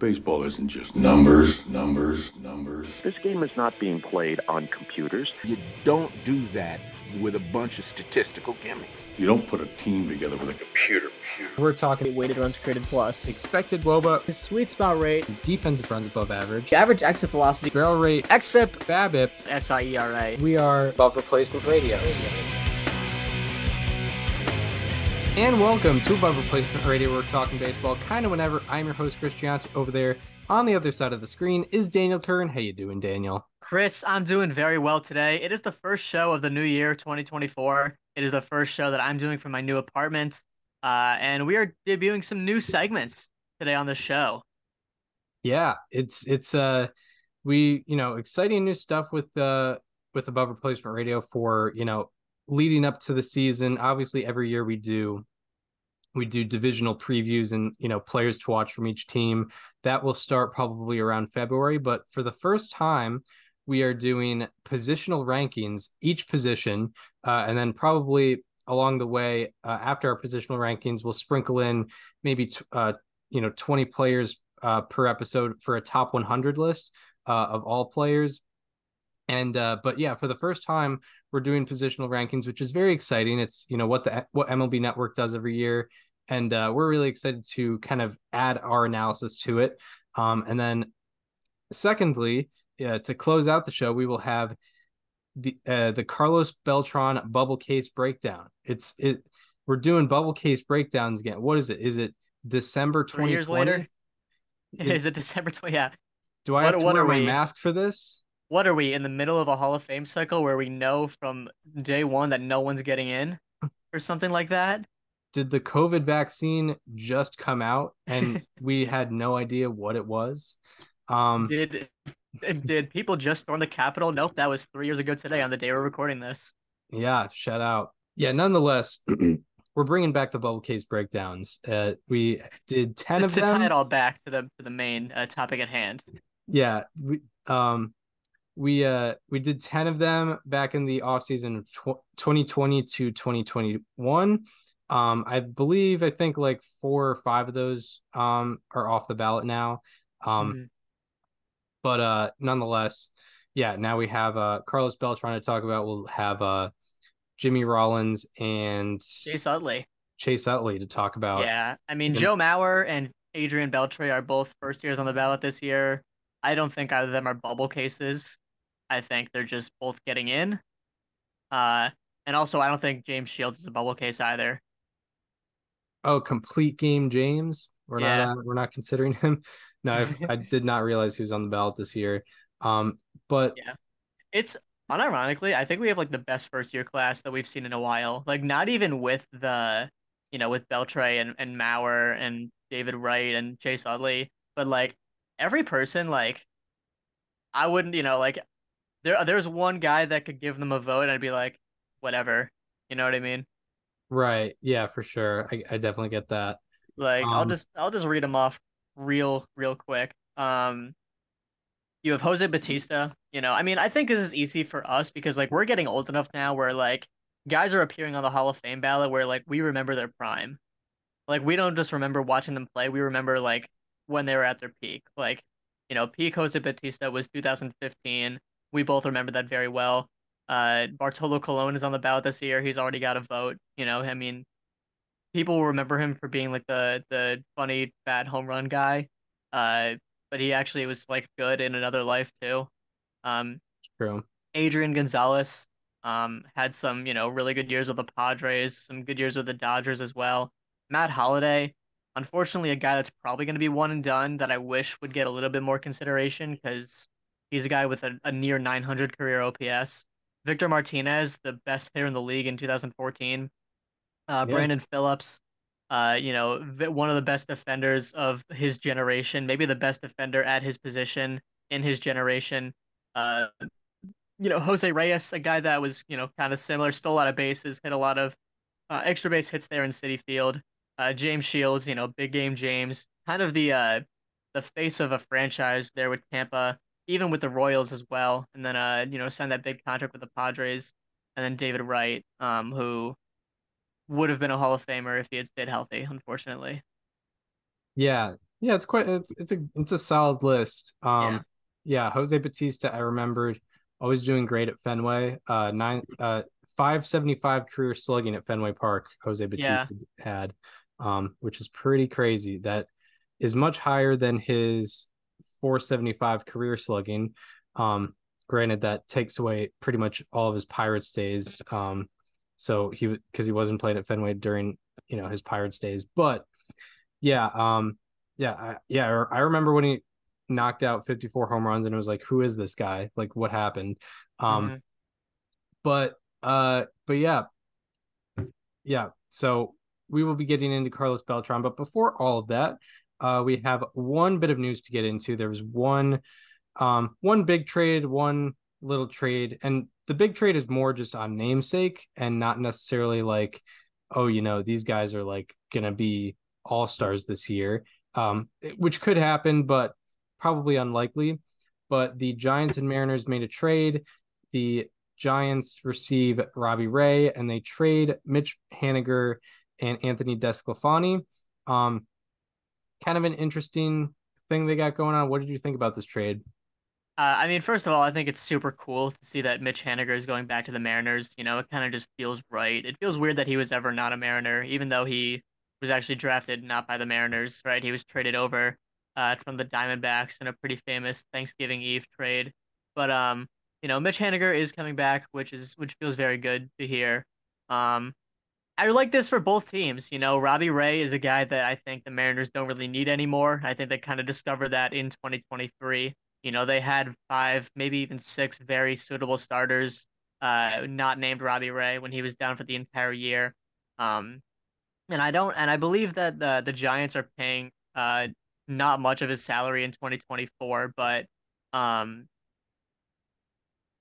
Baseball isn't just numbers, numbers, numbers. This game is not being played on computers. You don't do that with a bunch of statistical gimmicks. You don't put a team together with a computer. We're talking weighted runs created plus, expected woba, his sweet spot rate, defensive runs above average, average exit velocity, barrel rate, xFIP, BABIP, SIERA. We are above replacement radio. And welcome to Above Replacement Radio. We're talking baseball kind of whenever. I'm your host, Chris Gianti. Over there on the other side of the screen is Daniel Kern. How you doing, Daniel? Chris, I'm doing very well today. It is the first show of the new year, 2024. It is the first show that I'm doing from my new apartment. Uh, and we are debuting some new segments today on the show. Yeah, it's it's uh we, you know, exciting new stuff with the uh, with Above Replacement Radio for, you know, leading up to the season. Obviously, every year we do we do divisional previews and you know players to watch from each team. That will start probably around February, but for the first time, we are doing positional rankings, each position, uh, and then probably along the way uh, after our positional rankings, we'll sprinkle in maybe t- uh, you know 20 players uh, per episode for a top 100 list uh, of all players and uh, but yeah, for the first time, we're doing positional rankings, which is very exciting. It's you know what the what MLB Network does every year, and uh, we're really excited to kind of add our analysis to it. Um, and then, secondly, yeah, to close out the show, we will have the uh, the Carlos Beltran bubble case breakdown. It's it. We're doing bubble case breakdowns again. What is it? Is it December twenty years later? Is, is it December twenty? Yeah. Do I what, have to wear my we? mask for this? What are we in the middle of a Hall of Fame cycle where we know from day one that no one's getting in or something like that? Did the COVID vaccine just come out and we had no idea what it was? Um, did did people just storm the Capitol? Nope, that was three years ago today on the day we're recording this. Yeah, shout out. Yeah, nonetheless, we're bringing back the bubble case breakdowns. Uh, we did ten to, of to them. tie it all back to the to the main uh, topic at hand. Yeah, we um we uh we did 10 of them back in the off season of 2020 to 2021 um i believe i think like four or five of those um are off the ballot now. Um mm-hmm. but uh nonetheless yeah now we have uh carlos trying to talk about we'll have uh jimmy rollins and chase utley. Chase utley to talk about yeah i mean joe mauer and adrian beltre are both first years on the ballot this year. I don't think either of them are bubble cases. I think they're just both getting in. Uh, and also, I don't think James Shields is a bubble case either. Oh, complete game James. We're yeah. not uh, we're not considering him. No, I, I did not realize he was on the ballot this year. Um, but yeah, it's unironically, I think we have like the best first year class that we've seen in a while. Like not even with the, you know, with Beltre and and Mauer and David Wright and Chase Utley, but like every person, like I wouldn't, you know, like there there's one guy that could give them a vote and I'd be like, whatever. You know what I mean? Right. Yeah, for sure. I, I definitely get that. Like um, I'll just I'll just read them off real real quick. Um you have Jose Bautista, you know. I mean, I think this is easy for us because like we're getting old enough now where like guys are appearing on the Hall of Fame ballot where like we remember their prime. Like we don't just remember watching them play, we remember like when they were at their peak. Like, you know, peak Jose Bautista was 2015 we both remember that very well. Uh, Bartolo Colon is on the ballot this year. He's already got a vote. You know, I mean, people will remember him for being like the the funny bad home run guy. Uh, but he actually was like good in another life too. Um, true. Adrian Gonzalez um had some you know really good years with the Padres, some good years with the Dodgers as well. Matt Holliday, unfortunately, a guy that's probably going to be one and done that I wish would get a little bit more consideration because He's a guy with a, a near 900 career OPS. Victor Martinez, the best hitter in the league in 2014. Uh, yeah. Brandon Phillips, uh, you know, one of the best defenders of his generation, maybe the best defender at his position in his generation. Uh, you know, Jose Reyes, a guy that was, you know, kind of similar, stole a lot of bases, hit a lot of uh, extra base hits there in Citi Field. Uh, James Shields, you know, big game James, kind of the uh, the face of a franchise there with Tampa even with the Royals as well, and then uh you know signed that big contract with the Padres, and then David Wright, um who would have been a Hall of Famer if he had stayed healthy, unfortunately. Yeah, Yeah, it's quite it's it's a it's a solid list. Um yeah, Jose Bautista, I remembered always doing great at Fenway. Uh nine uh 575 career slugging at Fenway Park, Jose Bautista had, um, which is pretty crazy. That is much higher than his 475 career slugging. Um, granted, that takes away pretty much all of his Pirates days. Um, so he because he wasn't playing at Fenway during you know his Pirates days, but yeah, um, yeah, I, yeah, I remember when he knocked out 54 home runs and it was like, who is this guy? Like, what happened? Um, Mhm. but uh, but yeah, yeah. So we will be getting into Carlos Beltran, but before all of that, uh, we have one bit of news to get into. There was one, um, one big trade, one little trade, and the big trade is more just on namesake and not necessarily like, oh, you know, these guys are like gonna be all stars this year, um, which could happen, but probably unlikely. But the Giants and Mariners made a trade. The Giants receive Robbie Ray and they trade Mitch Haniger and Anthony DeSclafani. Um, kind of an interesting thing they got going on. What did you think about this trade? Uh, I mean, first of all, I think it's super cool to see that Mitch Haniger is going back to the Mariners. You know, it kind of just feels right. It feels weird that he was ever not a Mariner, even though he was actually drafted not by the Mariners, right? He was traded over uh, from the Diamondbacks in a pretty famous Thanksgiving Eve trade. But um, you know, Mitch Haniger is coming back, which is which feels very good to hear. Um, I like this for both teams. You know, Robbie Ray is a guy that I think the Mariners don't really need anymore. I think they kind of discovered that in 2023. You know, they had five, maybe even six very suitable starters, uh, not named Robbie Ray when he was down for the entire year. Um, and I don't, and I believe that the the Giants are paying uh not much of his salary in 2024, but um,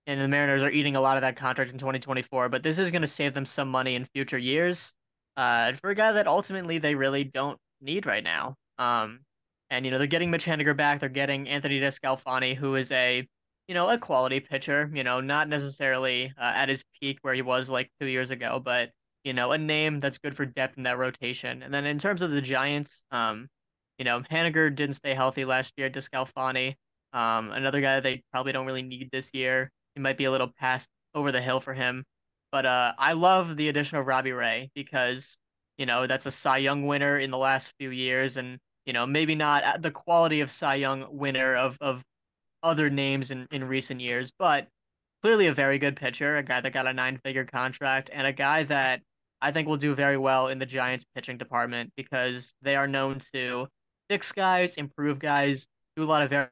and the Mariners are eating a lot of that contract in 2024. But this is going to save them some money in future years. Uh, for a guy that ultimately they really don't need right now. Um, and you know they're getting Mitch Haniger back. They're getting Anthony DeSclafani, who is a you know a quality pitcher. You know not necessarily uh, at his peak where he was like two years ago, but you know a name that's good for depth in that rotation. And then in terms of the Giants, um, you know Haniger didn't stay healthy last year. DeSclafani, um, another guy they probably don't really need this year. He might be a little past over the hill for him. But uh, I love the addition of Robbie Ray because you know that's a Cy Young winner in the last few years, and you know maybe not the quality of Cy Young winner of of other names in in recent years, but clearly a very good pitcher, a guy that got a nine figure contract, and a guy that I think will do very well in the Giants pitching department because they are known to fix guys, improve guys, do a lot of very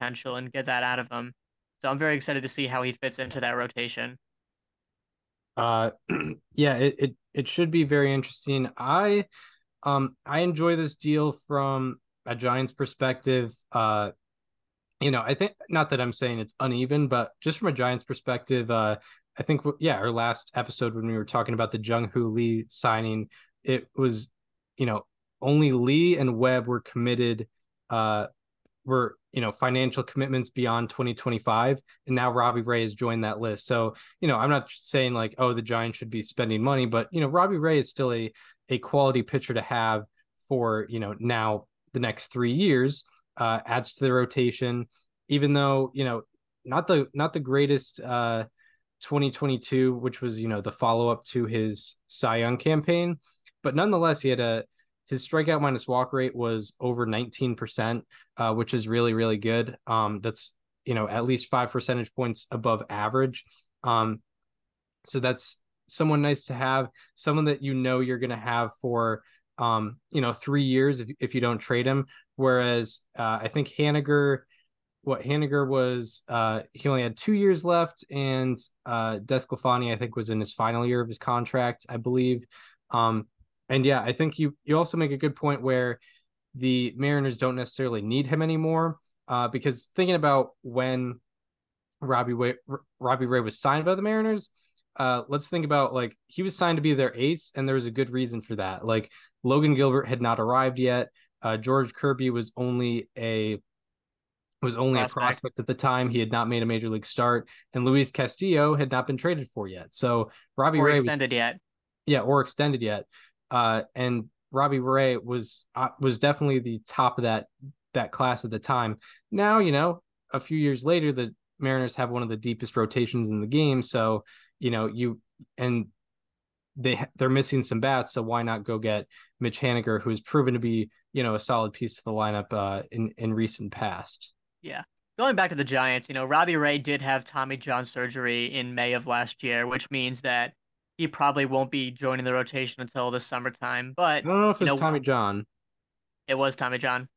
potential, and get that out of them. So I'm very excited to see how he fits into that rotation. Uh, yeah, it, it it should be very interesting. I um I enjoy this deal from a Giants perspective. Uh, you know, I think not that I'm saying it's uneven, but just from a Giants perspective, uh, I think yeah, our last episode when we were talking about the Jung Hoo Lee signing, it was you know only Lee and Webb were committed. Uh, were you know financial commitments beyond 2025 and now robbie ray has joined that list. So you know i'm not saying like oh the giants should be spending money but you know robbie ray is still a a quality pitcher to have for you know now the next three years uh adds to the rotation. Even though you know not the not the greatest uh 2022 which was you know the follow-up to his cy young campaign but nonetheless he had a his strikeout minus walk rate was over 19%, uh, which is really, really good. Um, that's, you know, at least five percentage points above average. Um, so that's someone nice to have, someone that you know you're going to have for, um, you know, three years if, if you don't trade him. Whereas uh, I think Haniger, what Haniger was, uh, he only had two years left, and uh, DeSclafani, I think, was in his final year of his contract, I believe. Um, and yeah, I think you you also make a good point where the Mariners don't necessarily need him anymore. Uh, because thinking about when Robbie Ray, Robbie Ray was signed by the Mariners, uh, let's think about like he was signed to be their ace, and there was a good reason for that. Like Logan Gilbert had not arrived yet. Uh, George Kirby was only a was only prospect. a prospect at the time. He had not made a major league start, and Luis Castillo had not been traded for yet. So Robbie or Ray extended was, yet. Yeah, or extended yet. Uh, and Robbie Ray was uh, was definitely the top of that that class at the time. Now, you know, a few years later, the Mariners have one of the deepest rotations in the game. So, you know, you and they they're missing some bats. So why not go get Mitch Haniger, who has proven to be, you know, a solid piece of the lineup uh, in in recent past. Yeah. Going back to the Giants, you know, Robbie Ray did have Tommy John surgery in May of last year, which means that he probably won't be joining the rotation until the summertime. But I don't know if it's know, Tommy John. It was Tommy John.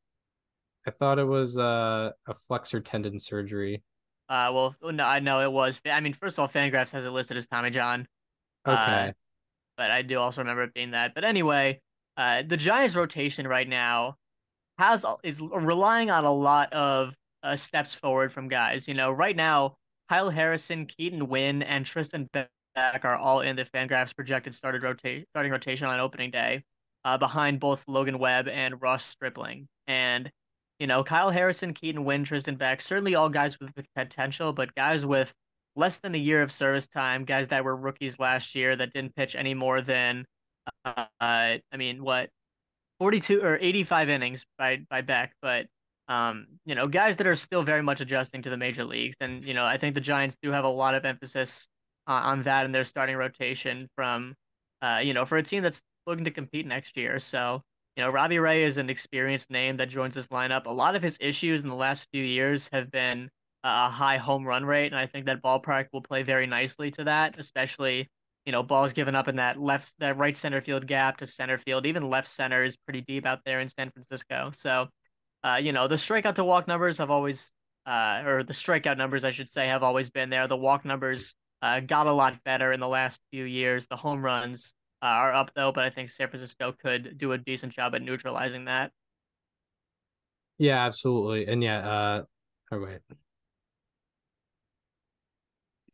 I thought it was uh, a flexor tendon surgery. Uh, well, no, I know it was. I mean, first of all, Fangraphs has it listed as Tommy John. Okay. Uh, but I do also remember it being that. But anyway, uh, the Giants' rotation right now has is relying on a lot of uh, steps forward from guys. You know, right now, Kyle Harrison, Keaton Winn, and Tristan are all in the Fangraphs projected started rotate starting rotation on opening day, uh, behind both Logan Webb and Ross Stripling. And you know, Kyle Harrison, Keaton Winn, Tristan Beck, certainly all guys with potential, but guys with less than a year of service time, guys that were rookies last year that didn't pitch any more than, uh, I mean, what, 42 or 85 innings by by Beck, but um, you know, guys that are still very much adjusting to the major leagues, and you know, I think the Giants do have a lot of emphasis uh, on that in their starting rotation from, uh, you know, for a team that's looking to compete next year. So you know, Robbie Ray is an experienced name that joins this lineup. A lot of his issues in the last few years have been a high home run rate, and I think that ballpark will play very nicely to that, especially you know balls given up in that left that right center field gap to center field. Even left center is pretty deep out there in San Francisco. So, uh, you know, the strikeout to walk numbers have always, uh, or the strikeout numbers I should say, have always been there. The walk numbers uh, got a lot better in the last few years. The home runs uh, are up though, but I think San Francisco could do a decent job at neutralizing that. Yeah, absolutely. And yeah, uh oh wait.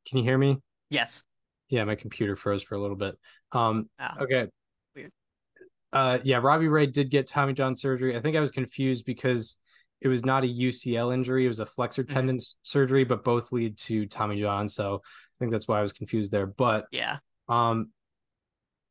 Can you hear me? Yes. Yeah, my computer froze for a little bit. Um Ah, okay. weird. Uh yeah, Robbie Ray did get Tommy John surgery. I think I was confused because it was not a UCL injury, it was a flexor Mhm. tendon s- surgery, but both lead to Tommy John. So think that's why I was confused there. But Yeah. um,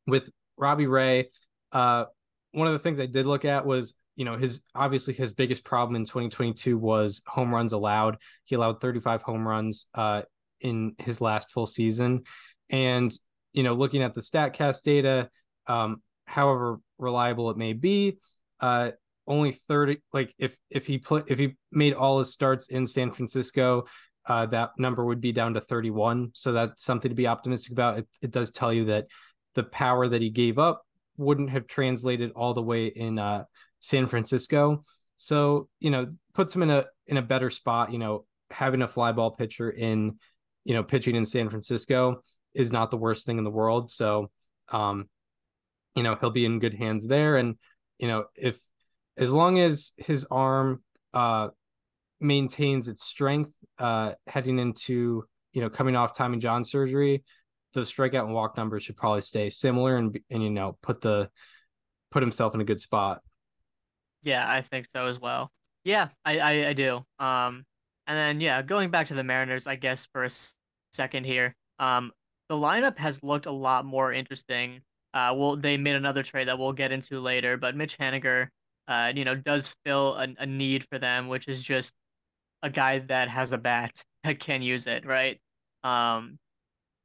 with Robbie Ray, uh, one of the things I did look at was, you know, his obviously his biggest problem in 2022 was home runs allowed. He allowed 35 home runs uh, in his last full season, and you know, looking at the Statcast data, um, however reliable it may be, uh, only 30 like if if he put if he made all his starts in San Francisco uh, that number would be down to 31. So that's something to be optimistic about. It, it does tell you that the power that he gave up wouldn't have translated all the way in uh, San Francisco. So you know, puts him in a in a better spot. You know, having a fly ball pitcher in, you know, pitching in San Francisco is not the worst thing in the world. So, um, you know, he'll be in good hands there. And you know, if as long as his arm uh maintains its strength uh heading into you know coming off Tommy John surgery, the strikeout and walk numbers should probably stay similar and and you know put the put himself in a good spot. Yeah, I think so as well. Yeah, I, I, I do. Um, and then yeah, going back to the Mariners, I guess for a second here. Um, the lineup has looked a lot more interesting. Uh, well, they made another trade that we'll get into later, but Mitch Haniger, uh, you know, does fill a, a need for them, which is just a guy that has a bat that can use it, right? Um,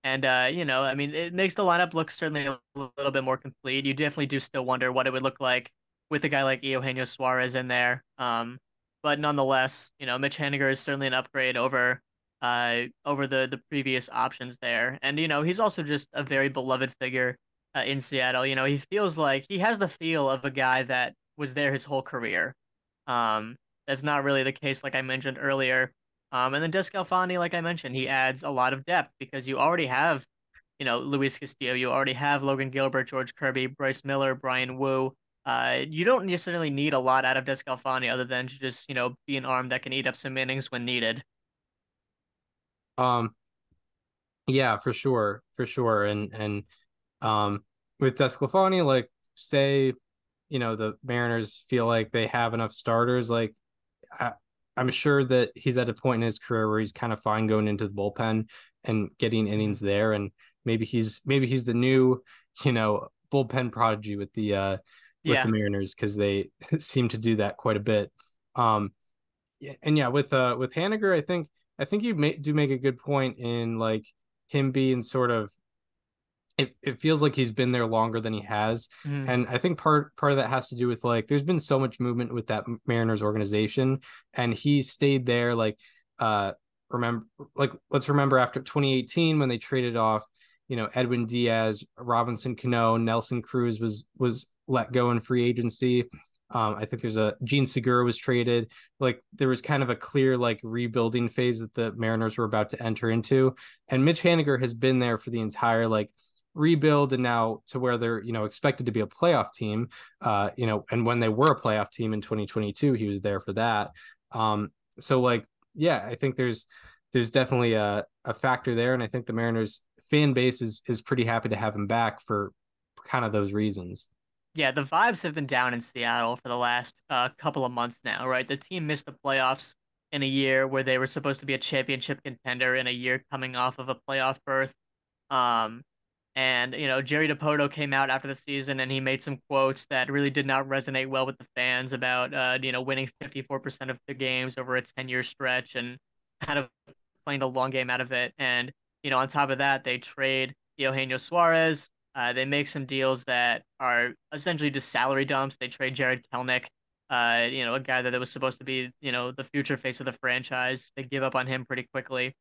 and uh, you know, I mean, it makes the lineup look certainly a little bit more complete. You definitely do still wonder what it would look like with a guy like Eugenio Suarez in there. Um, but nonetheless, you know, Mitch Haniger is certainly an upgrade over uh over the the previous options there. And you know, he's also just a very beloved figure uh, in Seattle. You know, he feels like he has the feel of a guy that was there his whole career. Um, that's not really the case, like I mentioned earlier. Um, and then DeSclafani, like I mentioned, he adds a lot of depth because you already have, you know, Luis Castillo, you already have Logan Gilbert, George Kirby, Bryce Miller, Bryan Woo. Uh, you don't necessarily need a lot out of DeSclafani other than to just, you know, be an arm that can eat up some innings when needed. Um, yeah, for sure, for sure, and and um, with DeSclafani, like say, you know, the Mariners feel like they have enough starters, like I, I'm sure that he's at a point in his career where he's kind of fine going into the bullpen and getting innings there, and maybe he's maybe he's the new, you know, bullpen prodigy with the uh with Yeah. the Mariners because they seem to do that quite a bit. Um, and yeah, with uh with Haniger, I think I think you may, do make a good point in like him being sort of. It, it feels like he's been there longer than he has, Mhm. and I think part part of that has to do with like there's been so much movement with that Mariners organization, and he stayed there. Like, uh, remember, like let's remember after 2018 when they traded off, you know, Edwin Diaz, Robinson Cano, Nelson Cruz was was let go in free agency. Um, I think there's a Jean Segura was traded. Like there was kind of a clear like rebuilding phase that the Mariners were about to enter into, and Mitch Haniger has been there for the entire like rebuild and now to where they're you know expected to be a playoff team uh you know and when they were a playoff team in 2022 he was there for that um so like yeah i think there's there's definitely a, a factor there and i think the mariners fan base is is pretty happy to have him back for kind of those reasons Yeah, the vibes have been down in Seattle for the last uh, couple of months now, right? The team missed the playoffs in a year where they were supposed to be a championship contender in a year coming off of a playoff berth. Um, and you know, Jerry Dipoto came out after the season and he made some quotes that really did not resonate well with the fans about uh, you know, winning 54% of the games over a 10-year stretch and kind of playing the long game out of it. And you know, on top of that, they trade Eugenio Suarez. Uh, they make some deals that are essentially just salary dumps. They trade Jared Kelenic, uh, you know, a guy that was supposed to be, you know, the future face of the franchise. They give up on him pretty quickly.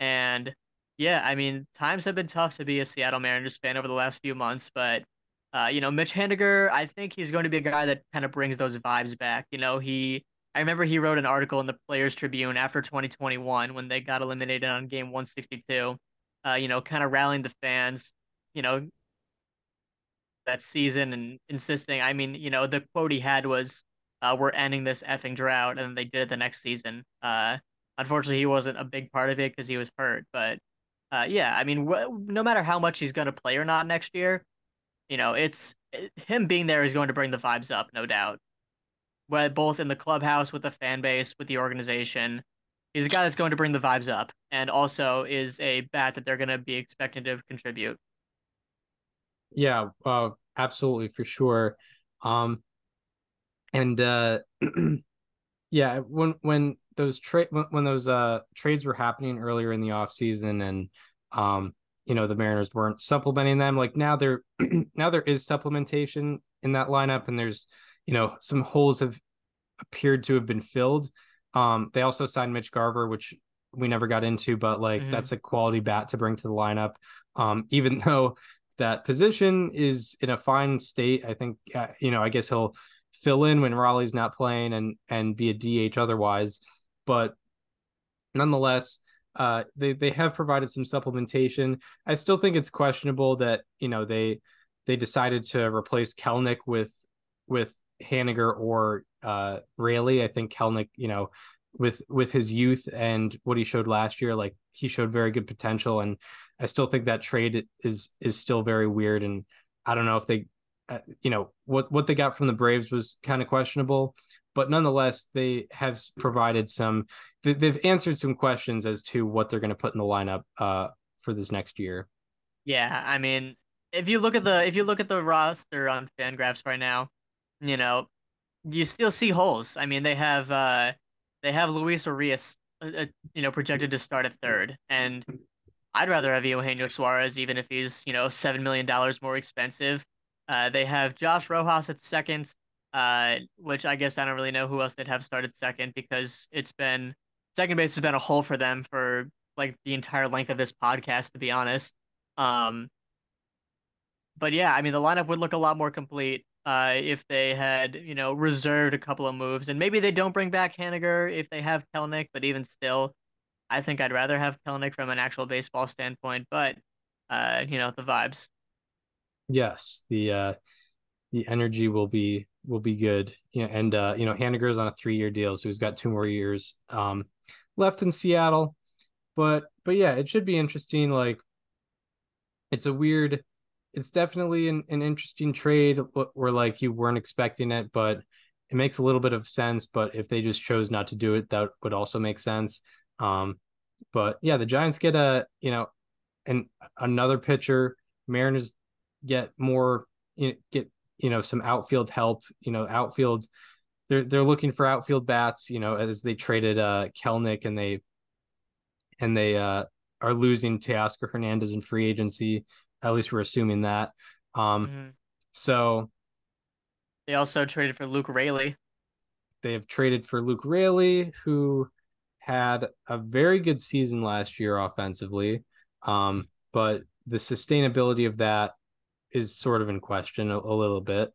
And yeah, I mean, times have been tough to be a Seattle Mariners fan over the last few months, but uh, you know, Mitch Haniger, I think he's going to be a guy that kind of brings those vibes back. You know, he I remember he wrote an article in the Players Tribune after 2021 when they got eliminated on game 162. Uh, you know, kind of rallying the fans, you know, that season and insisting. I mean, you know, the quote he had was, uh, "We're ending this effing drought," and they did it the next season. Uh, unfortunately, he wasn't a big part of it because he was hurt. But uh, yeah, I mean, wh- no matter how much he's going to play or not next year, you know, it's it, him being there is going to bring the vibes up, no doubt. But both in the clubhouse, with the fan base, with the organization, he's a guy that's going to bring the vibes up, and also is a bat that they're going to be expecting to contribute. Yeah, uh, absolutely for sure. Um, and uh, yeah, when when those trade when, when those uh trades were happening earlier in the off season, and um, you know, the Mariners weren't supplementing them. Like now, there now there is supplementation in that lineup, and there's you know some holes have appeared to have been filled. Um, they also signed Mitch Garver, which we never got into, but like Mhm. that's a quality bat to bring to the lineup. Um, even though that position is in a fine state. I think uh, you know. I guess he'll fill in when Raleigh's not playing and and be a DH otherwise. But nonetheless, uh, they they have provided some supplementation. I still think it's questionable that you know they they decided to replace Kelenic with with Haniger or uh, Raley. I think Kelenic, you know, with with his youth and what he showed last year, like he showed very good potential, and I still think that trade is is still very weird. And I don't know if they, uh, you know, what what they got from the Braves was kind of questionable, but nonetheless, they have provided some. They, they've answered some questions as to what they're going to put in the lineup uh, for this next year. Yeah, I mean, if you look at the if you look at the roster on Fangraphs right now, you know, you still see holes. I mean, they have uh they have Luis Urías, uh, uh, you know, projected to start at third, and I'd rather have Eugenio Suarez, even if he's you know seven million dollars more expensive. Uh, they have Josh Rojas at second, uh, which I guess I don't really know who else they'd have started second because it's been second base has been a hole for them for like the entire length of this podcast, to be honest. Um, but yeah, I mean, the lineup would look a lot more complete uh, if they had, you know, reserved a couple of moves. And maybe they don't bring back Haniger if they have Kelenic, but even still, I think I'd rather have Kelenic from an actual baseball standpoint. But, uh, you know, the vibes. Yes, the uh, the energy will be will be good. Yeah, and uh, you know, Haniger's on a three year deal, so he's got two more years um, left in Seattle. But but yeah, it should be interesting. Like, it's a weird it's definitely an, an interesting trade where like you weren't expecting it, but it makes a little bit of sense. But if they just chose not to do it, that would also make sense. Um, but yeah, the Giants get a you know, and another pitcher. Mariners get more you know, get you know, some outfield help, you know, outfield they're they're looking for outfield bats, you know, as they traded uh Kelenic and they and they uh are losing Teoscar Hernandez in free agency. At least we're assuming that. Um Mhm. so They also traded for Luke Raley. they have traded for Luke Raley, who had a very good season last year offensively. Um, but the sustainability of that is sort of in question a, a little bit.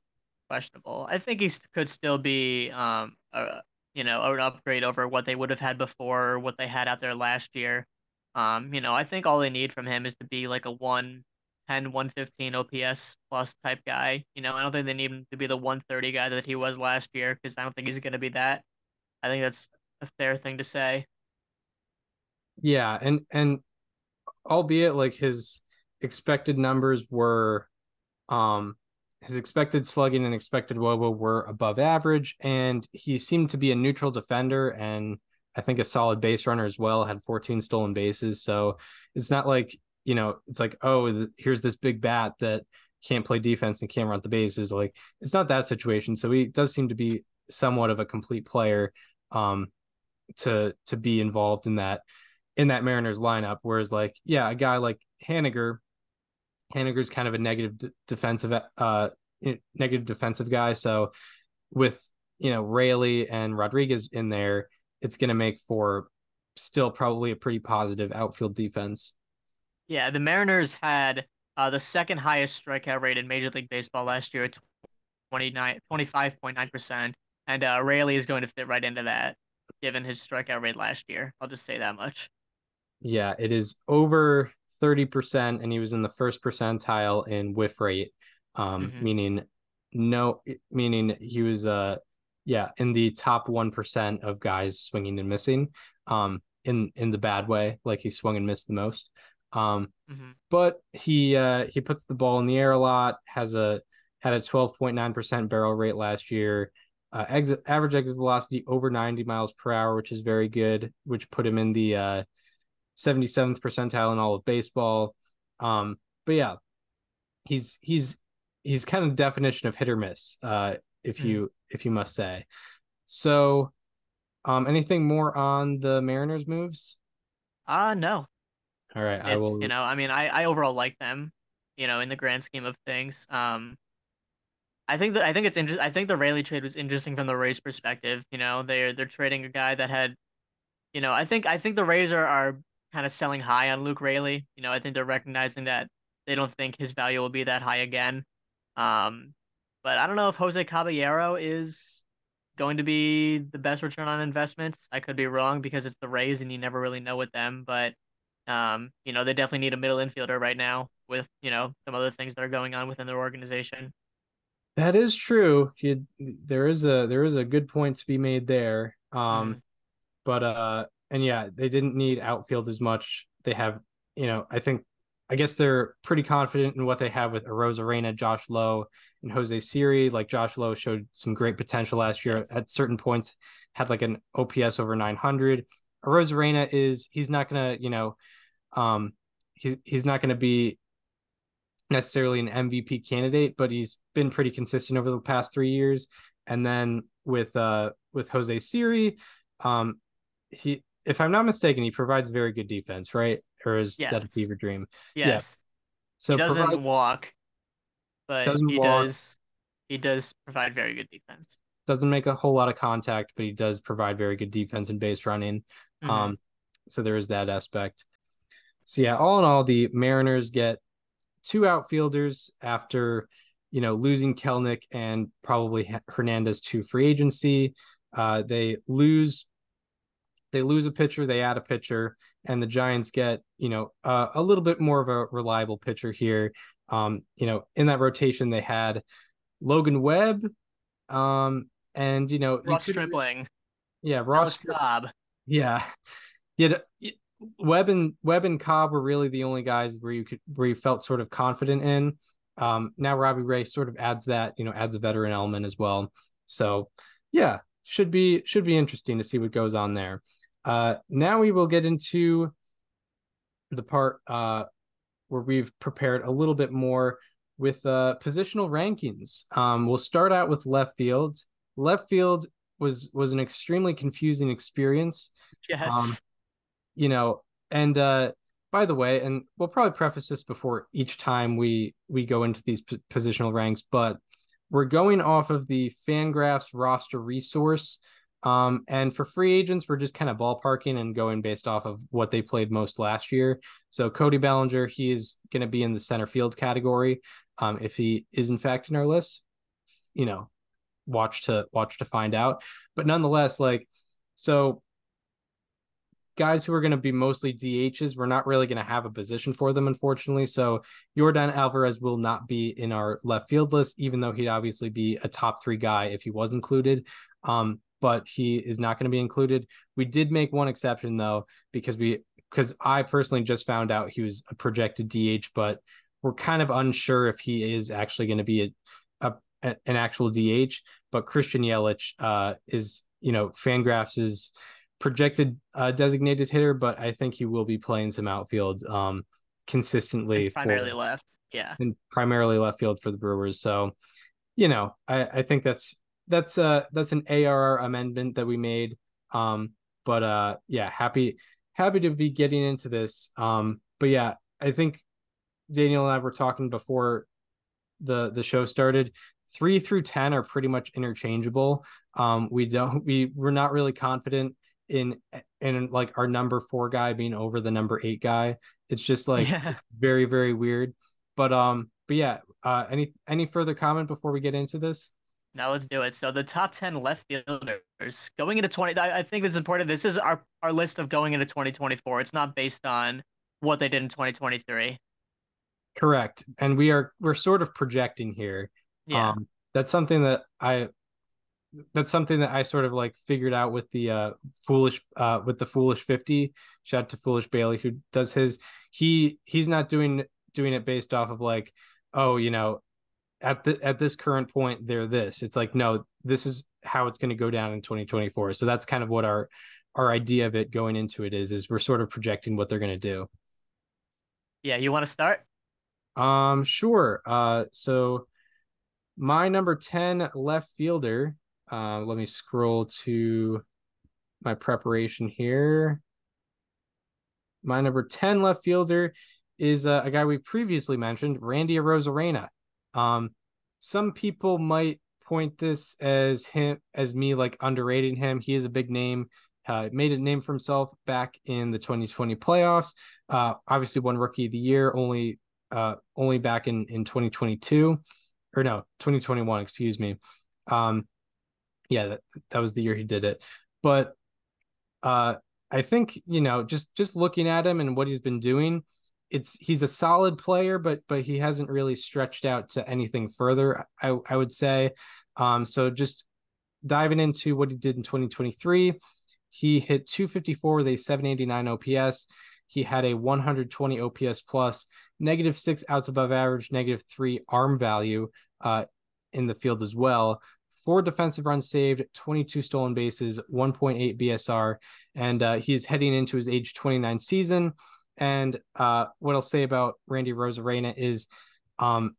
questionable. I think he could still be, um, a, you know, an upgrade over what they would have had before, or what they had out there last year. Um, you know, I think all they need from him is to be like a 110, 115 OPS plus type guy. You know, I don't think they need him to be the 130 guy that he was last year because I don't think he's going to be that. I think that's a fair thing to say. Yeah, and and albeit like his expected numbers were um his expected slugging and expected woba were above average and he seemed to be a neutral defender and I think a solid base runner as well had 14 stolen bases. So it's not like you know it's like oh here's this big bat that can't play defense and can't run the bases. Like it's not that situation. So he does seem to be somewhat of a complete player um to to be involved in that in that Mariners lineup. Whereas, like, yeah, a guy like Haniger, Haniger's kind of a negative d- defensive, uh, negative defensive guy. So with you know Raley and Rodriguez in there, it's going to make for still probably a pretty positive outfield defense. Yeah, the Mariners had uh, the second highest strikeout rate in Major League Baseball last year at 29, 25.9%. And uh, Raley is going to fit right into that, given his strikeout rate last year. I'll just say that much. Yeah, it is over 30%, and he was in the first percentile in whiff rate, um, Mhm. meaning no, meaning he was, uh, yeah, in the top 1% of guys swinging and missing, um, in, in the bad way, like he swung and missed the most. Um, hmm but he, uh, he puts the ball in the air a lot, has a, had a 12.9% barrel rate last year, uh, exit average exit velocity over 90 miles per hour, which is very good, which put him in the, uh, 77th percentile in all of baseball. Um, but yeah, he's he's he's kind of definition of hit or miss, uh, if Hmm. you if you must say. So, um, anything more on the Mariners moves? Uh, no. All right, I It's, will. you know, I mean, I, I overall like them, you know, in the grand scheme of things. Um, I think that I think it's interesting. I think the Raley trade was interesting from the Rays perspective. You know, they're they're trading a guy that had, you know, I think I think the Rays are, are kind of selling high on Luke Raley. You know, I think they're recognizing that they don't think his value will be that high again. Um, but I don't know if Jose Caballero is going to be the best return on investment. I could be wrong because it's the Rays and you never really know with them, but um, you know, they definitely need a middle infielder right now with, you know, some other things that are going on within their organization. That is true. You, there is a there is a good point to be made there. Um, Mhm. but uh, and yeah, they didn't need outfield as much. They have, you know, I think, I guess they're pretty confident in what they have with Arozarena, Josh Lowe, and Jose Siri. Like Josh Lowe showed some great potential last year. At certain points, had like an OPS over 900. Arozarena is he's not gonna, you know, um, he's he's not gonna be necessarily an MVP candidate, but he's been pretty consistent over the past three years. And then with uh with Jose Siri, um, he if I'm not mistaken, he provides very good defense, right? Or is that a fever dream? Yes. So he doesn't provide- walk, but Doesn't he walk. does he does provide very good defense. doesn't make a whole lot of contact, but he does provide very good defense and base running. Mhm. Um, so there is that aspect. So yeah, all in all, the Mariners get two outfielders after you know losing Kelenic and probably Hernandez to free agency. Uh, they lose they lose a pitcher, they add a pitcher, and the Giants get you know uh, a little bit more of a reliable pitcher here. Um, you know, in that rotation they had Logan Webb, um, and you know Ross could- Stripling, yeah, Ross Ross Cobb. yeah. Yeah. Webb and Webb and Cobb were really the only guys where you could where you felt sort of confident in. Um, now Robbie Ray sort of adds that, you know, adds a veteran element as well. So yeah, should be should be interesting to see what goes on there. Uh now we will get into the part uh where we've prepared a little bit more with uh, positional rankings. Um, we'll start out with left field. Left field was was an extremely confusing experience. Yes. Um, you know, and uh, by the way, and we'll probably preface this before each time we we go into these p- positional ranks, but we're going off of the Fangraphs roster resource. Um, and for free agents, we're just kind of ballparking and going based off of what they played most last year. So Cody Bellinger, he is going to be in the center field category. Um, if he is in fact in our list, you know, watch to watch to find out. But nonetheless, like, so guys who are going to be mostly DHs, we're not really going to have a position for them, unfortunately. So Yordan Alvarez will not be in our left field list, even though he'd obviously be a top three guy if he was included. Um, but he is not going to be included. We did make one exception though, because we because I personally just found out he was a projected DH, but we're kind of unsure if he is actually going to be a, a, an actual DH. But Christian Yelich uh, is, you know, Fangraphs is projected uh, designated hitter, but I think he will be playing some outfield um, consistently, And primarily for, left. Yeah. and primarily left field for the Brewers. So, you know, I, I think that's that's uh that's an ARR amendment that we made. Um, but uh, yeah, happy happy to be getting into this. Um, but yeah, I think Daniel and I were talking before the the show started. Three through ten are pretty much interchangeable. Um, we don't we we're not really confident in in like our number four guy being over the number eight guy. It's just like Yeah. it's very very weird. But um, but yeah. Uh, any any further comment before we get into this? Now let's do it. So the top 10 left fielders going into 20 I, I think it's important. This is our our list of going into 2024. It's not based on what they did in 2023. Correct. And we are we're sort of projecting here. Yeah. Um, that's something that I that's something that I sort of like figured out with the uh foolish uh with the foolish 50 shout out to foolish Bailey who does his he he's not doing doing it based off of like oh you know at the at this current point they're this it's like no this is how it's going to go down in 2024 so that's kind of what our our idea of it going into it is is we're sort of projecting what they're going to do yeah, you want to start? Um, sure. Uh, so my number 10 left fielder, uh, let me scroll to my preparation here. My number 10 left fielder is uh, a guy we previously mentioned, Randy Arozarena. Um, some people might point this as him as me like underrating him. He is a big name. Uh, made a name for himself back in the 2020 playoffs. Uh, obviously, won Rookie of the Year only uh, only back in in 2022 or no 2021 excuse me um yeah that, that was the year he did it but uh i think you know just just looking at him and what he's been doing it's he's a solid player but but he hasn't really stretched out to anything further i i would say um so just diving into what he did in 2023 he hit 254 with a 789 ops he had a 120 ops plus negative six outs above average, negative three arm value uh, in the field as well. Four defensive runs saved, 22 stolen bases, 1.8 BSR, and uh, he's heading into his age 29 season. And uh, what I'll say about Randy Arozarena is, um,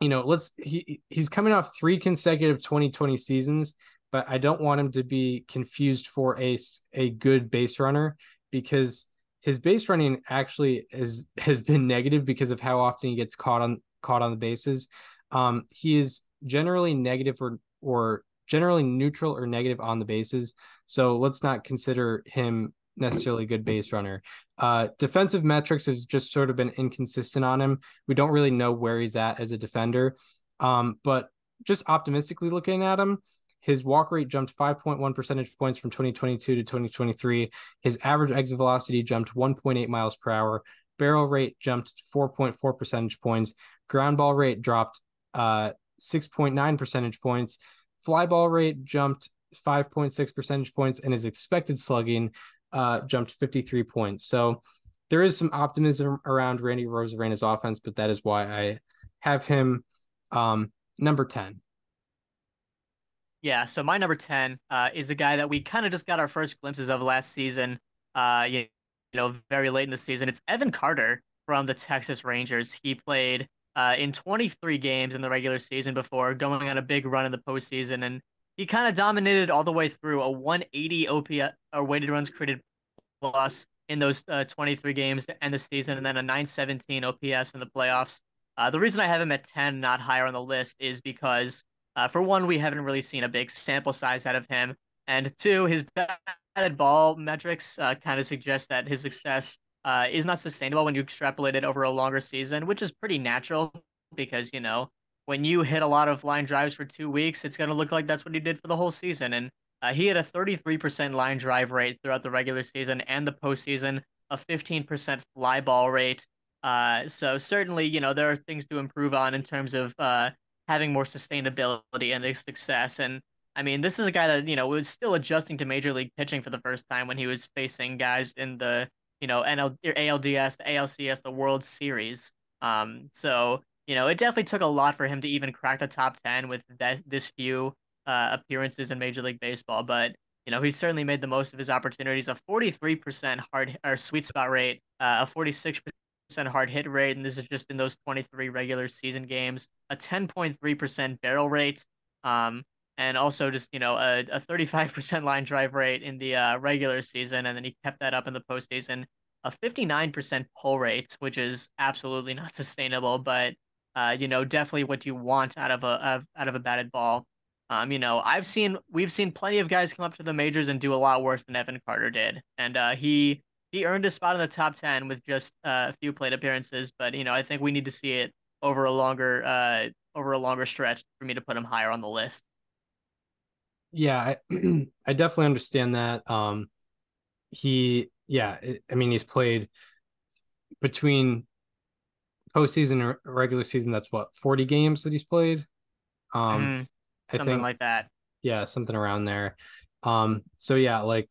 you know, let's he he's coming off three consecutive 2020 seasons, but I don't want him to be confused for a a good base runner because his base running actually is has been negative because of how often he gets caught on caught on the bases. Um, he is generally negative or or generally neutral or negative on the bases. So let's not consider him necessarily a good base runner. Uh, defensive metrics has just sort of been inconsistent on him. We don't really know where he's at as a defender. Um, but just optimistically looking at him, his walk rate jumped 5.1 percentage points from 2022 to 2023. His average exit velocity jumped 1.8 miles per hour. Barrel rate jumped 4.4 percentage points. Ground ball rate dropped uh, 6.9 percentage points. Fly ball rate jumped 5.6 percentage points, and his expected slugging uh, jumped 53 points. So there is some optimism around Randy Arozarena's offense, but that is why I have him um, number 10. Yeah, so my number 10 uh, is a guy that we kind of just got our first glimpses of last season, uh, you, know, very late in the season. It's Evan Carter from the Texas Rangers. He played uh, in 23 games in the regular season before going on a big run in the postseason, and he kind of dominated all the way through a 180 OPS or weighted runs created plus in those uh, 23 games to end the season, and then a 917 OPS in the playoffs. Uh, the reason I have him at 10, not higher on the list, is because uh, for one, we haven't really seen a big sample size out of him, and two, his batted ball metrics uh, kind of suggest that his success uh, is not sustainable when you extrapolate it over a longer season, which is pretty natural because you know when you hit a lot of line drives for two weeks, it's going to look like that's what he did for the whole season, and uh, he had a 33% line drive rate throughout the regular season and the postseason, a 15% fly ball rate. Uh, so certainly, you know, there are things to improve on in terms of uh, having more sustainability and success. And I mean, this is a guy that you know was still adjusting to major league pitching for the first time when he was facing guys in the you know NL ALDS, the ALCS, the World Series. Um, so you know, it definitely took a lot for him to even crack the top ten with that this few uh, appearances in Major League Baseball, but you know, he certainly made the most of his opportunities. A 43% hard or sweet spot rate, uh, a 46% hard hit rate, and this is just in those 23 regular season games. A 10.3% barrel rate, um, and also just you know a, a 35% line drive rate in the uh, regular season, and then he kept that up in the postseason. A 59% pull rate, which is absolutely not sustainable, but uh, you know, definitely what you want out of a out of a batted ball. Um, you know, I've seen we've seen plenty of guys come up to the majors and do a lot worse than Evan Carter did, and uh, he he earned a spot in the top ten with just uh, a few plate appearances. But you know, I think we need to see it over a longer uh over a longer stretch for me to put him higher on the list. Yeah, I, I definitely understand that. Um, he, yeah, I mean, he's played between postseason and regular season. That's what forty games that he's played. Um, mm. I something think, like that. Yeah, something around there. Um, so yeah, like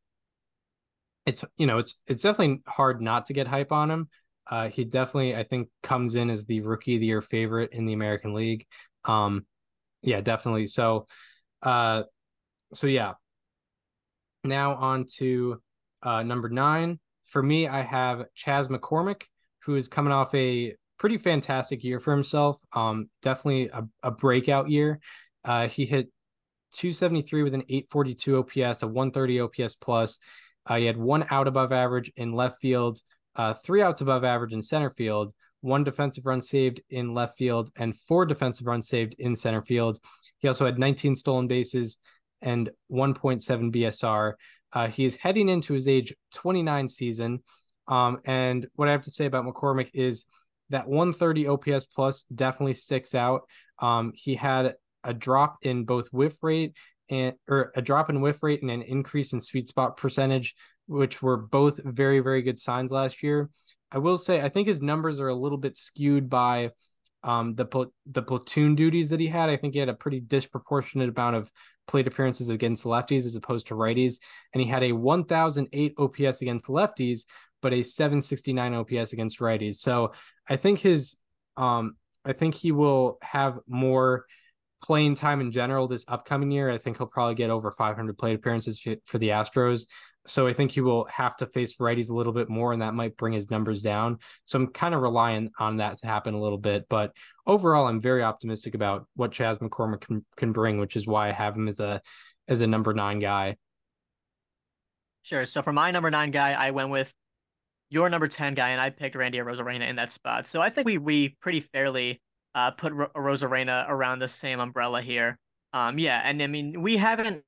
it's you know it's it's definitely hard not to get hype on him. Uh, he definitely I think comes in as the rookie of the year favorite in the American League. Um, yeah, definitely. So, uh, so yeah. Now on to uh, number nine. For me, I have Chas McCormick, who is coming off a pretty fantastic year for himself. Um, definitely a, a breakout year. Uh, he hit 273 with an 842 OPS, a 130 OPS plus. Uh, he had one out above average in left field, uh, three outs above average in center field, one defensive run saved in left field, and four defensive runs saved in center field. He also had 19 stolen bases and 1.7 BSR. Uh, he is heading into his age 29 season. Um, and what I have to say about McCormick is that 130 OPS plus definitely sticks out. Um, he had a drop in both whiff rate and or a drop in whiff rate and an increase in sweet spot percentage, which were both very very good signs last year. I will say I think his numbers are a little bit skewed by um, the pl- the platoon duties that he had. I think he had a pretty disproportionate amount of plate appearances against lefties as opposed to righties, and he had a 1,008 OPS against lefties, but a 769 OPS against righties. So I think his um I think he will have more playing time in general this upcoming year. I think he'll probably get over 500 plate appearances for the Astros. So I think he will have to face righties a little bit more, and that might bring his numbers down. So I'm kind of relying on that to happen a little bit. But overall, I'm very optimistic about what Chas McCormick can, can bring, which is why I have him as a as a number nine guy. Sure. So for my number nine guy, I went with your number 10 guy, and I picked Randy Arozarena in that spot. So I think we we pretty fairly uh, put Ro- Arozarena around the same umbrella here. Um, yeah, and I mean, we haven't,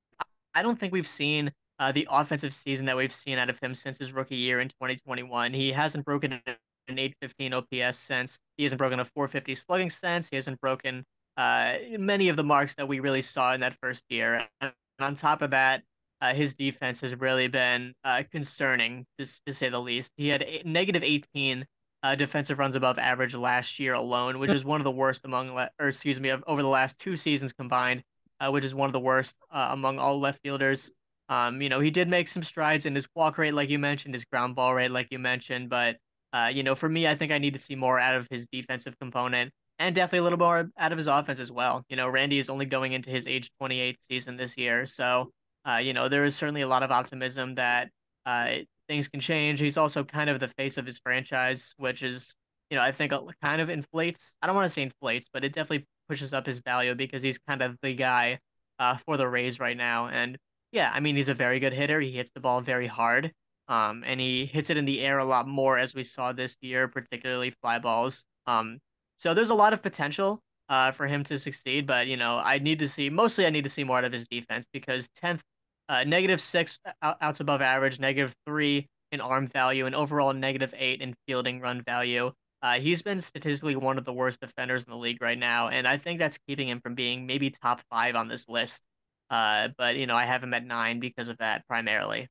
I don't think we've seen uh, the offensive season that we've seen out of him since his rookie year in 2021. He hasn't broken an 815 OPS since. He hasn't broken a 450 slugging since. He hasn't broken uh, many of the marks that we really saw in that first year. And on top of that, uh, his defense has really been uh, concerning, to, to say the least. He had a, negative 18 uh, defensive runs above average last year alone, which is one of the worst among, le- or excuse me, over the last two seasons combined, uh, which is one of the worst uh, among all left fielders. Um, you know, he did make some strides in his walk rate, like you mentioned, his ground ball rate, like you mentioned, but uh, you know, for me, I think I need to see more out of his defensive component and definitely a little more out of his offense as well. You know, Randy is only going into his age 28 season this year, so uh, you know, there is certainly a lot of optimism that uh, things can change. He's also kind of the face of his franchise, which is you know, I think kind of inflates. I don't want to say inflates, but it definitely pushes up his value because he's kind of the guy uh, for the Rays right now. And yeah, I mean, he's a very good hitter. He hits the ball very hard. Um, and he hits it in the air a lot more as we saw this year, particularly fly balls. Um, so there's a lot of potential uh, for him to succeed, but you know, I need to see mostly I need to see more out of his defense because 10th, uh, negative six outs above average, negative three in arm value, and overall negative eight in fielding run value. Uh, he's been statistically one of the worst defenders in the league right now, and I think that's keeping him from being maybe top five on this list. Uh, but you know, I have him at nine because of that primarily.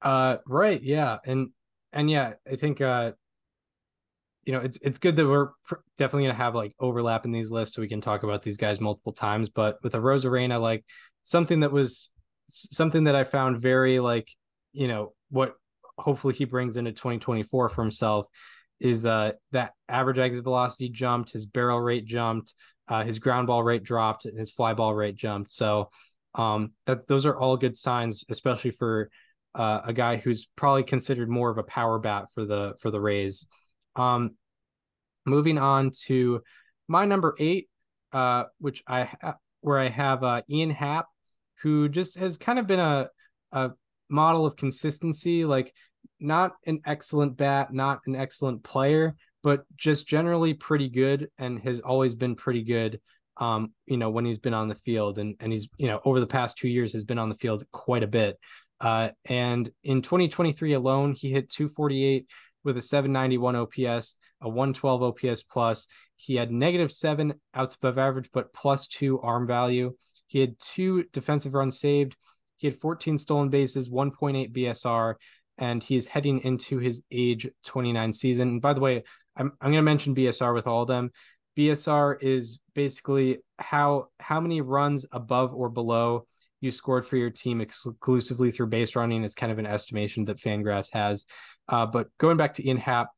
Uh, right, yeah, and and yeah, I think uh, you know, it's it's good that we're definitely gonna have like overlap in these lists, so we can talk about these guys multiple times. But with Arozarena, like something that was something that I found very like, you know, what hopefully he brings into 2024 for himself is uh that average exit velocity jumped, his barrel rate jumped, uh, his ground ball rate dropped, and his fly ball rate jumped. So um, that those are all good signs, especially for uh, a guy who's probably considered more of a power bat for the for the Rays. Um, moving on to my number eight, uh, which I ha- where I have uh, Ian Happ, who just has kind of been a a model of consistency. Like not an excellent bat, not an excellent player, but just generally pretty good and has always been pretty good. Um, you know, when he's been on the field and and he's you know over the past two years has been on the field quite a bit. Uh, and in 2023 alone, he hit 248 with a 791 OPS, a 112 OPS plus. He had negative seven outs above average, but plus two arm value. He had two defensive runs saved. He had 14 stolen bases, 1.8 BSR, and he's heading into his age 29 season. And by the way, I'm I'm going to mention BSR with all of them. BSR is basically how how many runs above or below you scored for your team exclusively through base running. It's kind of an estimation that Fangraphs has. Uh, but going back to Ian Happ,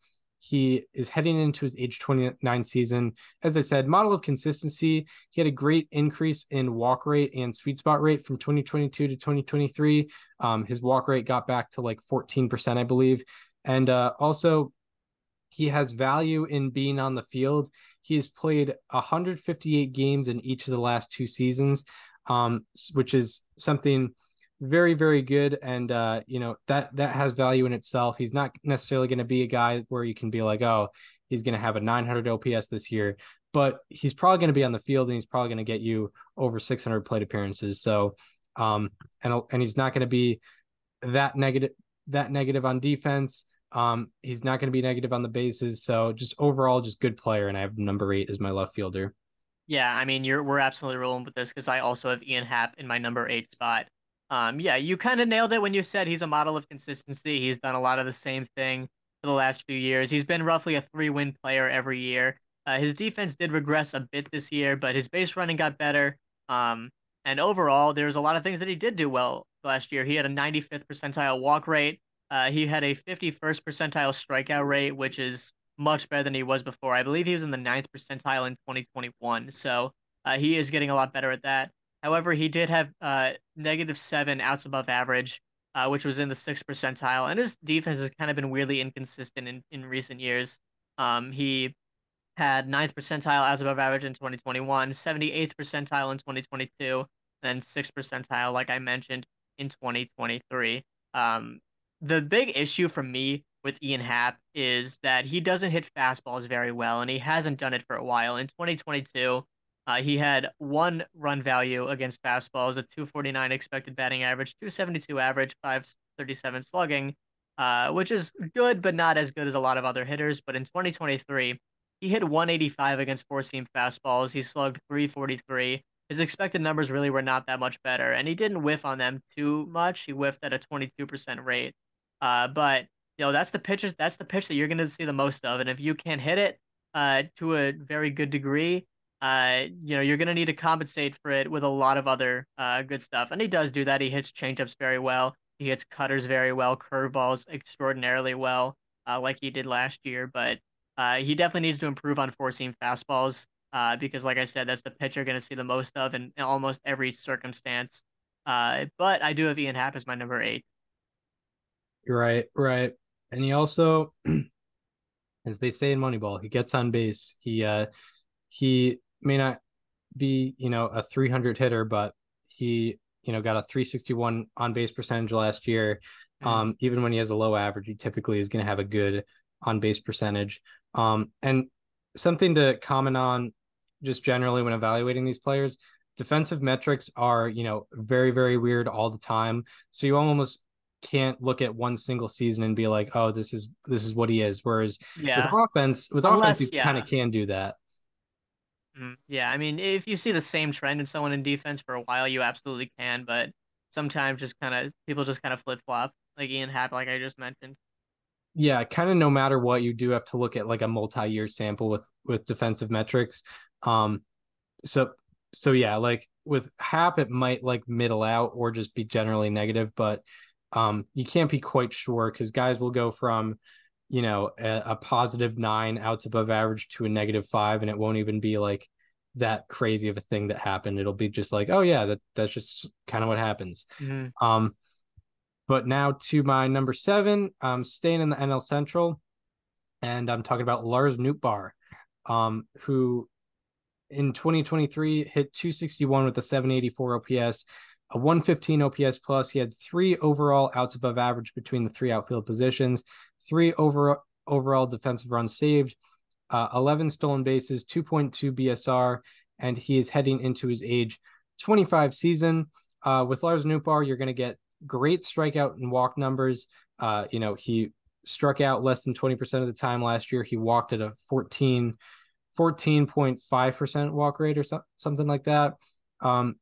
he is heading into his age 29 season. As I said, model of consistency. He had a great increase in walk rate and sweet spot rate from 2022 to 2023. Um, his walk rate got back to like 14%, I believe. And uh, also, he has value in being on the field. He has played 158 games in each of the last two seasons, um, which is something very very good. And uh you know that that has value in itself. He's not necessarily going to be a guy where you can be like oh he's going to have a 900 ops this year. But he's probably going to be on the field and he's probably going to get you over 600 plate appearances. So um and and he's not going to be that negative that negative on defense. Um he's not going to be negative on the bases. So just overall just good player. And i have number 8 as my left fielder yeah i mean you're we're absolutely rolling with this because i also have ian happ in my number 8 spot um, yeah, you kind of nailed it when you said he's a model of consistency. He's done a lot of the same thing for the last few years. He's been roughly a three win player every year. Uh, his defense did regress a bit this year, but his base running got better. Um, and overall, there's a lot of things that he did do well last year. He had a 95th percentile walk rate. Uh, he had a 51st percentile strikeout rate, which is much better than he was before. I believe he was in the ninth percentile in 2021. So uh, he is getting a lot better at that. However, he did have uh, negative seven outs above average, uh, which was in the sixth percentile, and his defense has kind of been weirdly inconsistent in, in recent years. Um, he had ninth percentile outs above average in 2021, 78th percentile in 2022, and sixth percentile, like I mentioned, in 2023. Um, the big issue for me with Ian Happ is that he doesn't hit fastballs very well, and he hasn't done it for a while. In 2022, uh, he had one run value against fastballs, a 249 expected batting average, 272 average, 537 slugging, uh, which is good, but not as good as a lot of other hitters. But in 2023, he hit 185 against four seam fastballs. He slugged 343. His expected numbers really were not that much better, and he didn't whiff on them too much. He whiffed at a 22% rate. Uh, but you know that's the pitch. That's the pitch that you're going to see the most of, and if you can't hit it uh, to a very good degree, uh, you know, you're going to need to compensate for it with a lot of other uh, good stuff. And he does do that. He hits changeups very well. He hits cutters very well, curveballs extraordinarily well, uh, like he did last year. But uh, he definitely needs to improve on seam fastballs uh, because, like I said, that's the pitch you're going to see the most of in, in almost every circumstance. Uh, but I do have Ian Happ as my number eight. Right, right. And he also as they say in Moneyball, he gets on base. He uh he may not be, you know, a 300 hitter, but he, you know, got a 361 on base percentage last year. Um, even when he has a low average, he typically is going to have a good on base percentage. Um, and something to comment on just generally when evaluating these players, defensive metrics are, you know, very, very weird all the time. So you almost can't look at one single season and be like, oh, this is this is what he is. Whereas Yeah. with offense, with Unless- offense, you yeah. kind of can do that. Mm, Yeah, I mean, if you see the same trend in someone in defense for a while, you absolutely can. But sometimes just kind of people just kind of flip flop, like Ian Happ, like I just mentioned. yeah, kind of no matter what, you do have to look at like a multi-year sample with with defensive metrics. Um, so so yeah, like with Happ, it might like middle out or just be generally negative, but um, you can't be quite sure because guys will go from you know a, a positive nine outs above average to a negative five, and it won't even be like that crazy of a thing that happened. It'll be just like, oh yeah, that that's just kind of what happens. Um, but now to my number seven, I'm staying in the NL Central, and I'm talking about Lars Nootbaar, um, who in 2023 hit 261 with a 784 OPS, a 115 OPS plus. He had three overall outs above average between the three outfield positions, three over overall defensive runs saved, uh, 11 stolen bases, 2.2 BSR, and he is heading into his age 25 season. Uh, with Lars Nootbaar, you're going to get great strikeout and walk numbers. Uh, you know, he struck out less than 20% of the time last year. He walked at a 14, 14.5% walk rate or so, something like that. Um,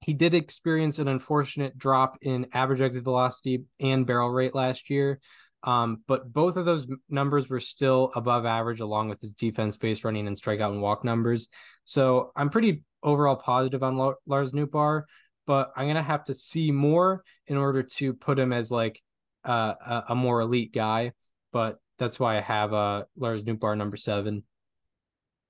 he did experience an unfortunate drop in average exit velocity and barrel rate last year. Um, but both of those numbers were still above average, along with his defense base running and strikeout and walk numbers. So I'm pretty overall positive on Lo- Lars Nootbaar, but I'm gonna have to see more in order to put him as like uh, a, a more elite guy. But that's why I have uh, Lars Nootbaar number seven.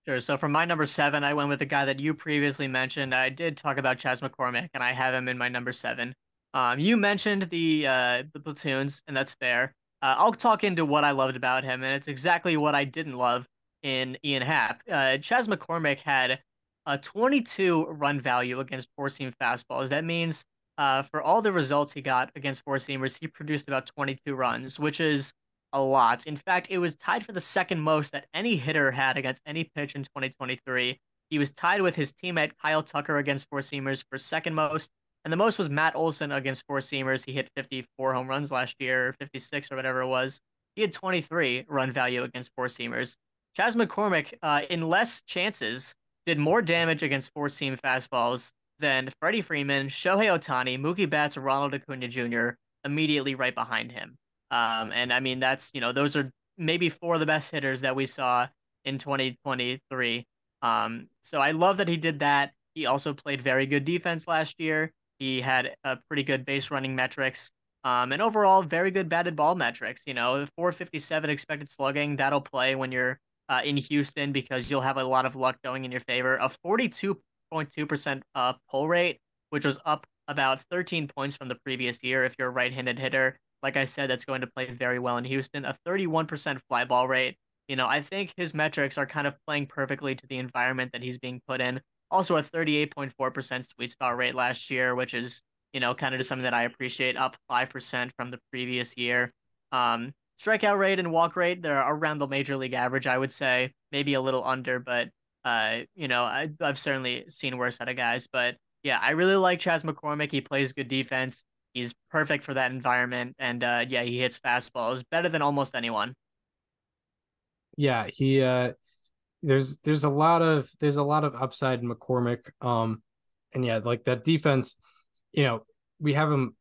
Sure. So for my number seven, I went with the guy that you previously mentioned. I did talk about Chas McCormick, and I have him in my number seven. Um, you mentioned the uh, the platoons, and that's fair. Uh, I'll talk into what I loved about him, and it's exactly what I didn't love in Ian Happ. Uh, Chas McCormick had a 22 run value against four seam fastballs. That means uh, for all the results he got against four seamers, he produced about 22 runs, which is a lot. In fact, it was tied for the second most that any hitter had against any pitch in 2023. He was tied with his teammate Kyle Tucker against four seamers for second most, and the most was Matt Olson against four seamers. He hit 54 home runs last year, 56 or whatever it was. He had 23 run value against four seamers. Chas McCormick, uh, in less chances, did more damage against four seam fastballs than Freddie Freeman, Shohei Ohtani, Mookie Betts, Ronald Acuna Jr. immediately right behind him. Um, and I mean, that's, you know, those are maybe four of the best hitters that we saw in 2023. Um, so I love that he did that. He also played very good defense last year. He had a pretty good base running metrics. Um, and overall, very good batted ball metrics. You know, 457 expected slugging, that'll play when you're uh, in Houston because you'll have a lot of luck going in your favor. A 42.2% uh, pull rate, which was up about 13 points from the previous year if you're a right handed hitter. Like I said, that's going to play very well in Houston. A 31% fly ball rate. You know, I think his metrics are kind of playing perfectly to the environment that he's being put in. Also, a 38.4% sweet spot rate last year, which is, you know, kind of just something that I appreciate, up 5% from the previous year. Um, strikeout rate and walk rate, they're around the major league average, I would say, maybe a little under, but, uh, you know, I, I've certainly seen worse out of guys. But yeah, I really like Chas McCormick. He plays good defense. He's perfect for that environment. And uh, yeah, he hits fastballs better than almost anyone. Yeah, he uh there's there's a lot of there's a lot of upside in McCormick. Um and yeah, like that defense, you know, we have him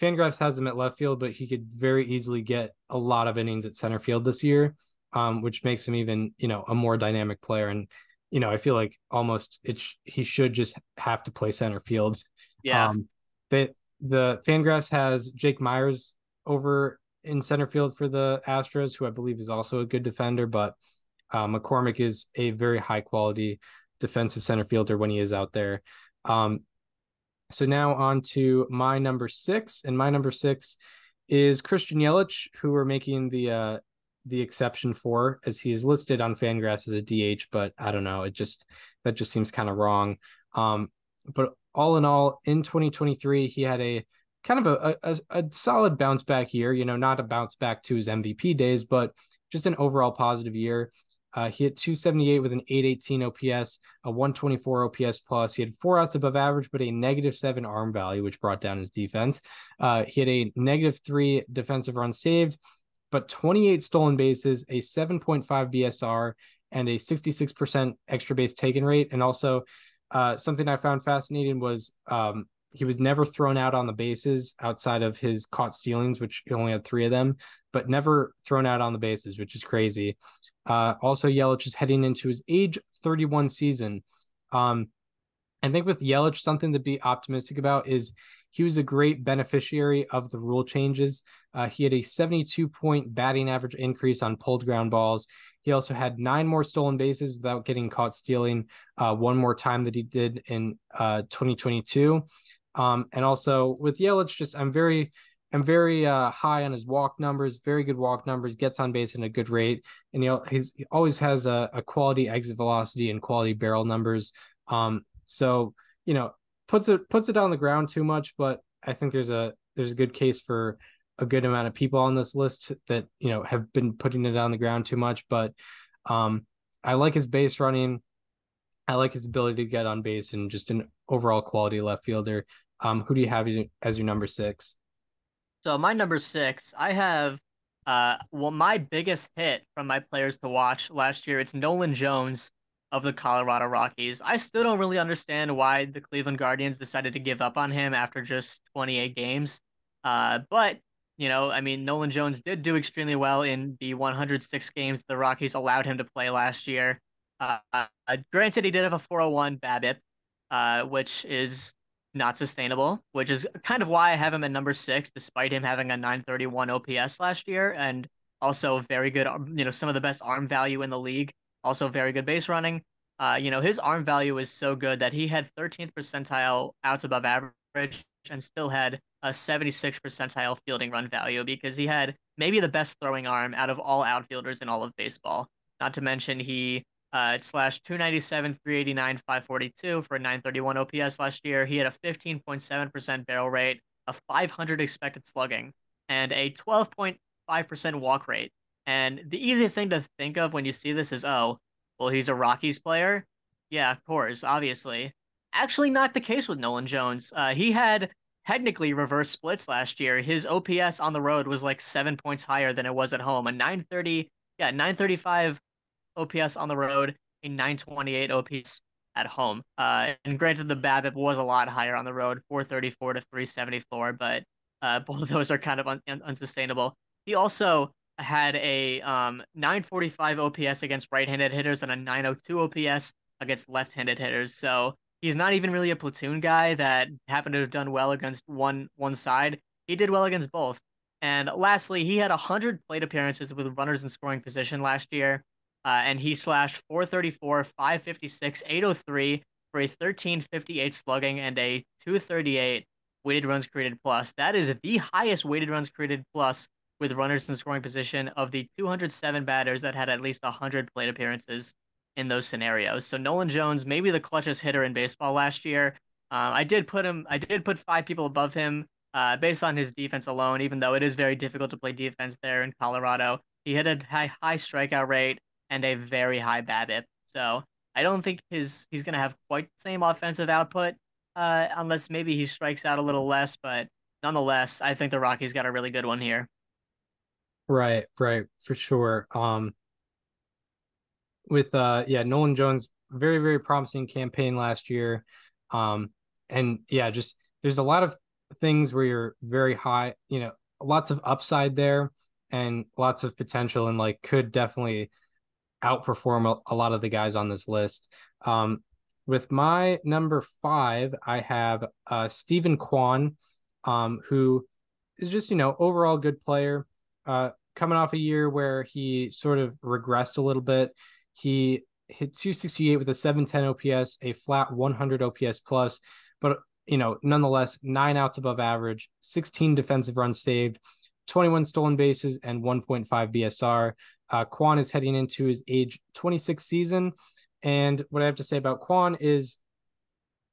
Fangraphs has him at left field, but he could very easily get a lot of innings at center field this year, um, which makes him even, you know, a more dynamic player. And, you know, I feel like almost it sh- he should just have to play center field. Yeah. Um, the the Fangraphs has Jake Meyers over in center field for the Astros, who I believe is also a good defender, but uh, McCormick is a very high quality defensive center fielder when he is out there. Um, so now on to my number six, and my number six is Christian Yelich, who we're making the uh, the exception for, as he's listed on Fangraphs as a DH, but I don't know. It just that just seems kind of wrong. Um, but all in all, in 2023, he had a kind of a, a, a solid bounce back year. You know, not a bounce back to his MVP days, but just an overall positive year. Uh, he hit 278 with an 818 OPS, a 124 OPS plus. He had four outs above average, but a negative seven arm value, which brought down his defense. Uh, he had a negative three defensive runs saved, but 28 stolen bases, a 7.5 BSR, and a 66% extra base taken rate. And also, uh, something I found fascinating was um, he was never thrown out on the bases outside of his caught stealings, which he only had three of them, but never thrown out on the bases, which is crazy. Uh, also, Yelich is heading into his age 31 season. Um, I think with Yelich, something to be optimistic about is he was a great beneficiary of the rule changes. Uh, he had a 72 point batting average increase on pulled ground balls. He also had nine more stolen bases without getting caught stealing uh, one more time that he did in uh, 2022. Um, and also with Yelich, just I'm very I'm very uh, high on his walk numbers, very good walk numbers, gets on base in a good rate, and you know he's he always has a, a quality exit velocity and quality barrel numbers. Um, so you know puts it puts it on the ground too much, but I think there's a there's a good case for a good amount of people on this list that you know have been putting it on the ground too much. But um, I like his base running. I like his ability to get on base and just an overall quality left fielder. Um, who do you have as your number six? So my number six, I have uh well my biggest hit from my players to watch last year. It's Nolan Jones of the Colorado Rockies. I still don't really understand why the Cleveland Guardians decided to give up on him after just 28 games. Uh, but you know, I mean, Nolan Jones did do extremely well in the 106 games the Rockies allowed him to play last year. Uh, uh, granted, he did have a 401 BABIP, uh, which is not sustainable, which is kind of why I have him at number six, despite him having a 931 OPS last year and also very good, you know, some of the best arm value in the league, also very good base running. Uh, you know, his arm value is so good that he had 13th percentile outs above average and still had a 76 percentile fielding run value because he had maybe the best throwing arm out of all outfielders in all of baseball. Not to mention he uh, slash 297, 389, 542 for a 931 OPS last year. He had a 15.7% barrel rate, a 500 expected slugging, and a 12.5% walk rate. And the easy thing to think of when you see this is, oh, well, he's a Rockies player. Yeah, of course, obviously. Actually, not the case with Nolan Jones. Uh, he had technically reverse splits last year. His OPS on the road was like seven points higher than it was at home. A 930, yeah, 935 OPS on the road, a 928 OPS at home. Uh, and granted, the BABIP was a lot higher on the road, 434 to 374, but uh, both of those are kind of un- unsustainable. He also had a um, 945 OPS against right-handed hitters and a 902 OPS against left-handed hitters. So he's not even really a platoon guy that happened to have done well against one one side. He did well against both. And lastly, he had 100 plate appearances with runners in scoring position last year. Uh, and he slashed 434, 556, 803 for a 1358 slugging and a 238 weighted runs created plus. That is the highest weighted runs created plus with runners in scoring position of the 207 batters that had at least 100 plate appearances in those scenarios. So Nolan Jones, maybe the clutchest hitter in baseball last year. Um, I did put him. I did put five people above him uh, based on his defense alone. Even though it is very difficult to play defense there in Colorado, he hit a high high strikeout rate and a very high BABIP. So I don't think his he's going to have quite the same offensive output uh, unless maybe he strikes out a little less. But nonetheless, I think the Rockies got a really good one here. Right, right, for sure. Um, with uh, yeah, Nolan Jones, very very promising campaign last year. Um, and yeah, just there's a lot of things where you're very high, you know, lots of upside there and lots of potential and like could definitely outperform a, a lot of the guys on this list. Um, with my number five, I have uh, Steven Kwan, um, who is just, you know, overall good player. Uh, coming off a year where he sort of regressed a little bit. He hit 268 with a 710 OPS, a flat 100 OPS plus, but you know, nonetheless, nine outs above average, 16 defensive runs saved, 21 stolen bases, and 1.5 BSR. Uh, Kwan is heading into his age 26 season. And what I have to say about Kwan is,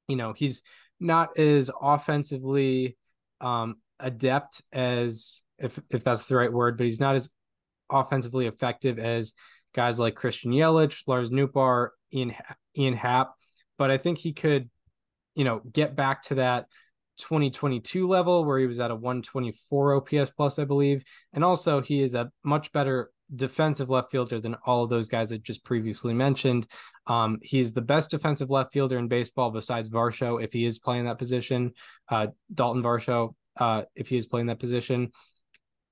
you know, he's not as offensively um, adept as if if that's the right word, but he's not as offensively effective as guys like Christian Yelich, Lars Nootbaar, Ian Ian Happ. But I think he could, you know, get back to that 2022 level where he was at a 124 OPS plus, I believe. And also he is a much better defensive left fielder than all of those guys I just previously mentioned. Um, he's the best defensive left fielder in baseball besides Varsho if he is playing that position. Uh, Dalton Varsho, uh, if he is playing that position.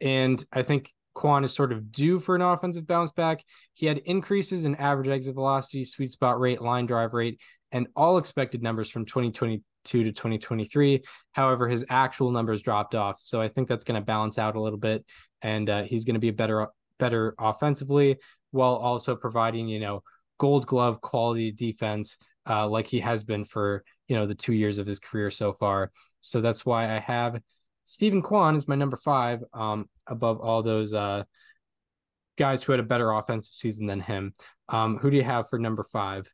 And I think Kwan is sort of due for an offensive bounce back. He had increases in average exit velocity, sweet spot rate, line drive rate, and all expected numbers from 2022 to 2023. However, his actual numbers dropped off. So I think that's going to balance out a little bit. And uh, he's going to be a better, better offensively while also providing, you know, gold glove quality defense uh, like he has been for, you know, the two years of his career so far. So that's why I have Steven Kwan is my number five, um, above all those uh, guys who had a better offensive season than him. Um, who do you have for number five?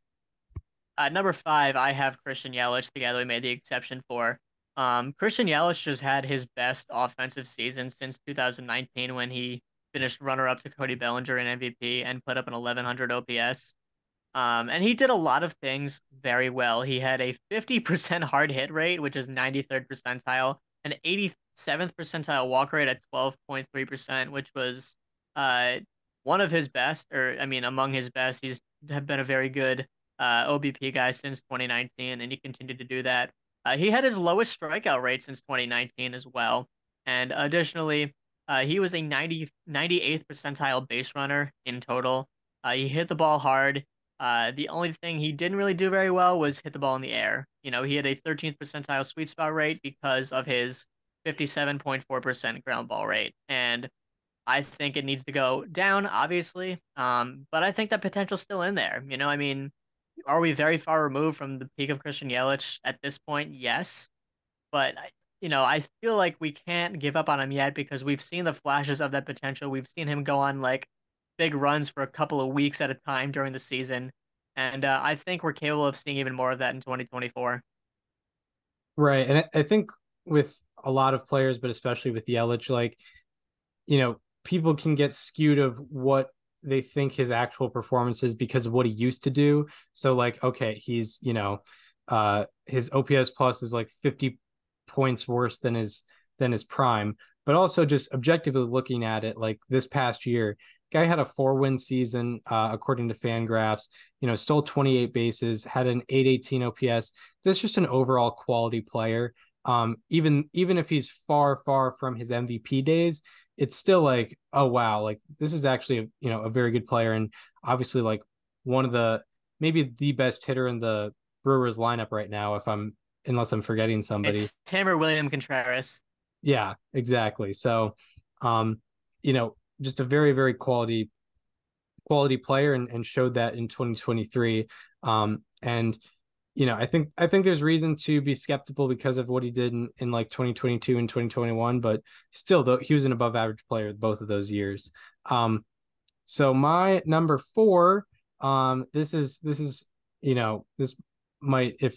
Uh, number five, I have Christian Yelich. The guy that we made the exception for. Um, Christian Yelich just had his best offensive season since 2019 when he finished runner-up to Cody Bellinger in MVP and put up an 1100 OPS. Um, and he did a lot of things very well. He had a 50% hard hit rate, which is 93rd percentile, an 87th percentile walk rate at 12.3%, which was uh, one of his best, or I mean, among his best. He's have been a very good uh, OBP guy since 2019, and he continued to do that. Uh, he had his lowest strikeout rate since 2019 as well. And additionally, uh, he was a 90, 98th percentile base runner in total. Uh, he hit the ball hard. Uh, the only thing he didn't really do very well was hit the ball in the air. You know, he had a 13th percentile sweet spot rate because of his 57.4% ground ball rate. And I think it needs to go down, obviously. Um, but I think that potential's still in there. You know, I mean, are we very far removed from the peak of Christian Yelich at this point? Yes. But, you know, I feel like we can't give up on him yet because we've seen the flashes of that potential. We've seen him go on like big runs for a couple of weeks at a time during the season. And uh, I think we're capable of seeing even more of that in 2024. Right. And I think with a lot of players, but especially with Yelich, like, you know, people can get skewed of what they think his actual performance is because of what he used to do. So like, okay, he's, you know, uh his OPS plus is like 50 points worse than his than his prime, but also just objectively looking at it like this past year, guy had a four win season uh, according to fangraphs you know stole 28 bases had an 818 ops that's just an overall quality player. Um even even if he's far far from his mvp days it's still like oh wow like this is actually a, you know a very good player and obviously like one of the maybe the best hitter in the brewers lineup right now if i'm unless i'm forgetting somebody. It's or william contreras. Yeah exactly. So um you know just a very very quality quality player and, and showed that in 2023 um and you know i think i think there's reason to be skeptical because of what he did in, in like 2022 and 2021 but still though he was an above average player both of those years. Um so my number four um this is this is you know this might if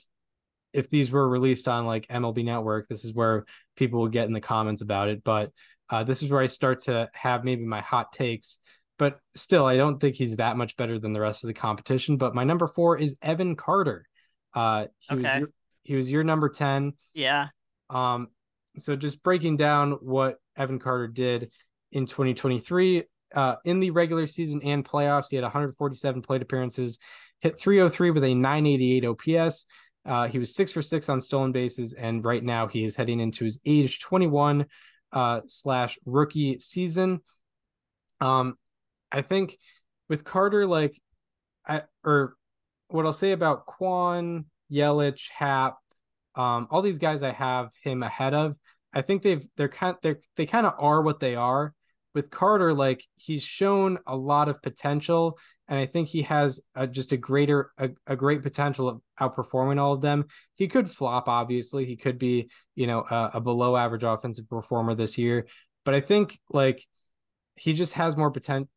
if these were released on like mlb network this is where people will get in the comments about it but uh, this is where I start to have maybe my hot takes, but still, I don't think he's that much better than the rest of the competition. But my number four is Evan Carter. Uh, he okay. was your, he was your number ten. Yeah. Um. So just breaking down what Evan Carter did in 2023, uh, in the regular season and playoffs, he had 147 plate appearances, hit 303 with a 988 OPS. Uh, he was six for six on stolen bases, and right now he is heading into his age 21 uh, slash rookie season. Um, I think with Carter, like, I or what I'll say about Kwan, Yelich, Happ, um, all these guys I have him ahead of. I think they've they're kind they're they kind of are what they are. With Carter, like he's shown a lot of potential, and I think he has a, just a greater a, a great potential of outperforming all of them. He could flop, obviously. He could be, you know, a, a below average offensive performer this year, but I think like he just has more potential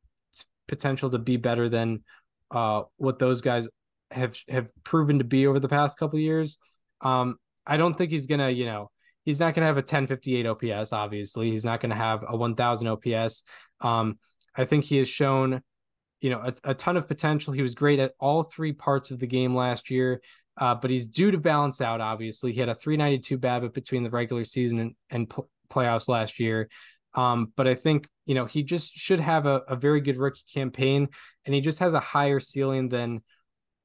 potential to be better than uh, what those guys have have proven to be over the past couple years. Um, I don't think he's gonna, you know, he's not gonna have a 1058 OPS. Obviously, he's not gonna have a 1000 OPS. Um, I think he has shown, you know, a, a, ton of potential. He was great at all three parts of the game last year, uh, but he's due to balance out. Obviously, he had a 392 BABIP between the regular season and, and pl- playoffs last year. Um, but I think you know he just should have a, a very good rookie campaign, and he just has a higher ceiling than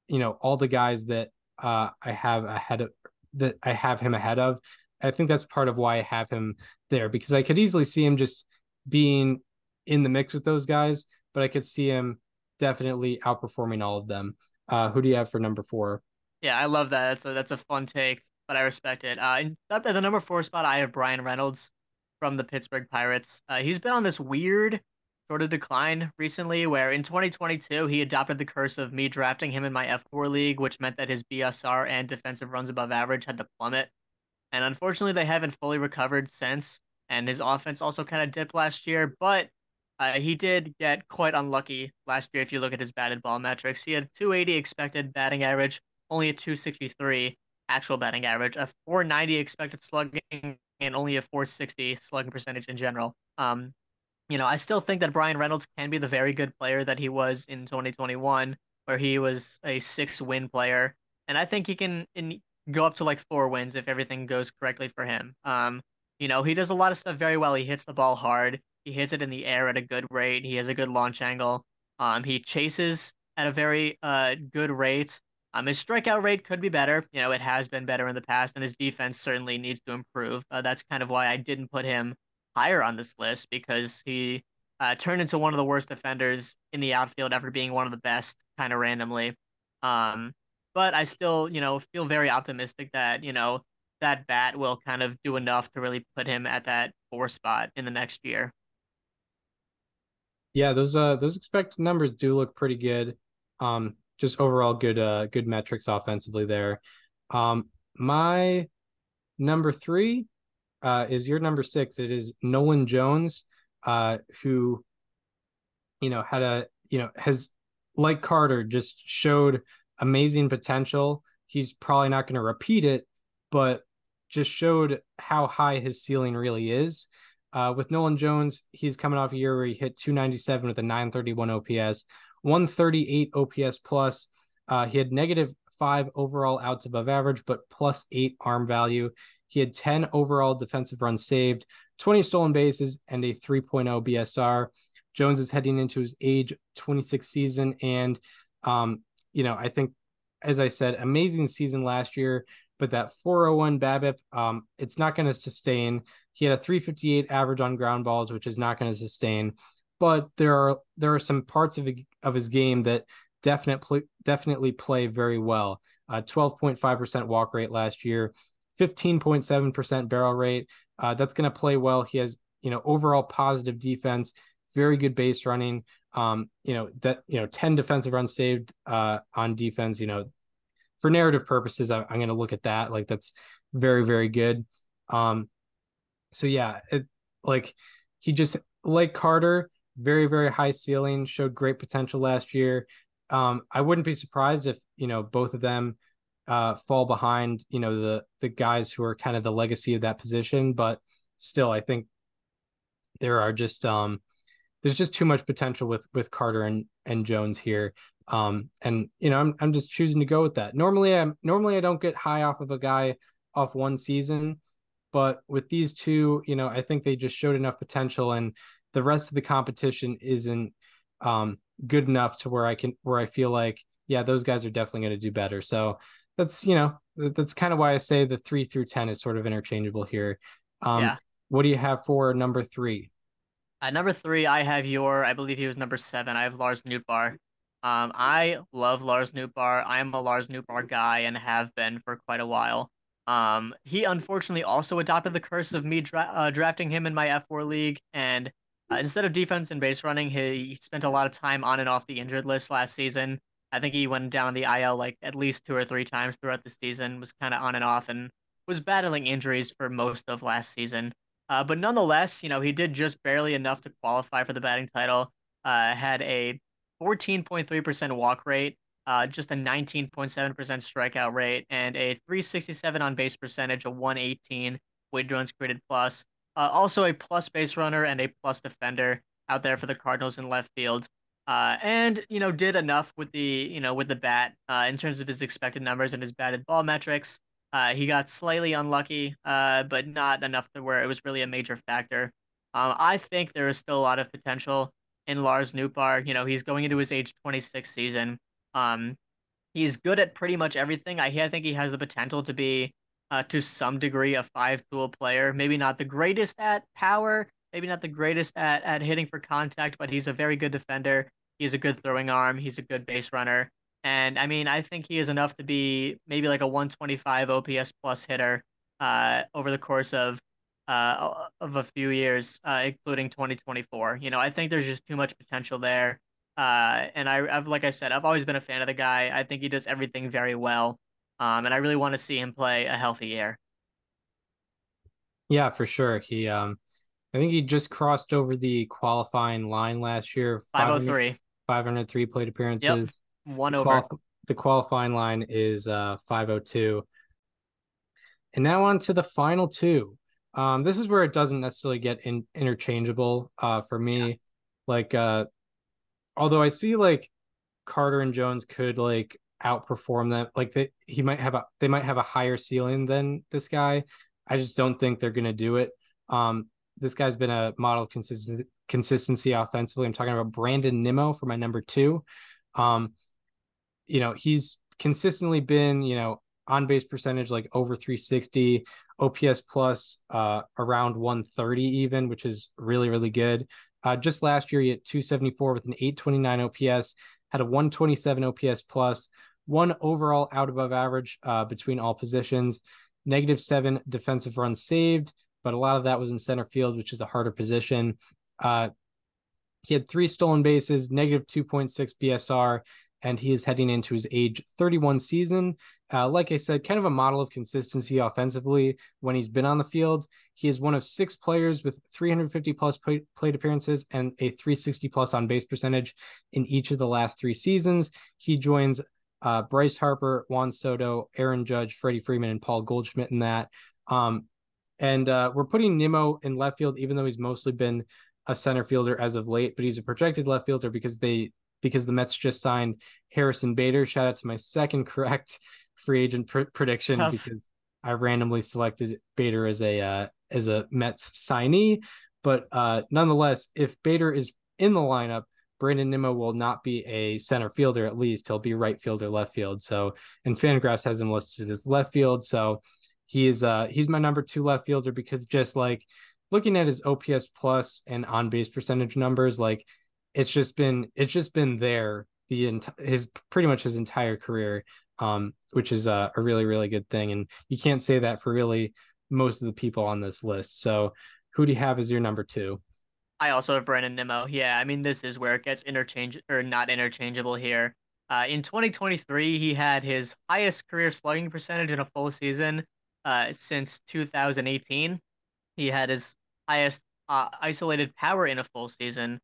you know all the guys that uh, I have ahead of that I have him ahead of. I think that's part of why I have him there because I could easily see him just being in the mix with those guys, but I could see him definitely outperforming all of them. Uh, who do you have for number four? Yeah, I love that. A that's a fun take, but I respect it. Uh, at the number four spot, I have Bryan Reynolds from the Pittsburgh Pirates. Uh, he's been on this weird sort of decline recently, where in 2022 he adopted the curse of me drafting him in my F4 league, which meant that his BSR and defensive runs above average had to plummet. And unfortunately, they haven't fully recovered since. And his offense also kind of dipped last year, but uh, he did get quite unlucky last year if you look at his batted ball metrics. He had 280 expected batting average, only a 263 actual batting average, a 490 expected slugging, and only a 460 slugging percentage in general. Um, you know, I still think that Bryan Reynolds can be the very good player that he was in 2021, where he was a six win player. And I think he can in, go up to like four wins if everything goes correctly for him. Um, you know, he does a lot of stuff very well. He hits the ball hard. He hits it in the air at a good rate. He has a good launch angle. Um, he chases at a very uh good rate. Um, his strikeout rate could be better. You know, it has been better in the past, and his defense certainly needs to improve. Uh, that's kind of why I didn't put him higher on this list because he uh, turned into one of the worst defenders in the outfield after being one of the best kind of randomly. Um, but I still, you know, feel very optimistic that you know that bat will kind of do enough to really put him at that four spot in the next year. Yeah, those uh those expected numbers do look pretty good. Um, just overall good uh good metrics offensively there. Um, my number three uh is your number six. It is Nolan Jones, uh, who you know had a you know has like Carter just showed amazing potential. He's probably not going to repeat it, but just showed how high his ceiling really is. Uh, with Nolan Jones, he's coming off a year where he hit 297 with a 931 OPS, 138 OPS plus. Uh, he had negative five overall outs above average, but plus eight arm value. He had 10 overall defensive runs saved, 20 stolen bases, and a 3.0 BSR. Jones is heading into his age 26 season. And, um, you know, I think, as I said, amazing season last year, but that 401 BABIP, um, it's not going to sustain. He had a 358 average on ground balls, which is not going to sustain. But there are there are some parts of of his game that definitely definitely play very well. Uh, 12.5% walk rate last year, 15.7% barrel rate. Uh, that's going to play well. He has you know overall positive defense, very good base running. Um, you know that you know 10 defensive runs saved uh, on defense. You know, for narrative purposes, I, am going to look at that. Like that's very very good. Um, so yeah, it like he just like Carter, very very high ceiling, showed great potential last year. Um, I wouldn't be surprised if you know both of them uh, fall behind you know the the guys who are kind of the legacy of that position, but still, I think there are just um there's just too much potential with with Carter and and Jones here. Um, and you know, I'm I'm just choosing to go with that. Normally, I'm normally I don't get high off of a guy off one season. But with these two, you know, I think they just showed enough potential, and the rest of the competition isn't um, good enough to where I can where I feel like, yeah, those guys are definitely going to do better. So that's you know that's kind of why I say the three through ten is sort of interchangeable here. Um, yeah. What do you have for number three? At number three, I have your. I believe he was number seven. I have Lars Nootbaar. Um, I love Lars Nootbaar. I am a Lars Nootbaar guy and have been for quite a while. Um, he unfortunately also adopted the curse of me dra- uh, drafting him in my F4 league, and uh, instead of defense and base running, he spent a lot of time on and off the injured list last season. I think he went down the IL like at least two or three times throughout the season, was kind of on and off, and was battling injuries for most of last season. Uh, but nonetheless, you know, he did just barely enough to qualify for the batting title. Uh, had a 14.3% walk rate, uh, just a 19.7% strikeout rate, and a 367 on base percentage, a 118 weighted runs created plus. Uh, also a plus base runner and a plus defender out there for the Cardinals in left field. Uh, and you know did enough with the you know with the bat uh, in terms of his expected numbers and his batted ball metrics. Uh, he got slightly unlucky, uh, but not enough to where it was really a major factor. Um, I think there is still a lot of potential in Lars Nootbaar. You know, he's going into his age 26 season. Um, he's good at pretty much everything. I, I think he has the potential to be, uh, to some degree, a five-tool player. Maybe not the greatest at power, maybe not the greatest at, at hitting for contact, but he's a very good defender. He's a good throwing arm. He's a good base runner. And I mean, I think he is enough to be maybe like a 125 OPS plus hitter uh, over the course of uh, of a few years, uh, including 2024. You know, I think there's just too much potential there. Uh, and I, I've like I said, I've always been a fan of the guy. I think he does everything very well. Um, and I really want to see him play a healthy year. Yeah, for sure. He um I think he just crossed over the qualifying line last year. 503. 503 plate appearances. Yep. One over. Qual- the qualifying line is uh 502. And now on to the final two. Um, this is where it doesn't necessarily get in, interchangeable uh, for me. Yeah. Like, uh, although I see like Carter and Jones could like outperform them, like they, he might have a they might have a higher ceiling than this guy. I just don't think they're gonna do it. Um, this guy's been a model of consistency consistency offensively. I'm talking about Brandon Nimmo for my number two. Um, you know, he's consistently been, you know, on base percentage like over 360, OPS plus uh, around 130 even, which is really really good. Uh, just last year he had 274 with an 829 OPS, had a 127 OPS plus, one overall out above average uh, between all positions, negative seven defensive runs saved, but a lot of that was in center field, which is a harder position. Uh, he had three stolen bases, negative 2.6 BSR, and he is heading into his age 31 season. Uh, like I said, kind of a model of consistency offensively when he's been on the field. He is one of six players with 350 plus plate, appearances and a 360 plus on base percentage in each of the last three seasons. He joins uh, Bryce Harper, Juan Soto, Aaron Judge, Freddie Freeman, and Paul Goldschmidt in that. Um, and uh, we're putting Nimmo in left field, even though he's mostly been a center fielder as of late, but he's a projected left fielder because they because the Mets just signed Harrison Bader. Shout out to my second correct free agent pr- prediction oh. because I randomly selected Bader as a uh, as a Mets signee. But uh, nonetheless, if Bader is in the lineup, Brandon Nimmo will not be a center fielder. At least he'll be right fielder, left field. So, and Fangraphs has him listed as left field. So, he's uh he's my number two left fielder because just like looking at his OPS plus and on base percentage numbers, like it's just been it's just been there the entire his pretty much his entire career, um, which is a, a really really good thing, and you can't say that for really most of the people on this list. So, who do you have as your number two? I also have Brandon Nimmo. Yeah, I mean this is where it gets interchange or not interchangeable here. Uh, in 2023, he had his highest career slugging percentage in a full season uh, since 2018. He had his highest uh, isolated power in a full season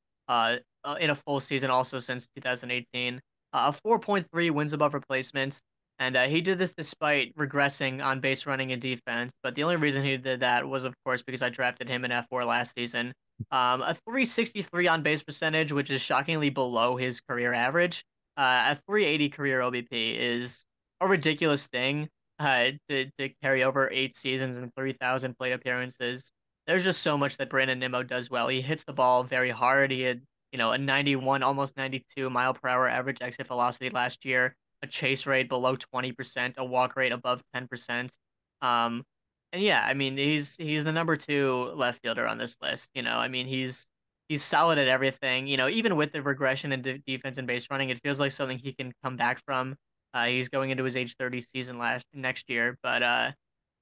uh, in a full season also since 2018. Uh, 4.3 wins above replacement. And uh, he did this despite regressing on base running and defense. But the only reason he did that was, of course, because I drafted him in fWAR last season. Um, a 363 on base percentage, which is shockingly below his career average. Uh, a 380 career OBP is a ridiculous thing uh, to, to carry over eight seasons and 3,000 plate appearances. There's just so much that Brandon Nimmo does well. He hits the ball very hard. He had you know, a 91, almost 92 mile per hour average exit velocity last year, a chase rate below 20%, a walk rate above 10%. Um, and yeah, I mean, he's he's the number two left fielder on this list. You know, I mean, he's he's solid at everything. You know, even with the regression in de- defense and base running, it feels like something he can come back from. Uh, he's going into his age 30 season last next year, but uh,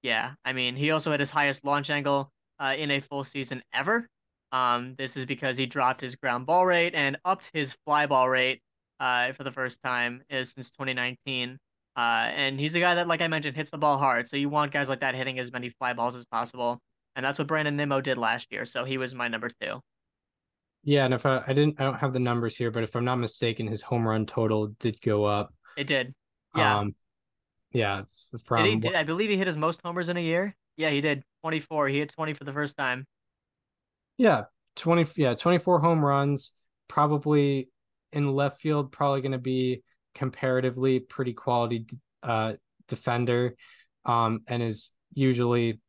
yeah, I mean, he also had his highest launch angle uh, in a full season ever. Um, this is because he dropped his ground ball rate and upped his fly ball rate uh, for the first time is since 2019. Uh, and he's a guy that, like I mentioned, hits the ball hard. So you want guys like that hitting as many fly balls as possible. And that's what Brandon Nimmo did last year. So he was my number two. Yeah, and if I, I didn't I don't have the numbers here, but if I'm not mistaken, his home run total did go up. It did. Yeah. Um yeah, it's from did he, did, I believe he hit his most homers in a year. Yeah, he did. 24. He hit 20 for the first time. Yeah, 20 yeah, 24 home runs, probably in left field probably going to be comparatively pretty quality uh defender um and is usually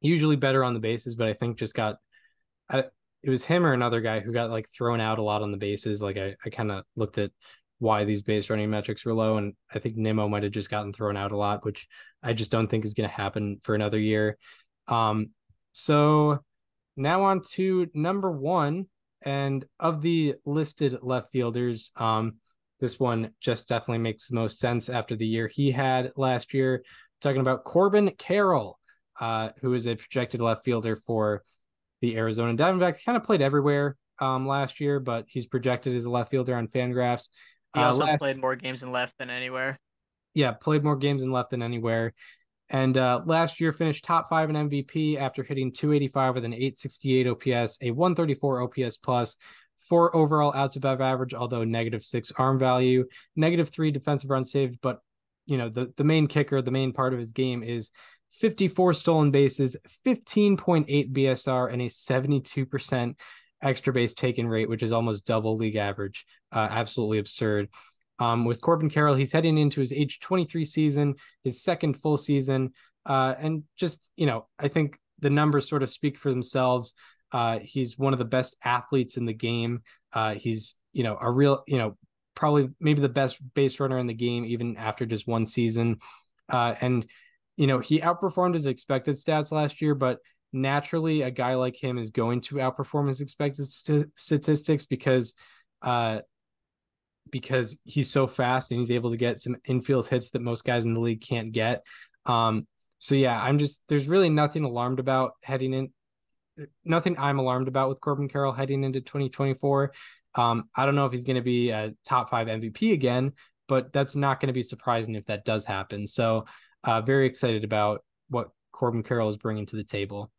usually better on the bases, but I think just got I, it was him or another guy who got like thrown out a lot on the bases. Like I, I kind of looked at why these base running metrics were low, and I think Nimmo might have just gotten thrown out a lot, which I just don't think is going to happen for another year. Um, so now on to number one, and of the listed left fielders, um, this one just definitely makes the most sense after the year he had last year. talking about Corbin Carroll, uh, who is a projected left fielder for the Arizona Diamondbacks. He kind of played everywhere um, last year, but he's projected as a left fielder on Fangraphs. He uh, also last... played more games in left than anywhere. Yeah, played more games in left than anywhere. And uh, last year finished top five in MVP after hitting 285 with an 868 OPS, a 134 OPS plus, four overall outs above average, although negative six arm value, negative three defensive runs saved. But you know the the main kicker, the main part of his game is 54 stolen bases, 15.8 BSR, and a 72% extra base taken rate, which is almost double league average. Uh, absolutely absurd. Um, with Corbin Carroll, he's heading into his age 23 season, his second full season. Uh, and just, you know, I think the numbers sort of speak for themselves. Uh, he's one of the best athletes in the game. Uh, he's, you know, a real, you know, probably maybe the best base runner in the game, even after just one season. Uh, and you know, he outperformed his expected stats last year, but naturally a guy like him is going to outperform his expected st- statistics because uh because he's so fast and he's able to get some infield hits that most guys in the league can't get. Um so yeah, I'm just there's really nothing alarmed about heading in nothing I'm alarmed about with Corbin Carroll heading into 2024. Um I don't know if he's going to be a top 5 MVP again, but that's not going to be surprising if that does happen. So uh, very excited about what Corbin Carroll is bringing to the table.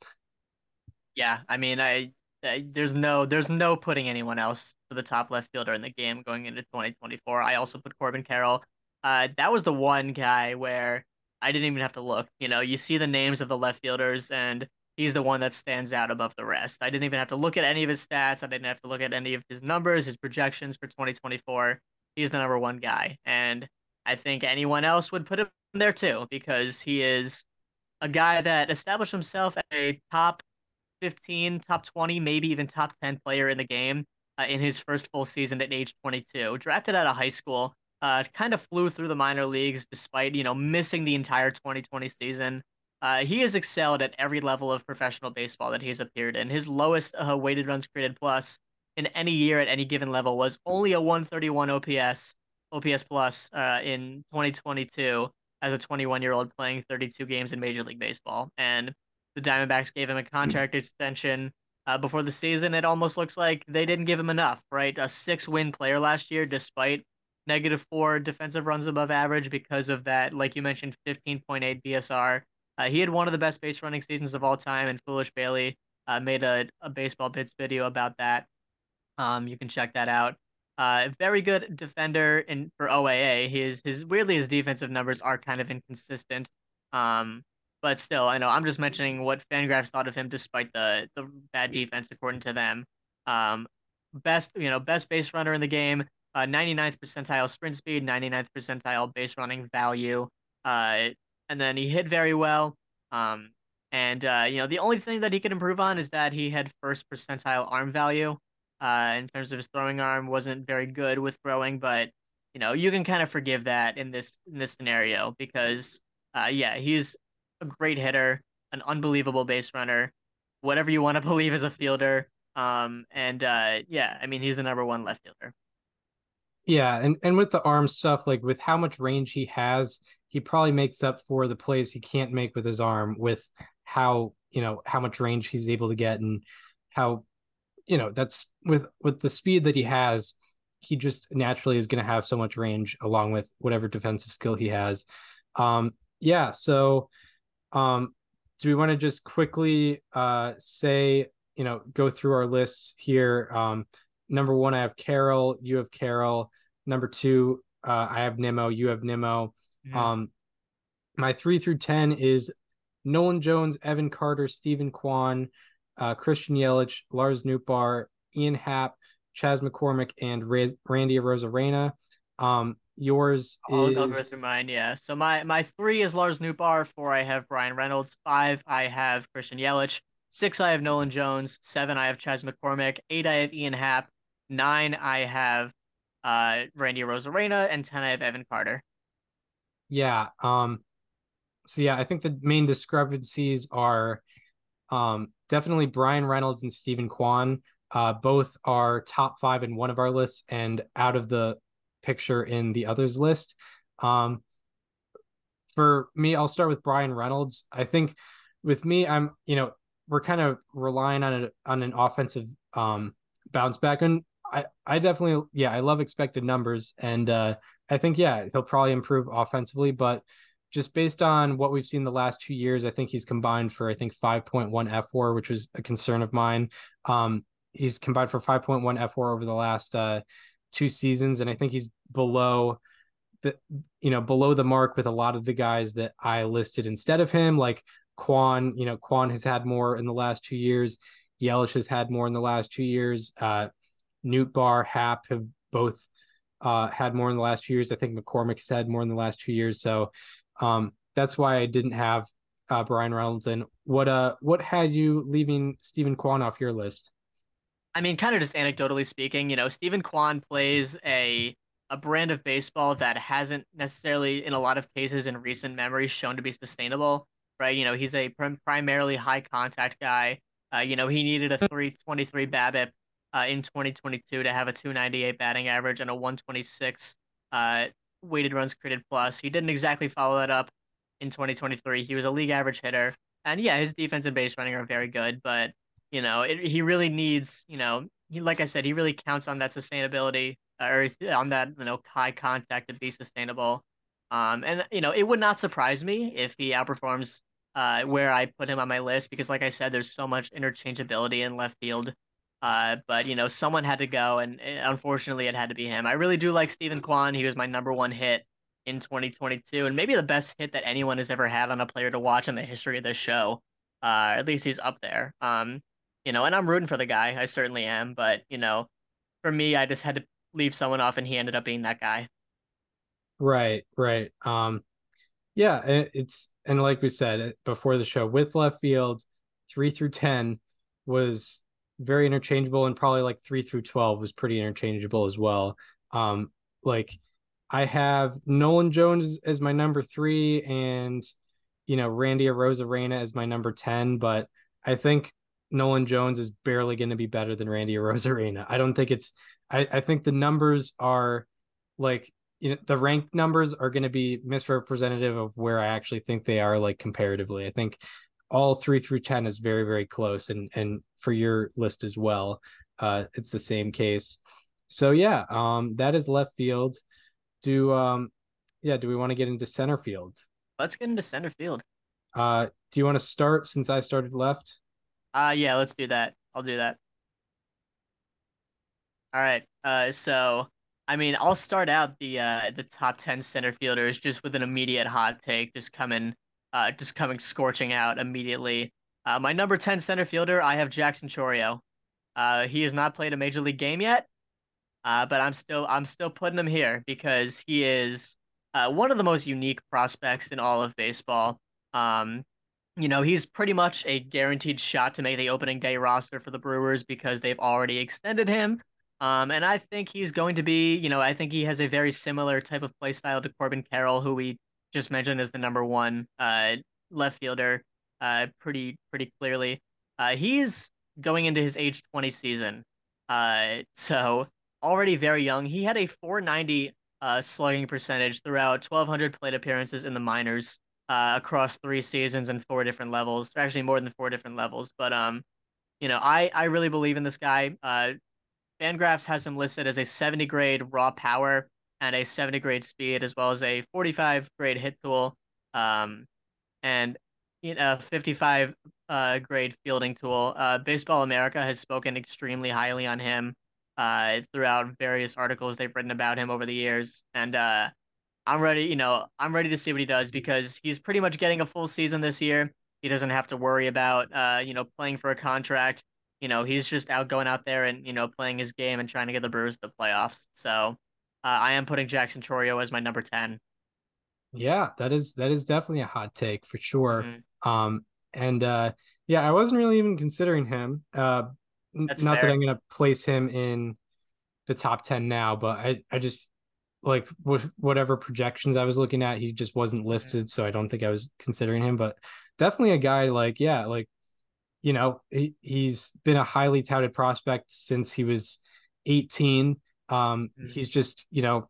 Yeah, I mean, I there's no there's no putting anyone else for the top left fielder in the game going into 2024. I also put Corbin Carroll. Uh, that was the one guy where I didn't even have to look. You know, you see the names of the left fielders, and he's the one that stands out above the rest. I didn't even have to look at any of his stats. I didn't have to look at any of his numbers, his projections for 2024. He's the number one guy, and I think anyone else would put him there too because he is a guy that established himself as a top 15, top 20, maybe even top 10 player in the game uh, in his first full season at age 22. Drafted out of high school, uh, kind of flew through the minor leagues despite, you know, missing the entire 2020 season. Uh, he has excelled at every level of professional baseball that he's appeared in. His lowest uh, weighted runs created plus in any year at any given level was only a 131 OPS, OPS plus uh, in 2022 as a 21 year old playing 32 games in Major League Baseball. And the Diamondbacks gave him a contract extension uh, before the season. It almost looks like they didn't give him enough, right? A six win player last year, despite negative four defensive runs above average because of that, like you mentioned, 15.8 BSR. Uh, he had one of the best base running seasons of all time, and Foolish Bailey uh, made a, a baseball bits video about that. Um, you can check that out. Uh, very good defender in for OAA. His his weirdly his defensive numbers are kind of inconsistent. Um, but still, I know I'm just mentioning what Fangraphs thought of him despite the the bad defense according to them. Um, best you know best base runner in the game. Uh, 99th percentile sprint speed, 99th percentile base running value. Uh, and then he hit very well. Um, and uh, you know the only thing that he could improve on is that he had first percentile arm value uh, in terms of his throwing arm wasn't very good with throwing, but you know you can kind of forgive that in this in this scenario because uh, yeah, he's a great hitter, an unbelievable base runner, whatever you want to believe as a fielder. Um, and uh, yeah, I mean he's the number one left fielder. Yeah, and and with the arm stuff, like with how much range he has, he probably makes up for the plays he can't make with his arm with how you know how much range he's able to get and how you know that's with with the speed that he has he just naturally is going to have so much range along with whatever defensive skill he has um yeah so um do we want to just quickly uh say you know go through our lists here. Um, number one, I have Carroll. You have Carroll. Number two, uh, I have Nimmo. You have Nimmo. Mhm. Um, my three through ten is Nolan Jones, Evan Carter, Steven Kwan, uh, Christian Yelich, Lars Nootbaar, Ian Happ, Chas McCormick, and Randy Arozarena. Um, yours I'll is go through mine, yeah. So my my three is Lars Nootbaar. Four, I have Bryan Reynolds. Five, I have Christian Yelich. Six, I have Nolan Jones. Seven, I have Chas McCormick. Eight, I have Ian Happ. Nine, I have uh Randy Arozarena, and ten, I have Evan Carter. Yeah. Um so yeah, I think the main discrepancies are um definitely Bryan Reynolds and Steven Kwan. Uh both are top five in one of our lists and out of the picture in the others list. Um for me, I'll start with Bryan Reynolds. I think with me, I'm you know, we're kind of relying on a on an offensive um bounce back. And I, I definitely yeah, I love expected numbers and uh I think yeah, he'll probably improve offensively, but just based on what we've seen the last two years, I think he's combined for I think 5.1 fWAR, which was a concern of mine. Um, he's combined for 5.1 fWAR over the last uh, two seasons, and I think he's below the you know below the mark with a lot of the guys that I listed instead of him, like Kwan. You know, Kwan has had more in the last two years. Yelich has had more in the last two years. Uh, Newt Bar, Happ have both uh, had more in the last two years. I think McCormick has had more in the last two years. So um, that's why I didn't have uh, Bryan Reynolds. And what uh what had you leaving Steven Kwan off your list? I mean, kind of just anecdotally speaking, you know, Steven Kwan plays a a brand of baseball that hasn't necessarily, in a lot of cases in recent memory, shown to be sustainable. Right? You know, he's a prim- primarily high contact guy. Uh, you know, he needed a 323 BABIP uh, in 2022 to have a 298 batting average and a 126 uh, weighted runs created plus. He didn't exactly follow that up in 2023. He was a league average hitter, and yeah, his defense and base running are very good. But you know, it, he really needs, you know, he like I said, he really counts on that sustainability or on that you know high contact to be sustainable. Um, and you know, it would not surprise me if he outperforms uh where I put him on my list because, like I said, there's so much interchangeability in left field. Uh, but you know, someone had to go, and eh, unfortunately, it had to be him. I really do like Steven Kwan. He was my number one hit in 2022, and maybe the best hit that anyone has ever had on a player to watch in the history of this show. Uh, at least he's up there. Um, you know, and I'm rooting for the guy. I certainly am. But you know, for me, I just had to leave someone off, and he ended up being that guy. Right, right. Um, yeah, it- it's and like we said before the show, with left field, three through ten was very interchangeable, and probably like three through twelve was pretty interchangeable as well. Um, like I have Nolan Jones as my number three, and you know Randy Arozarena as my number ten, but I think Nolan Jones is barely going to be better than Randy Arozarena. I don't think it's. I I think the numbers are like you know the rank numbers are going to be misrepresentative of where I actually think they are like comparatively. I think all three through ten is very very close, and and for your list as well, uh, it's the same case. So yeah, um, that is left field. Do um, yeah, do we want to get into center field? Let's get into center field. Uh, do you want to start since I started left? Uh yeah, let's do that. I'll do that. All right. Uh so I mean, I'll start out the uh the top 10 center fielders just with an immediate hot take, just coming uh just coming scorching out immediately. Uh my number 10 center fielder, I have Jackson Chourio. Uh he has not played a major league game yet. Uh but I'm still I'm still putting him here because he is uh one of the most unique prospects in all of baseball. Um you know, he's pretty much a guaranteed shot to make the opening day roster for the Brewers because they've already extended him. Um, and I think he's going to be, you know, I think he has a very similar type of play style to Corbin Carroll, who we just mentioned as the number one uh, left fielder, uh, pretty pretty clearly. Uh, he's going into his age 20 season. Uh, so already very young. He had a 490 uh, slugging percentage throughout 1,200 plate appearances in the minors uh, across three seasons and four different levels. Actually, more than four different levels. But um, you know, I I really believe in this guy. Uh, Fangraphs has him listed as a 70 grade raw power and a 70 grade speed, as well as a 45 grade hit tool, um, and know, 55 uh, grade fielding tool. Uh, Baseball America has spoken extremely highly on him uh, throughout various articles they've written about him over the years, and uh, I'm ready. You know, I'm ready to see what he does because he's pretty much getting a full season this year. He doesn't have to worry about uh, you know playing for a contract. You know, he's just out going out there and you know playing his game and trying to get the Brewers to the playoffs. So uh, I am putting Jackson Chourio as my number ten. Yeah, that is that is definitely a hot take for sure. Mhm. Um, and uh, yeah, I wasn't really even considering him. Uh, That's not that. I'm gonna place him in the top ten now, but I I just like with whatever projections I was looking at, he just wasn't Mm-hmm. lifted, so I don't think I was considering him. But definitely a guy like yeah, like you know he he's been a highly touted prospect since he was 18. Um, Mhm. he's just you know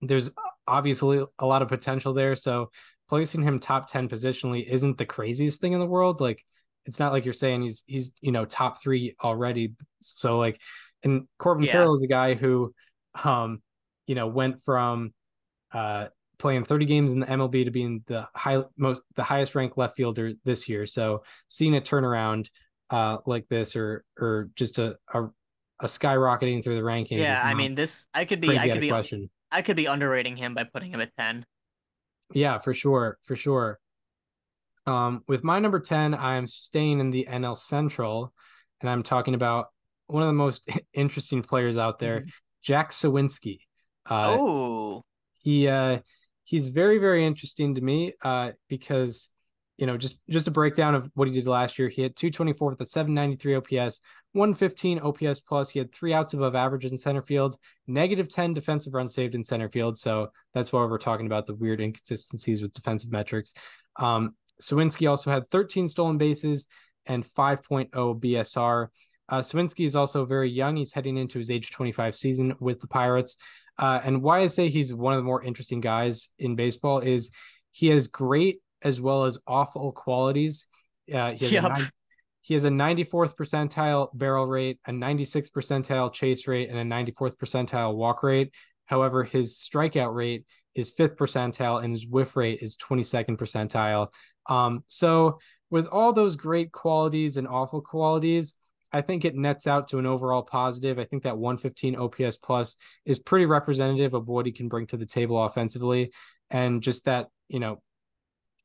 there's obviously a lot of potential there. So placing him top 10 positionally isn't the craziest thing in the world. Like it's not like you're saying he's he's you know top three already. So like and Corbin Yeah. Carroll is a guy who um you know went from uh playing 30 games in the MLB to being the high most the highest ranked left fielder this year. So seeing a turnaround uh like this or or just a a, a skyrocketing through the rankings. Yeah, I mean this. I could be. I could be. question. I could be underrating him by putting him at ten. Yeah, for sure, for sure. Um, with my number 10, I'm staying in the NL Central, and I'm talking about one of the most interesting players out there, Jack Suwinski. Uh, oh, he uh, he's very, very interesting to me uh, because you know just just a breakdown of what he did last year. He had 224 with a 793 OPS, 115 OPS plus. He had three outs above average in center field, negative 10 defensive runs saved in center field. So that's why we're talking about the weird inconsistencies with defensive metrics. Um, Suwinski also had 13 stolen bases and 5.0 BSR. Uh, Suwinski is also very young. He's heading into his age 25 season with the Pirates. Uh, and why I say he's one of the more interesting guys in baseball is he has great as well as awful qualities. Uh, he has Yep. a he has a 94th percentile barrel rate, a 96th percentile chase rate, and a 94th percentile walk rate. However, his strikeout rate is fifth percentile and his whiff rate is 22nd percentile. Um, so with all those great qualities and awful qualities, I think it nets out to an overall positive. I think that 115 OPS plus is pretty representative of what he can bring to the table offensively. And just that, you know,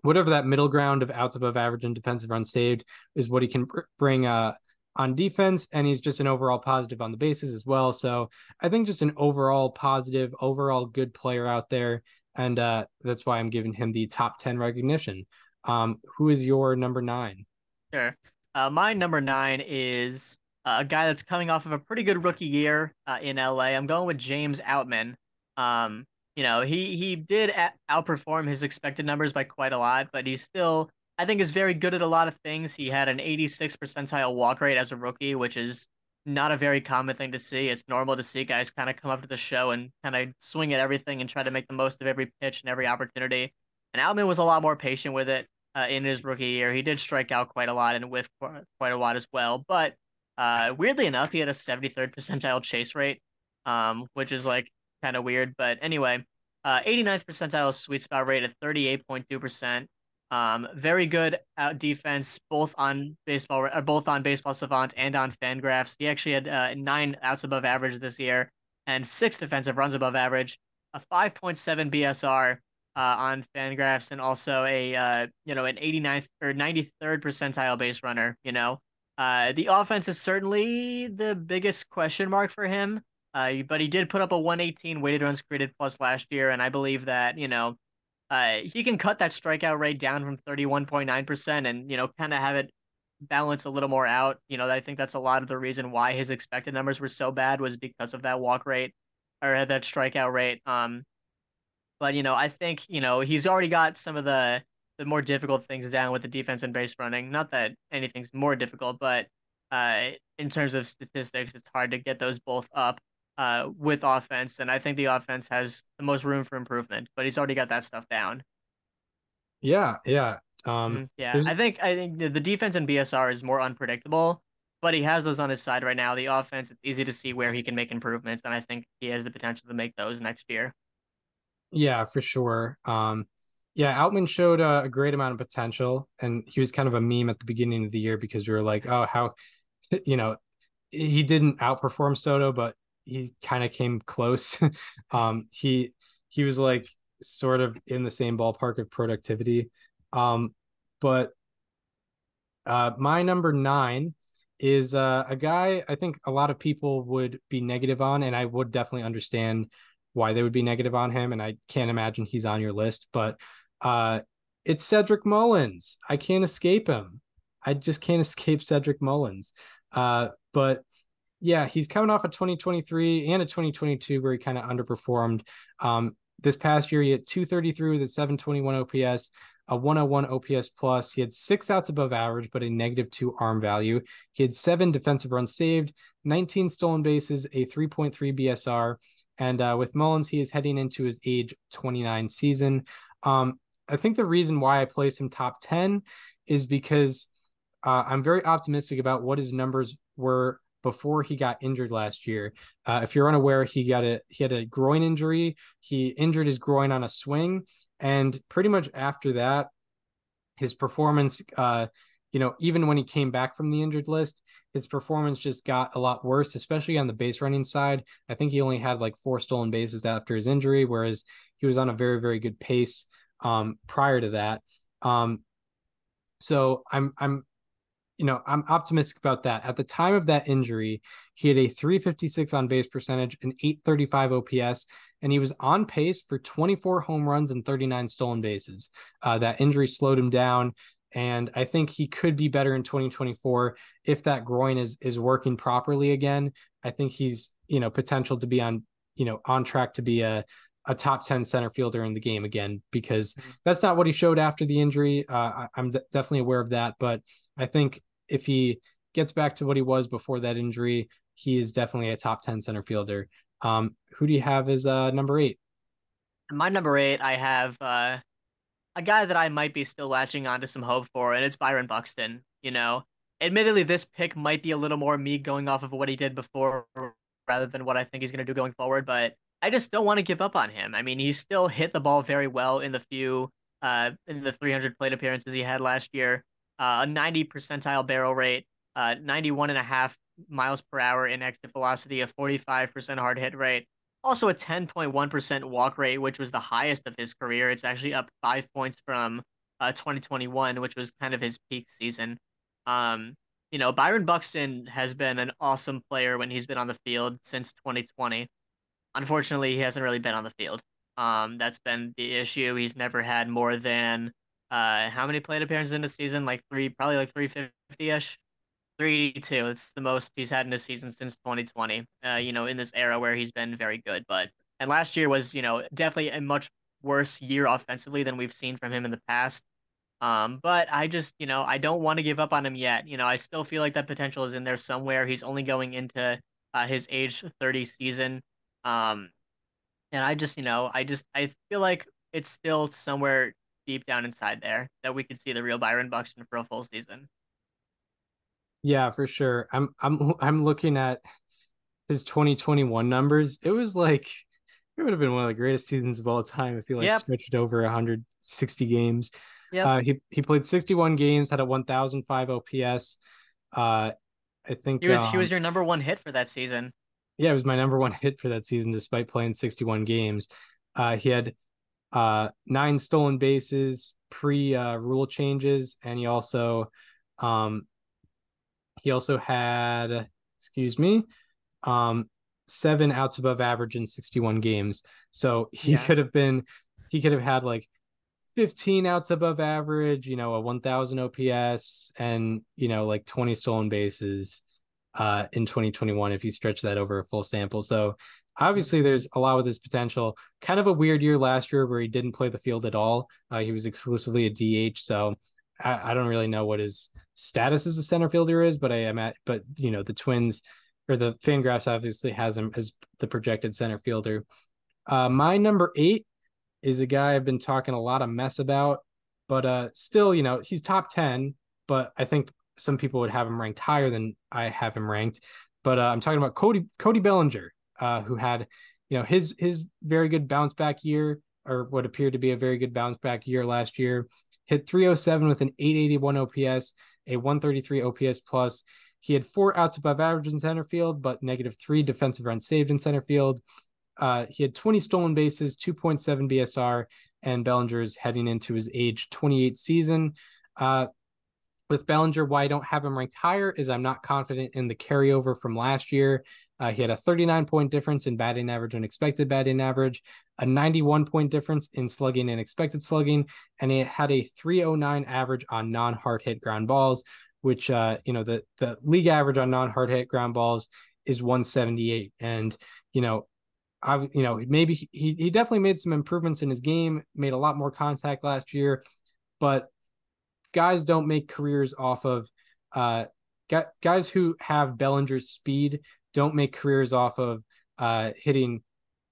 whatever that middle ground of outs above average and defensive runs saved is what he can bring uh, on defense. And he's just an overall positive on the bases as well. So I think just an overall positive, overall good player out there. And uh, that's why I'm giving him the top 10 recognition. Um, who is your number nine? sure. Uh, my number nine is uh, a guy that's coming off of a pretty good rookie year uh, in LA. I'm going with James Outman. Um, you know, he he did outperform his expected numbers by quite a lot, but he's still, I think, is very good at a lot of things. He had an 86 percentile walk rate as a rookie, which is not a very common thing to see. It's normal to see guys kind of come up to the show and kind of swing at everything and try to make the most of every pitch and every opportunity. And Outman was a lot more patient with it uh, in his rookie year. He did strike out quite a lot and whiff quite a lot as well. But uh, weirdly enough, he had a 73rd percentile chase rate, um, which is like kind of weird. But anyway, uh, 89th percentile sweet spot rate at 38.2%. Um, very good out defense, both on baseball, uh, both on Baseball Savant and on Fangraphs. He actually had uh, nine outs above average this year and six defensive runs above average, a 5.7 BSR uh, on Fangraphs, and also a uh, you know an 89th or 93rd percentile base runner. You know, uh, the offense is certainly the biggest question mark for him. Uh, but he did put up a 118 weighted runs created plus last year, and I believe that you know uh, he can cut that strikeout rate down from 31.9% and, you know, kind of have it balance a little more out. You know, I think that's a lot of the reason why his expected numbers were so bad was because of that walk rate or that strikeout rate. Um, but, you know, I think, you know, he's already got some of the, the more difficult things down with the defense and base running. Not that anything's more difficult, but uh, in terms of statistics, it's hard to get those both up uh, with offense, and I think the offense has the most room for improvement. But he's already got that stuff down. Yeah, yeah. Um, Mhm, yeah, there's- I think I think the, the defense in BSR is more unpredictable, but he has those on his side right now. The offense, it's easy to see where he can make improvements, and I think he has the potential to make those next year. Yeah, for sure. Um, Yeah, Outman showed uh, a great amount of potential, and he was kind of a meme at the beginning of the year because we were like, oh, how, you know, he didn't outperform Soto, but he kind of came close. um, he he was like sort of in the same ballpark of productivity. Um, but uh, my number nine is uh, a guy I think a lot of people would be negative on, and I would definitely understand why they would be negative on him. And I can't imagine he's on your list, but uh, it's Cedric Mullins. I can't escape him. I just can't escape Cedric Mullins. Uh, but yeah, he's coming off a 2023 and a 2022 where he kind of underperformed. Um, this past year, he had 233 with a 721 OPS, a 101 OPS plus. He had six outs above average, but a negative two arm value. He had seven defensive runs saved, 19 stolen bases, a 3.3 BSR. And uh, with Mullins, he is heading into his age 29 season. Um, I think the reason why I place him top 10 is because uh, I'm very optimistic about what his numbers were before he got injured last year. Uh, if you're unaware, he got a he had a groin injury. He injured his groin on a swing, and pretty much after that, his performance, uh, you know, even when he came back from the injured list, his performance just got a lot worse, especially on the base running side. I think he only had like four stolen bases after his injury, whereas he was on a very very good pace um, prior to that. Um, so I'm I'm you know, I'm optimistic about that. At the time of that injury, he had a 356 on base percentage, an 835 OPS, and he was on pace for 24 home runs and 39 stolen bases. Uh, that injury slowed him down, and I think he could be better in 2024 if that groin is is working properly again. I think he's you know potential to be on you know on track to be a a top 10 center fielder in the game again because mm-hmm. that's not what he showed after the injury. Uh, I, am d- definitely aware of that, but I think if he gets back to what he was before that injury, he is definitely a top 10 center fielder. Um, who do you have as uh, number eight? My number eight, I have uh, a guy that I might be still latching onto some hope for, and it's Byron Buxton. You know, admittedly, this pick might be a little more me going off of what he did before rather than what I think he's going to do going forward, but I just don't want to give up on him. I mean, he still hit the ball very well in the few uh in the 300 plate appearances he had last year uh, a 90 percentile barrel rate, uh, 91 and a half miles per hour in exit velocity, a 45% hard hit rate, also a 10.1% walk rate, which was the highest of his career. It's actually up five points from uh, 2021, which was kind of his peak season. Um, you know, Byron Buxton has been an awesome player when he's been on the field since 2020. Unfortunately, he hasn't really been on the field. Um, that's been the issue. He's never had more than uh, how many plate appearances in a season? Like three, probably like 350 ish. 382. It's the most he's had in a season since 2020. Uh, you know, in this era where he's been very good. But and last year was, you know, definitely a much worse year offensively than we've seen from him in the past. Um, but I just, you know, I don't want to give up on him yet. You know, I still feel like that potential is in there somewhere. He's only going into uh, his age 30 season. Um, and I just, you know, I just I feel like it's still somewhere deep down inside there that we could see the real Byron Buxton for a full season. Yeah, for sure. I'm I'm I'm looking at his 2021 numbers. It was like it would have been one of the greatest seasons of all time if he like yep. stretched over 160 games. Yeah. Uh, he he played 61 games, had a 1005 OPS. Uh, I think he was um, he was your number one hit for that season. Yeah, it was my number one hit for that season, despite playing 61 games. Uh, he had uh, nine stolen bases pre uh, rule changes, and he also um, he also had excuse me um, seven outs above average in 61 games. So he yeah. could have been he could have had like 15 outs above average, you know, a 1000 OPS and, you know, like 20 stolen bases uh, in 2021 if you stretch that over a full sample. So obviously there's a lot with his potential. Kind of a weird year last year where he didn't play the field at all. Uh, he was exclusively a DH, so I, I, don't really know what his status as a center fielder is, but I am at. But you know, the Twins or the Fangraphs obviously has him as the projected center fielder. Uh, my number eight is a guy I've been talking a lot of mess about, but uh, still, you know, he's top ten. But I think some people would have him ranked higher than I have him ranked. But uh, I'm talking about Cody Cody Bellinger uh, who had, you know, his his very good bounce back year or what appeared to be a very good bounce back year last year. Hit 307 with an 881 OPS, a 133 OPS plus. He had four outs above average in center field, but negative three defensive runs saved in center field. Uh, he had 20 stolen bases, 2.7 BSR, and Bellinger's heading into his age 28 season. Uh, with Bellinger, why I don't have him ranked higher is I'm not confident in the carryover from last year. Uh, he had a 39 point difference in batting average and expected batting average, a 91 point difference in slugging and expected slugging, and he had a 309 average on non hard hit ground balls, which uh, you know the the league average on non hard hit ground balls is 178, and you know. I, you know, maybe he, he definitely made some improvements in his game, made a lot more contact last year, but guys don't make careers off of uh guys who have Bellinger's speed don't make careers off of uh hitting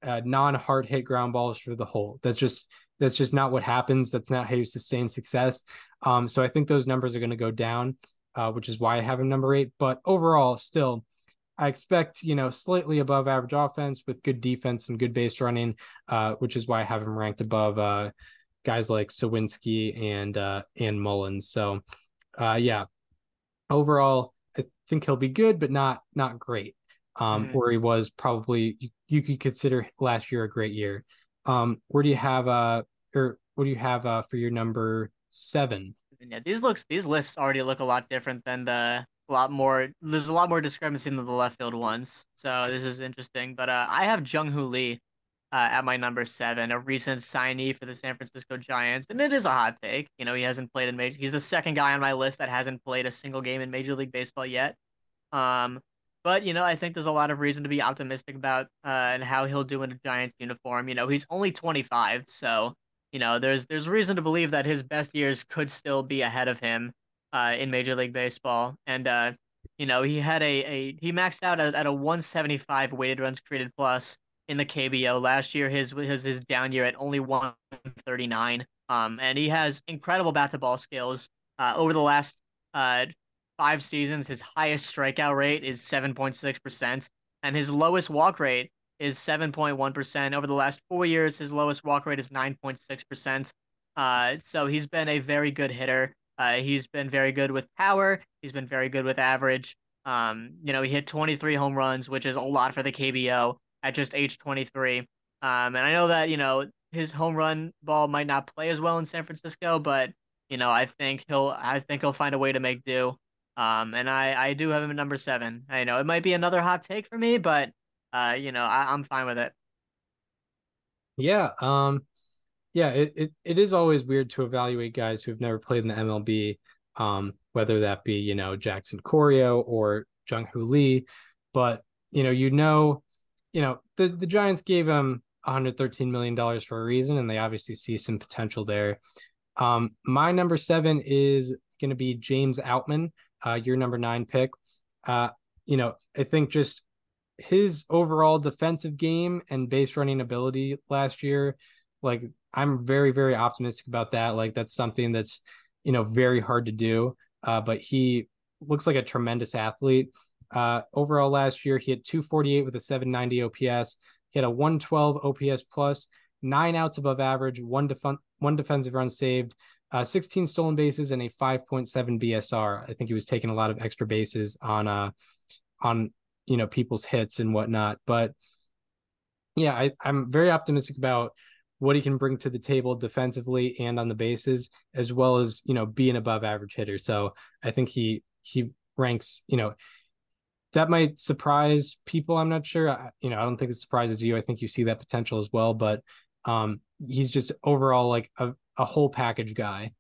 uh, non-hard hit ground balls for the hole. That's just that's just not what happens. That's not how you sustain success. Um, so I think those numbers are going to go down, uh, which is why I have him number eight. But overall, still, I expect you know slightly above average offense with good defense and good base running, uh, which is why I have him ranked above uh, guys like Suwinski and uh, and Mullins. So, uh, yeah, overall, I think he'll be good, but not not great. Um, mm-hmm. where he was probably you, you, could consider last year a great year. Um, where do you have uh or what do you have uh for your number seven? Yeah, these looks these lists already look a lot different than the a lot more there's a lot more discrepancy than the left field ones. So this is interesting. But uh I have Jung Hoo Lee uh, at my number seven, a recent signee for the San Francisco Giants, and it is a hot take. You know, he hasn't played in major. He's the second guy on my list that hasn't played a single game in Major League Baseball yet. Um, but you know, I think there's a lot of reason to be optimistic about uh and how he'll do in a Giants uniform. You know, he's only 25, so you know, there's there's reason to believe that his best years could still be ahead of him uh in Major League Baseball. And uh, you know, he had a a he maxed out at, at a 175 weighted runs created plus in the KBO. Last year, his his his down year at only 139. Um, and he has incredible bat to ball skills. Uh, over the last uh five seasons, his highest strikeout rate is 7.6 percent, and his lowest walk rate is 7.1 percent. Over the last four years, his lowest walk rate is 9.6 percent. Uh, so he's been a very good hitter. Uh, he's been very good with power. He's been very good with average. Um, you know, he hit 23 home runs, which is a lot for the KBO at just age 23. Um, and I know that, you know, his home run ball might not play as well in San Francisco, but, you know, I think he'll, I think he'll find a way to make do. Um, and I, I do have him at number seven. I know it might be another hot take for me, but, uh, you know, I, I'm fine with it. Yeah. Um, yeah, it, it, it is always weird to evaluate guys who've never played in the MLB, um, whether that be, you know, Jackson Chourio or Jung Hoo Lee. But, you know, you know, you know, the, the Giants gave him 113 million dollars for a reason, and they obviously see some potential there. Um, my number seven is going to be James Outman, uh, your number nine pick. Uh, you know, I think just his overall defensive game and base running ability last year, like I'm very, very optimistic about that. Like that's something that's, you know, very hard to do. Uh, but he looks like a tremendous athlete. Uh, overall last year, he had 248 with a 790 OPS. He had a 112 OPS plus, nine outs above average, one def- one defensive run saved, uh, 16 stolen bases, and a 5.7 BSR. I think he was taking a lot of extra bases on uh on you know people's hits and whatnot. But yeah, I, I'm very optimistic about what he can bring to the table defensively and on the bases, as well as you know being above average hitter. So I think he he ranks you know that might surprise people. I'm not sure. I, you know, I don't think it surprises you. I think you see that potential as well, but um, he's just overall like a, a whole package guy.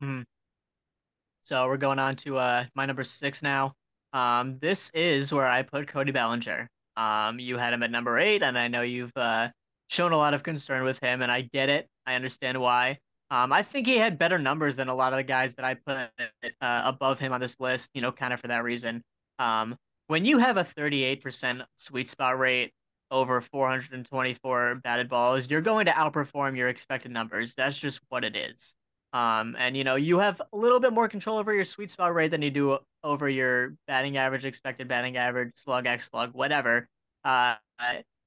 Hmm. So we're going on to uh my number six now. Um, this is where I put Cody Bellinger. Um, you had him at number eight, and I know you've uh shown a lot of concern with him, and I get it. I understand why. Um, I think he had better numbers than a lot of the guys that I put uh, above him on this list. You know, kind of for that reason. Um, when you have a 38% sweet spot rate over 424 batted balls, you're going to outperform your expected numbers. That's just what it is. Um, and you know, you have a little bit more control over your sweet spot rate than you do over your batting average, expected batting average, slug x slug, whatever. Uh,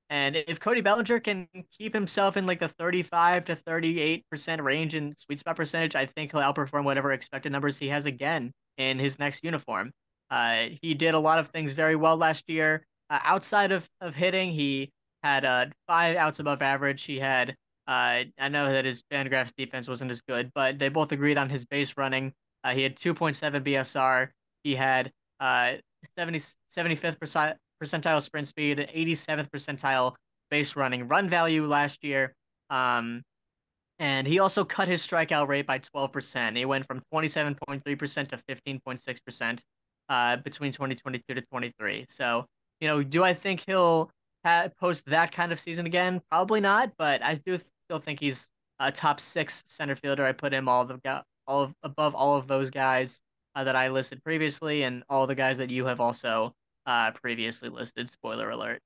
And if Cody Bellinger can keep himself in like the 35 to 38% range in sweet spot percentage, I think he'll outperform whatever expected numbers he has again in his next uniform. Uh, he did a lot of things very well last year. Uh, outside of, of hitting, he had uh, five outs above average. He had, uh, I know that his Fangraphs defense wasn't as good, but they both agreed on his base running. Uh, he had 2.7 BSR. He had uh, 70, 75th percentile sprint speed, 87th percentile base running run value last year. Um, and he also cut his strikeout rate by 12%. He went from 27.3% to 15.6% uh, between 2022 to 23. So, you know, do I think he'll ha- post that kind of season again? Probably not, but I do still think he's a top six center fielder. I put him all the all of, above all of those guys uh, that I listed previously, and all the guys that you have also uh, previously listed. Spoiler alert.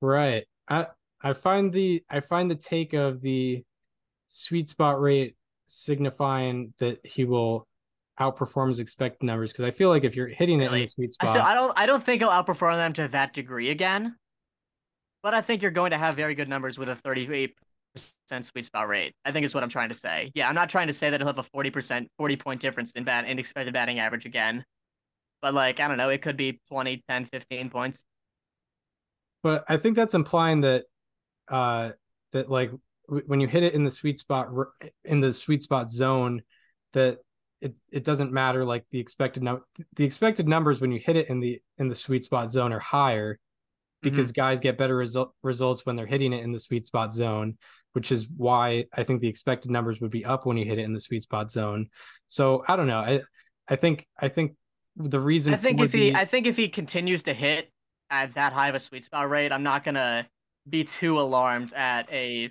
Right. I I find the I find the take of the sweet spot rate signifying that he will outperform his expected numbers because I feel like if you're hitting it really? in the sweet spot, so I don't I don't think he'll outperform them to that degree again. But I think you're going to have very good numbers with a 38 percent sweet spot rate. I think is what I'm trying to say. Yeah, I'm not trying to say that he'll have a 40 percent 40 point difference in bat in expected batting average again. But like, I don't know, it could be 20, 10, 15 points. But I think that's implying that uh that like w- when you hit it in the sweet spot in the sweet spot zone that it it doesn't matter like the expected no the expected numbers when you hit it in the in the sweet spot zone are higher because mm-hmm. guys get better result, results when they're hitting it in the sweet spot zone which is why I think the expected numbers would be up when you hit it in the sweet spot zone. So I don't know. I I think I think the reason I think if he I think if he continues to hit at that high of a sweet spot rate, I'm not gonna be too alarmed at a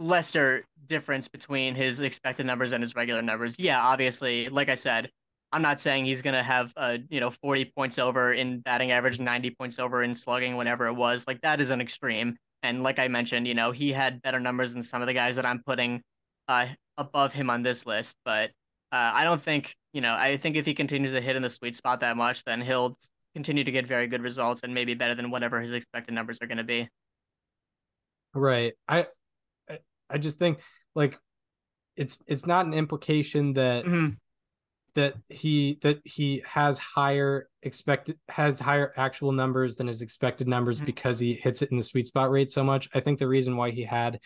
lesser difference between his expected numbers and his regular numbers. Yeah, obviously, like I said, I'm not saying he's gonna have a you know 40 points over in batting average, 90 points over in slugging, whatever it was. Like that is an extreme. And like I mentioned, you know, he had better numbers than some of the guys that I'm putting uh above him on this list, but uh, I don't think you know. I think if he continues to hit in the sweet spot that much, then he'll continue to get very good results and maybe better than whatever his expected numbers are going to be. Right. I I just think like it's it's not an implication that mm-hmm. that he that he has higher expected has higher actual numbers than his expected numbers mm-hmm. because he hits it in the sweet spot rate so much. I think the reason why he had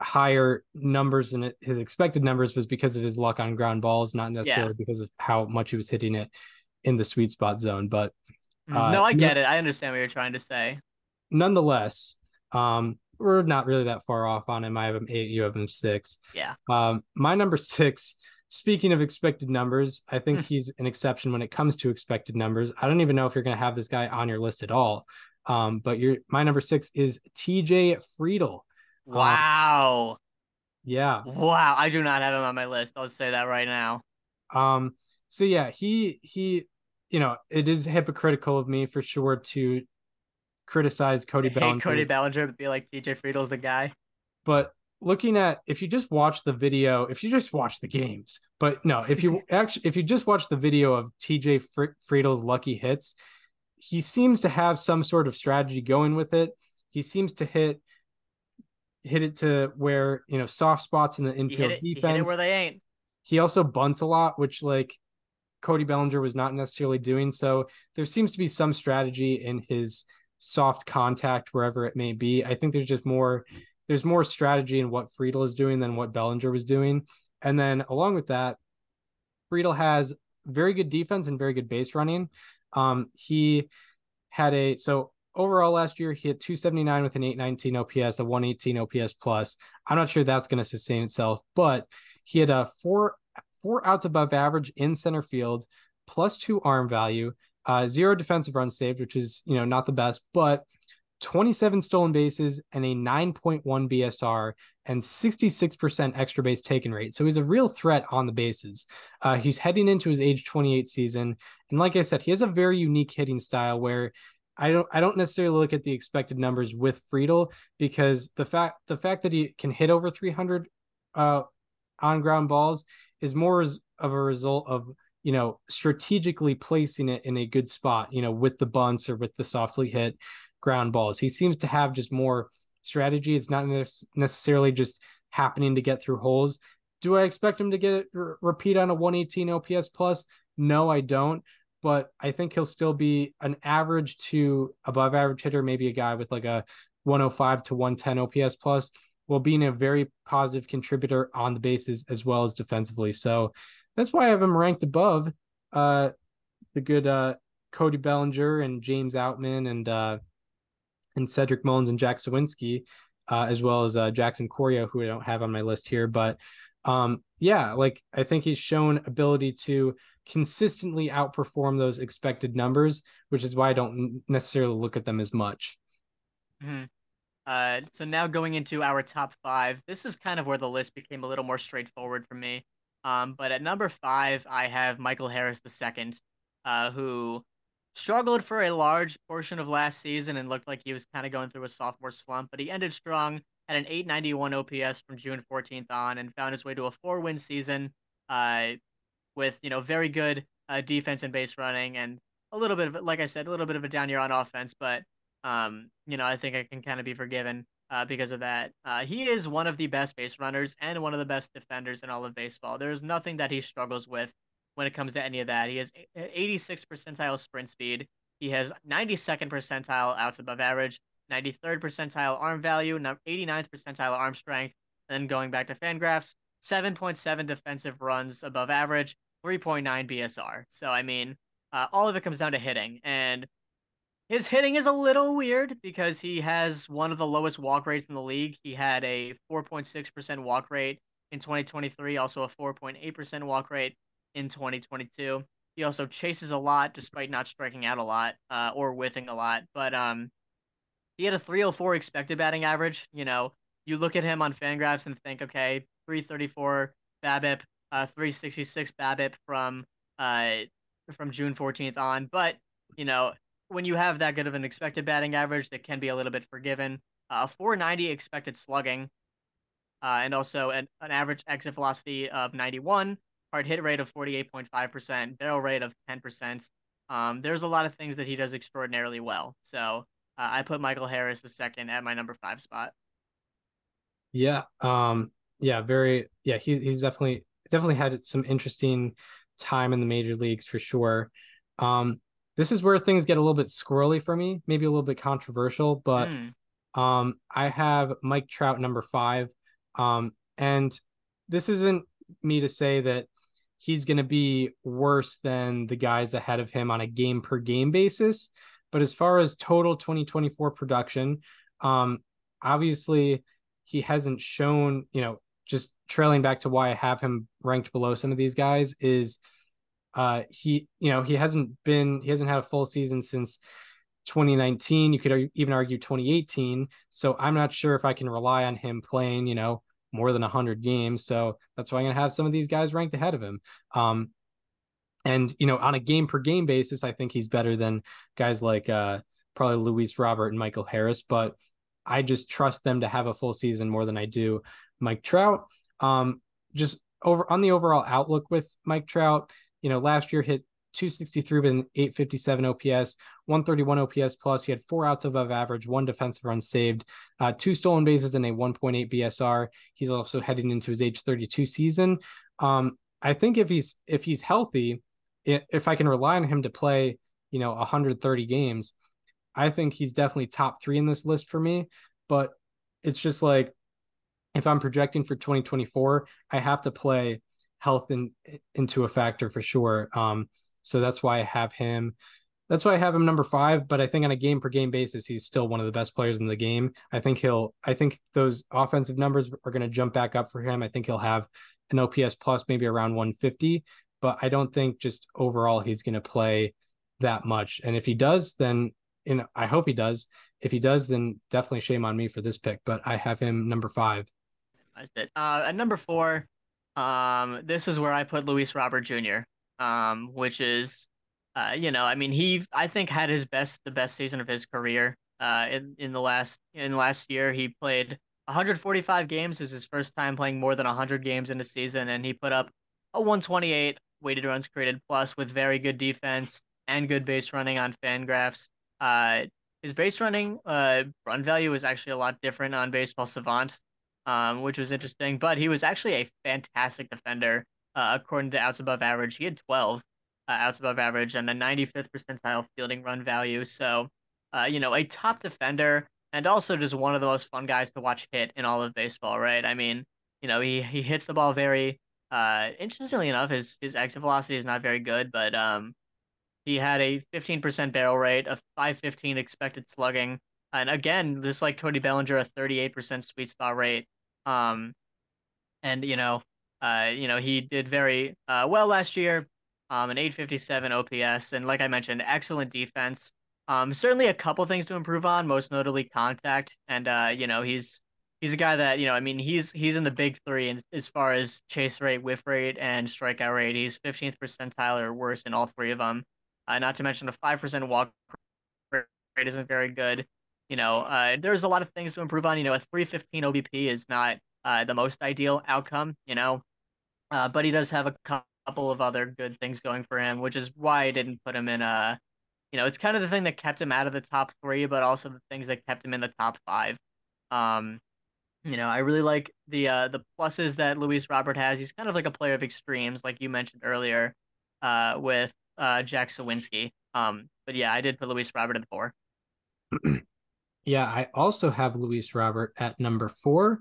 higher numbers than his expected numbers was because of his luck on ground balls, not necessarily yeah. because of how much he was hitting it in the sweet spot zone. But mm, uh, no, I get it. I understand what you're trying to say. Nonetheless, um, we're not really that far off on him. I have him eight, you have him six. Yeah. Um, my number six. Speaking of expected numbers, I think hmm. he's an exception when it comes to expected numbers. I don't even know if you're going to have this guy on your list at all. Um, but your my number six is TJ Friedl. Um, wow. Um, yeah. Wow. I do not have him on my list. I'll say that right now. Um, so yeah, he he, you know, it is hypocritical of me for sure to criticize Cody Bellinger. Cody Bellinger to be like TJ Friedl's the guy. But looking at if you just watch the video, if you just watch the games, but no, if you actually if you just watch the video of TJ Friedl's lucky hits, he seems to have some sort of strategy going with it. He seems to hit hit it to where you know soft spots in the infield it, defense. where they ain't. He also bunts a lot, which like Cody Bellinger was not necessarily doing. So there seems to be some strategy in his soft contact wherever it may be. I think there's just more there's more strategy in what Friedl is doing than what Bellinger was doing. And then along with that, Friedl has very good defense and very good base running. Um, he had a so overall last year he hit 279 with an 819 ops a 118 ops plus i'm not sure that's going to sustain itself but he had a four four outs above average in center field plus two arm value uh, zero defensive runs saved which is you know not the best but 27 stolen bases and a 9.1 BSR and 66% extra base taken rate. So he's a real threat on the bases. Uh, he's heading into his age 28 season. And like I said, he has a very unique hitting style where I don't I don't necessarily look at the expected numbers with Friedl because the fact the fact that he can hit over 300 uh, on ground balls is more of a result of you know strategically placing it in a good spot you know with the bunts or with the softly hit ground balls. He seems to have just more strategy. It's not necessarily just happening to get through holes. Do I expect him to get repeat on a 118 OPS plus? No, I don't. But I think he'll still be an average to above average hitter, maybe a guy with like a 105 to 110 OPS plus, while being a very positive contributor on the bases as well as defensively. So that's why I have him ranked above uh, the good uh, Cody Bellinger and James Outman and uh, and Cedric Mullins and Jack Suwinski, uh, as well as uh, Jackson Chourio, who I don't have on my list here. But um, yeah, like I think he's shown ability to consistently outperform those expected numbers, which is why I don't necessarily look at them as much. Mm-hmm. Uh, so now going into our top five, this is kind of where the list became a little more straightforward for me. Um, but at number five, I have Michael Harris II, uh, who struggled for a large portion of last season and looked like he was kind of going through a sophomore slump, but he ended strong at an 891 OPS from June 14th on and found his way to a four win season uh, with, you know, very good uh, defense and base running and a little bit of, like I said, a little bit of a down year on offense, but, um, you know, I think I can kind of be forgiven uh, because of that. Uh, he is one of the best base runners and one of the best defenders in all of baseball. There's nothing that he struggles with when it comes to any of that. He has 86 percentile sprint speed. He has 92nd percentile outs above average, 93rd percentile arm value, 89th percentile arm strength. And then going back to Fangraphs, 7.7 defensive runs above average, 3.9 BSR. So I mean, uh, all of it comes down to hitting, and his hitting is a little weird because he has one of the lowest walk rates in the league. He had a 4.6% walk rate in 2023, also a 4.8% walk rate in 2022. He also chases a lot despite not striking out a lot uh, or whiffing a lot. But um, he had a 304 expected batting average. You know, you look at him on Fangraphs and think, okay, 334 BABIP, uh, 366 BABIP from uh from June 14th on. But you know, when you have that good of an expected batting average, that can be a little bit forgiven. Uh, 490 expected slugging, uh, and also an, an average exit velocity of 91 hard hit rate of 48.5%, barrel rate of 10%. Um, there's a lot of things that he does extraordinarily well. So uh, I put Michael Harris the second at my number five spot. Yeah. Um, yeah, very yeah, he's he's definitely definitely had some interesting time in the major leagues for sure. Um, this is where things get a little bit squirrely for me, maybe a little bit controversial, but mm. um, I have Mike Trout number five. Um, and this isn't me to say that he's going to be worse than the guys ahead of him on a game per game basis. But as far as total 2024 production, um, obviously he hasn't shown, you know, just trailing back to why I have him ranked below some of these guys is uh he, you know, he hasn't been he hasn't had a full season since 2019. You could even argue 2018. So I'm not sure if I can rely on him playing, you know, more than 100 games. So that's why I'm going to have some of these guys ranked ahead of him. Um, and, you know, on a game per game basis, I think he's better than guys like uh, probably Luis Robert and Michael Harris, but I just trust them to have a full season more than I do Mike Trout. Um, just over on the overall outlook with Mike Trout, you know, last year hit 263 with an 857 OPS, 131 OPS plus. He had four outs above average, one defensive run saved, uh, two stolen bases, and a 1.8 BSR. He's also heading into his age 32 season. Um, I think if he's if he's healthy, if I can rely on him to play, you know, 130 games, I think he's definitely top three in this list for me. But it's just like if I'm projecting for 2024, I have to play health in, into a factor for sure. Um, so that's why I have him. That's why I have him number five. But I think on a game per game basis, he's still one of the best players in the game. I think he'll. I think those offensive numbers are going to jump back up for him. I think he'll have an OPS plus maybe around 150. But I don't think just overall he's going to play that much. And if he does, then you know I hope he does. If he does, then definitely shame on me for this pick. But I have him number five. Uh, at number four, um, this is where I put Luis Robert Jr um, which is, uh, you know, I mean, he I think had his best the best season of his career. Uh, in in the last in last year, he played 145 games. It was his first time playing more than 100 games in a season, and he put up a 128 weighted runs created plus with very good defense and good base running on Fangraphs. Uh, his base running uh run value is actually a lot different on Baseball Savant, um, which was interesting. But he was actually a fantastic defender, uh, according to outs above average. He had 12 uh, outs above average and a 95th percentile fielding run value. So, uh, you know, a top defender and also just one of the most fun guys to watch hit in all of baseball, right? I mean, you know, he he hits the ball very uh interestingly enough, his his exit velocity is not very good, but um he had a 15% barrel rate, a 515 expected slugging, and again, just like Cody Bellinger, a 38% sweet spot rate. Um and you know, uh you know, he did very uh well last year. Um an 857 OPS and like I mentioned, excellent defense. Um, certainly a couple things to improve on, most notably contact. And uh, you know, he's he's a guy that you know, I mean, he's he's in the big three and as far as chase rate, whiff rate, and strikeout rate. He's 15th percentile or worse in all three of them. Uh, not to mention a five percent walk rate isn't very good. You know, uh, there's a lot of things to improve on. You know, a 315 OBP is not uh, the most ideal outcome. You know, uh, but he does have a couple of other good things going for him, which is why I didn't put him in a you know, it's kind of the thing that kept him out of the top three, but also the things that kept him in the top five. Um, you know, I really like the uh, the pluses that Luis Robert has. He's kind of like a player of extremes, like you mentioned earlier, uh, with uh, Jack Suwinski. Um, but yeah, I did put Luis Robert at the four. yeah, I also have Luis Robert at number four.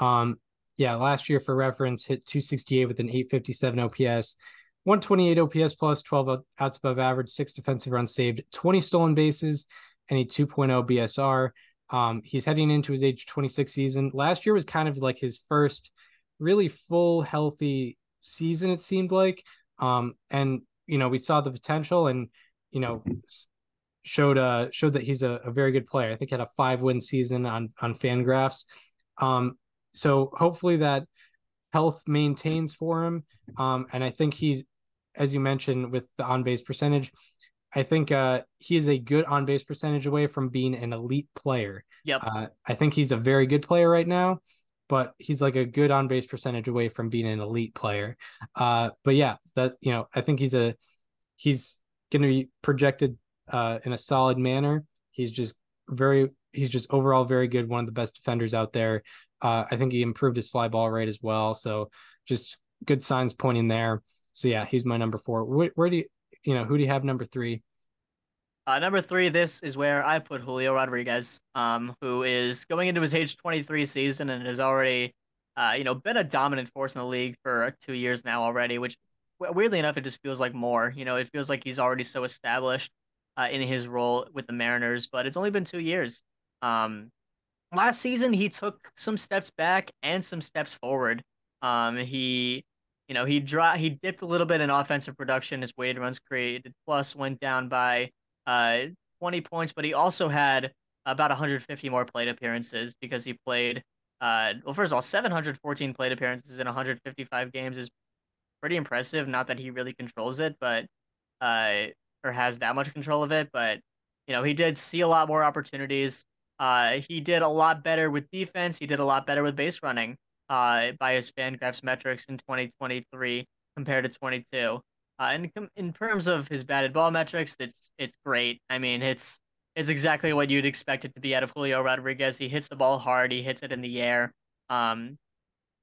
Um, yeah, last year for reference, hit 268 with an 857 OPS. 128 OPS plus, 12 outs above average, six defensive runs saved, 20 stolen bases, and a 2.0 BSR. Um, he's heading into his age 26 season. Last year was kind of like his first really full, healthy season, it seemed like. Um, and, you know, we saw the potential and, you know, showed uh showed that he's a, a very good player. I think he had a five win season on on Fangraphs. Um, so hopefully that health maintains for him. Um, and I think he's as you mentioned with the on base percentage, I think uh, he is a good on base percentage away from being an elite player. Yep. Uh, I think he's a very good player right now, but he's like a good on base percentage away from being an elite player. Uh, but yeah, that you know, I think he's a he's going to be projected uh, in a solid manner. He's just very he's just overall very good, one of the best defenders out there. Uh, I think he improved his fly ball rate as well. So just good signs pointing there. So yeah, he's my number four. Where, where do you, you know, who do you have number three? Uh, number three, this is where I put Julio Rodriguez, um, who is going into his age 23 season and has already, uh, you know, been a dominant force in the league for two years now already, which weirdly enough, it just feels like more. You know, it feels like he's already so established uh, in his role with the Mariners, but it's only been two years. Um, last season, he took some steps back and some steps forward. Um, he you know, he dro- he dipped a little bit in offensive production. His weighted runs created plus went down by uh 20 points, but he also had about 150 more plate appearances because he played uh well first of all 714 plate appearances in 155 games is pretty impressive. Not that he really controls it, but uh or has that much control of it, but you know, he did see a lot more opportunities. Uh he did a lot better with defense, he did a lot better with base running uh, by his Fangraphs metrics in 2023 compared to 22. Uh, and in terms of his batted ball metrics, it's it's great. I mean, it's it's exactly what you'd expect it to be out of Julio Rodriguez. He hits the ball hard. He hits it in the air. Um,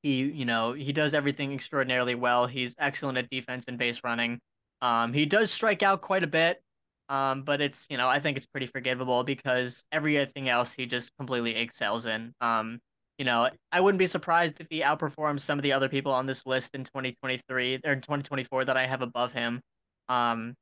he you know he does everything extraordinarily well. He's excellent at defense and base running. Um, he does strike out quite a bit. Um, but it's you know I think it's pretty forgivable because everything else he just completely excels in. Um, you know, I wouldn't be surprised if he outperforms some of the other people on this list in 2023 or in 2024 that I have above him. Um,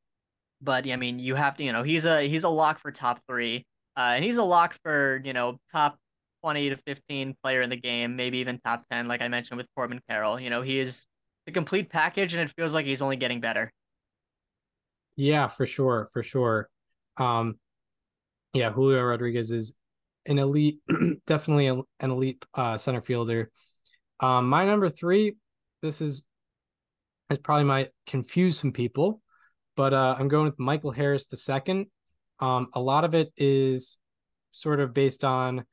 but I mean, you have to, you know, he's a he's a lock for top three, uh, and he's a lock for you know top 20 to 15 player in the game, maybe even top 10, like I mentioned with Corbin Carroll. You know, he is the complete package, and it feels like he's only getting better. Yeah, for sure, for sure. Um, yeah, Julio Rodriguez is an elite, definitely an elite uh, center fielder. Um, my number three, this is is probably might confuse some people, but uh, I'm going with Michael Harris the second. Um, a lot of it is sort of based on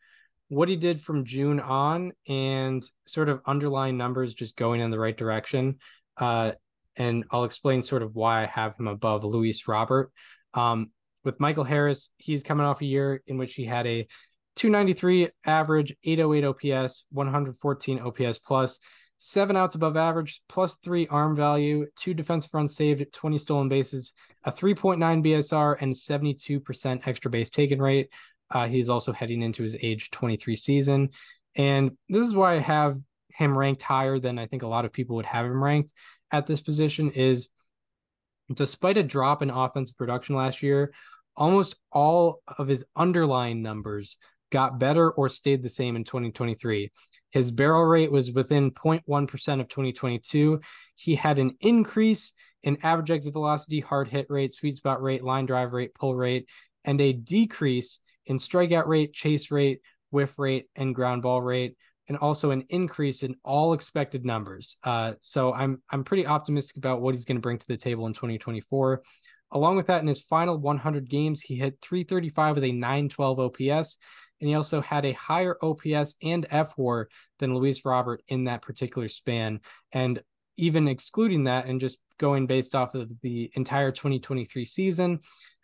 what he did from June on and sort of underlying numbers just going in the right direction. Uh, and I'll explain sort of why I have him above Luis Robert. Um, with Michael Harris, he's coming off a year in which he had a 293 average, 808 OPS, 114 OPS plus, seven outs above average, plus three arm value, two defensive runs saved, 20 stolen bases, a 3.9 BSR, and 72% extra base taken rate. Uh, he's also heading into his age 23 season. And this is why I have him ranked higher than I think a lot of people would have him ranked at this position is despite a drop in offensive production last year, almost all of his underlying numbers got better or stayed the same in 2023. His barrel rate was within 0.1% of 2022. He had an increase in average exit velocity, hard hit rate, sweet spot rate, line drive rate, pull rate, and a decrease in strikeout rate, chase rate, whiff rate, and ground ball rate, and also an increase in all expected numbers. Uh, so I'm I'm pretty optimistic about what he's going to bring to the table in 2024. Along with that, in his final 100 games, he hit 335 with a 912 OPS, and he also had a higher OPS and fWAR than Luis Robert in that particular span. And even excluding that and just going based off of the entire 2023 season,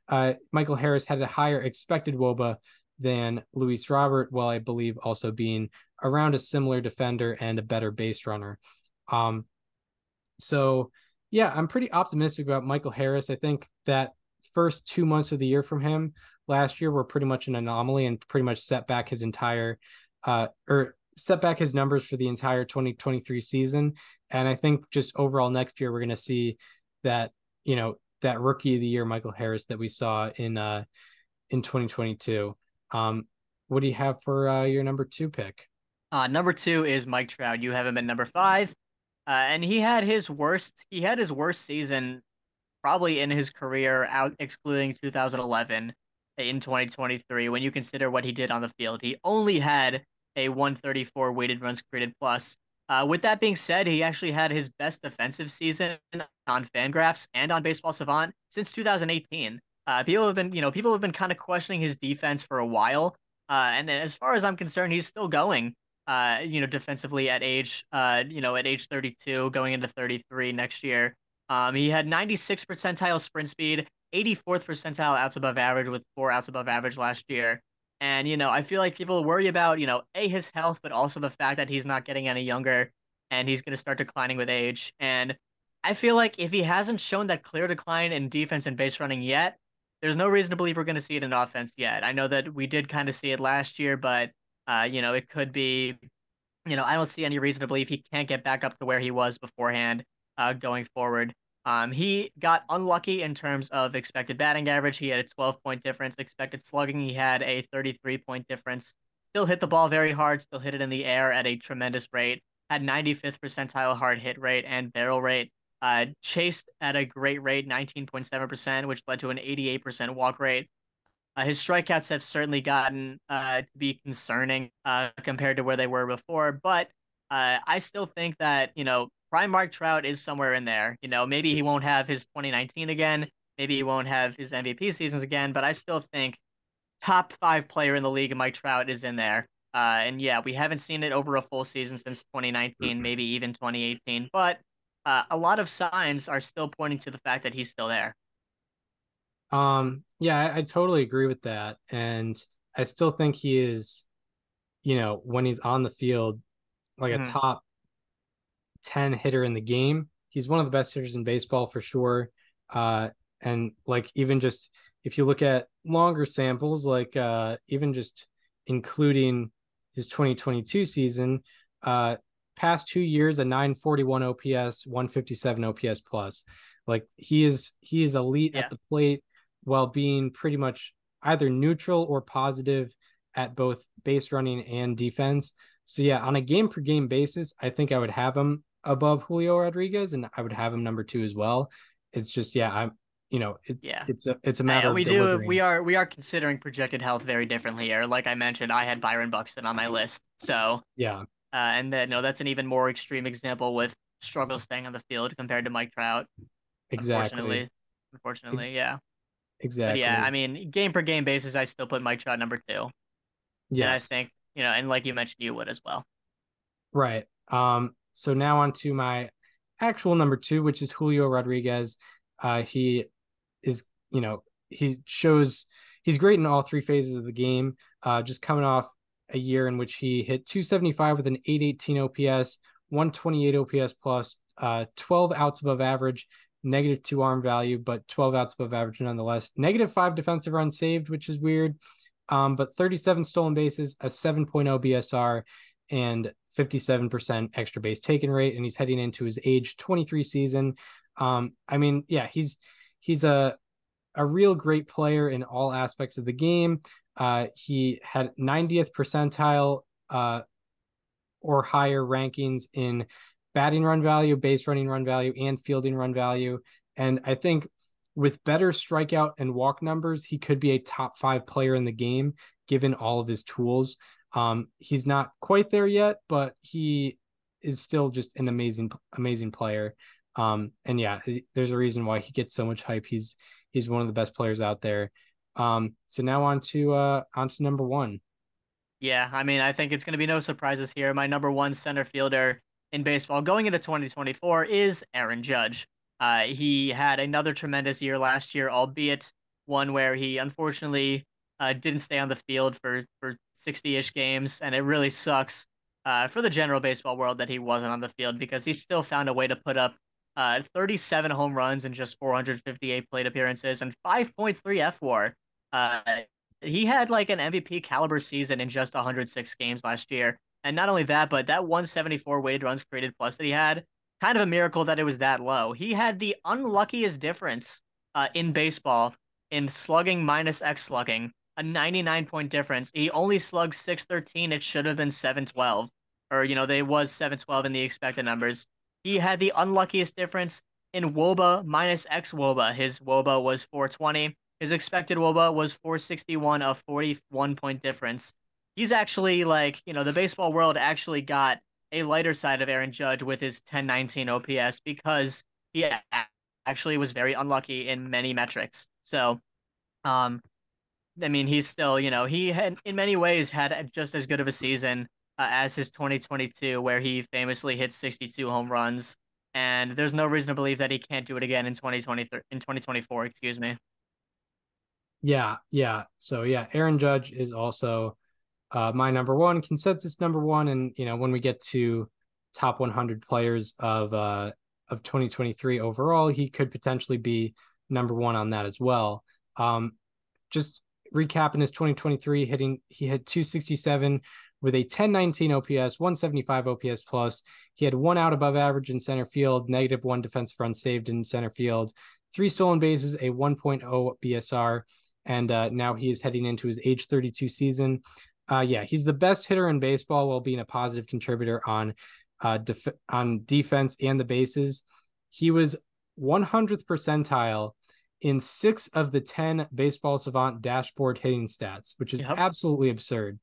uh, Michael Harris had a higher expected WOBA than Luis Robert, while I believe also being around a similar defender and a better base runner. Um, so yeah, I'm pretty optimistic about Michael Harris. I think that first two months of the year from him last year were pretty much an anomaly and pretty much set back his entire uh or set back his numbers for the entire 2023 season. And I think just overall next year we're gonna see that, you know, that rookie of the year Michael Harris that we saw in uh in 2022. Um what do you have for uh, your number two pick? Uh, number two is Mike Trout. You have him at number five, uh, and he had his worst. He had his worst season, probably in his career, out excluding 2011 in 2023. When you consider what he did on the field, he only had a 134 weighted runs created plus. Uh, with that being said, he actually had his best defensive season on Fangraphs and on Baseball Savant since 2018. Uh, people have been, you know, people have been kind of questioning his defense for a while. Uh, and as far as I'm concerned, he's still going uh, you know, defensively at age, uh, you know, at age 32, going into 33 next year. Um, he had 96 percentile sprint speed, 84th percentile outs above average with four outs above average last year. And, you know, I feel like people worry about, you know, A, his health, but also the fact that he's not getting any younger and he's going to start declining with age. And I feel like if he hasn't shown that clear decline in defense and base running yet, there's no reason to believe we're going to see it in offense yet. I know that we did kind of see it last year, but uh, you know, it could be, you know, I don't see any reason to believe he can't get back up to where he was beforehand uh, going forward. Um, he got unlucky in terms of expected batting average. He had a 12 point difference. Expected slugging, he had a 33 point difference. Still hit the ball very hard, still hit it in the air at a tremendous rate. Had 95th percentile hard hit rate and barrel rate. Uh, chased at a great rate, 19.7%, which led to an 88% walk rate. Uh, his strikeouts have certainly gotten uh, to be concerning uh, compared to where they were before, but uh, I still think that you know prime Mark Trout is somewhere in there. You know, maybe he won't have his 2019 again, maybe he won't have his MVP seasons again, but I still think top five player in the league, Mike Trout, is in there. Uh, and yeah, we haven't seen it over a full season since 2019, mm-hmm. maybe even 2018, but uh, a lot of signs are still pointing to the fact that he's still there. Um, yeah, I, I totally agree with that. And I still think he is, you know, when he's on the field, like mm-hmm. a top 10 hitter in the game. He's one of the best hitters in baseball for sure. Uh, and like even just if you look at longer samples, like uh, even just including his 2022 season, uh, past two years, a 941 OPS, 157 OPS plus. Like he is he is elite yeah. at the plate while being pretty much either neutral or positive at both base running and defense. So yeah, on a game per game basis, I think I would have him above Julio Rodriguez, and I would have him number two as well. It's just yeah, I'm you know it, yeah it's a it's a matter. We do we are we are considering projected health very differently here. Like I mentioned, I had Byron Buxton on my list, so yeah, uh, and then no, that's an even more extreme example with struggles staying on the field compared to Mike Trout. Exactly. Unfortunately, unfortunately, yeah. Exactly. But yeah, I mean, game per game basis, I still put Mike Trout number two. Yeah, And I think, you know, and like you mentioned, you would as well. Right. Um, so now on to my actual number two, which is Julio Rodriguez. Uh, he is, you know, he shows he's great in all three phases of the game. Uh, just coming off a year in which he hit 275 with an 818 OPS, 128 OPS plus, uh, 12 outs above average, negative two arm value, but 12 outs above average nonetheless. Negative five defensive runs saved, which is weird. Um, but 37 stolen bases, a 7.0 BSR, and 57% extra base taken rate. And he's heading into his age 23 season. Um, I mean, yeah, he's he's a a real great player in all aspects of the game. Uh, he had 90th percentile uh, or higher rankings in batting run value, base running run value, and fielding run value. And I think with better strikeout and walk numbers, he could be a top five player in the game given all of his tools. Um, he's not quite there yet, but he is still just an amazing, amazing player. Um, and yeah, there's a reason why he gets so much hype. He's he's one of the best players out there. Um, so now on to uh on to number one. Yeah, I mean, I think it's going to be no surprises here. My number one center fielder in baseball going into 2024 is Aaron Judge. Uh, he had another tremendous year last year, albeit one where he unfortunately uh, didn't stay on the field for for 60-ish games, and it really sucks uh, for the general baseball world that he wasn't on the field because he still found a way to put up uh, 37 home runs in just 458 plate appearances and 5.3 F fWAR. Uh, he had like an MVP caliber season in just 106 games last year. And not only that, but that 174 weighted runs created plus that he had, kind of a miracle that it was that low. He had the unluckiest difference uh, in baseball in slugging minus X slugging, a 99 point difference. He only slugged 613. It should have been 712. Or, you know, they was 712 in the expected numbers. He had the unluckiest difference in WOBA minus X WOBA. His WOBA was 420. His expected WOBA was 461, a 41 point difference. He's actually like, you know, the baseball world actually got a lighter side of Aaron Judge with his 1019 OPS because he actually was very unlucky in many metrics. So, um, I mean, he's still, you know, he had in many ways had just as good of a season uh, as his 2022, where he famously hit 62 home runs. And there's no reason to believe that he can't do it again in 2023 in 2024. Excuse me. Yeah, yeah. So yeah, Aaron Judge is also uh, my number one consensus number one, and you know when we get to top 100 players of uh, of 2023 overall, he could potentially be number one on that as well. Um, just recapping his 2023 hitting, he had 267 with a 1019 OPS, 175 OPS plus. He had one out above average in center field, negative one defensive run saved in center field, three stolen bases, a 1.0 BSR, and uh, now he is heading into his age 32 season. Uh, yeah, he's the best hitter in baseball while being a positive contributor on uh, def- on defense and the bases. He was 100th percentile in six of the 10 baseball savant dashboard hitting stats, which is yep. absolutely absurd.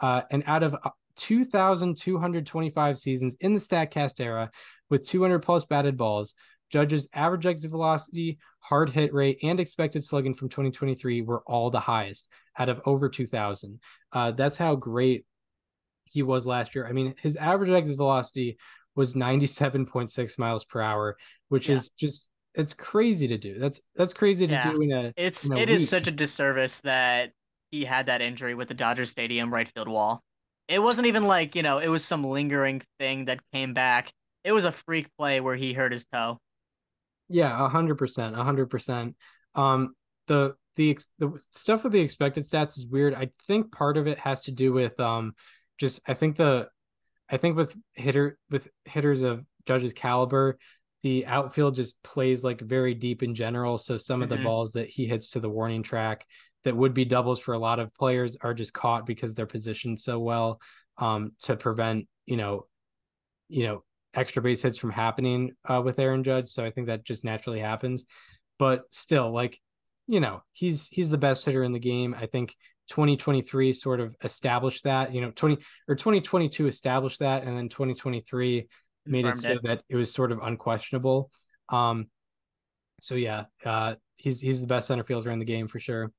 Uh, and out of uh, 2,225 seasons in the StatCast era with 200 plus batted balls, Judge's average exit velocity, hard hit rate, and expected slugging from 2023 were all the highest out of over 2,000. Uh, that's how great he was last year. I mean, his average exit velocity was 97.6 miles per hour, which yeah. is just it's crazy to do. That's that's crazy to yeah. do in a. It's in a it is such a disservice that he had that injury with the Dodger Stadium right field wall. It wasn't even like, you know, it was some lingering thing that came back. It was a freak play where he hurt his toe. Yeah, a hundred percent, a hundred percent. Um, the the the stuff with the expected stats is weird. I think part of it has to do with um, just I think the, I think with hitter with hitters of Judge's caliber, the outfield just plays like very deep in general. So some mm-hmm. of the mm-hmm. balls that he hits to the warning track that would be doubles for a lot of players are just caught because they're positioned so well um, to prevent you know you know extra base hits from happening uh, with Aaron Judge. So I think that just naturally happens. But still, like you know, he's he's the best hitter in the game. I think 2023 sort of established that. You know, 20 or 2022 established that, and then 2023 made it so it. that it was sort of unquestionable. Um, so yeah, uh, he's he's the best center fielder in the game for sure.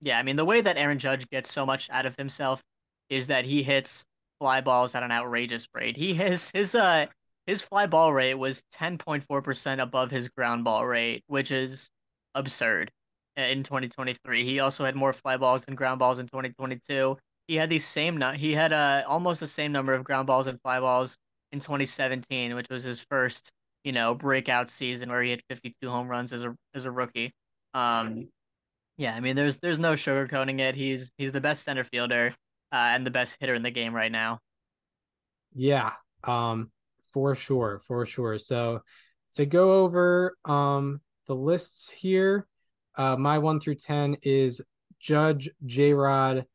Yeah, I mean the way that Aaron Judge gets so much out of himself is that he hits fly balls at an outrageous rate. He has his uh his fly ball rate was 10.4% above his ground ball rate, which is absurd. in 2023. He also had more fly balls than ground balls in 2022. He had the same nu- he had uh, almost the same number of ground balls and fly balls in 2017, which was his first, you know, breakout season where he had 52 home runs as a as a rookie. Um, yeah, I mean, there's there's no sugarcoating it. He's he's the best center fielder uh, and the best hitter in the game right now. Yeah, um, for sure, for sure. So to go over um the lists here, uh, my one through ten is Judge, J Rod,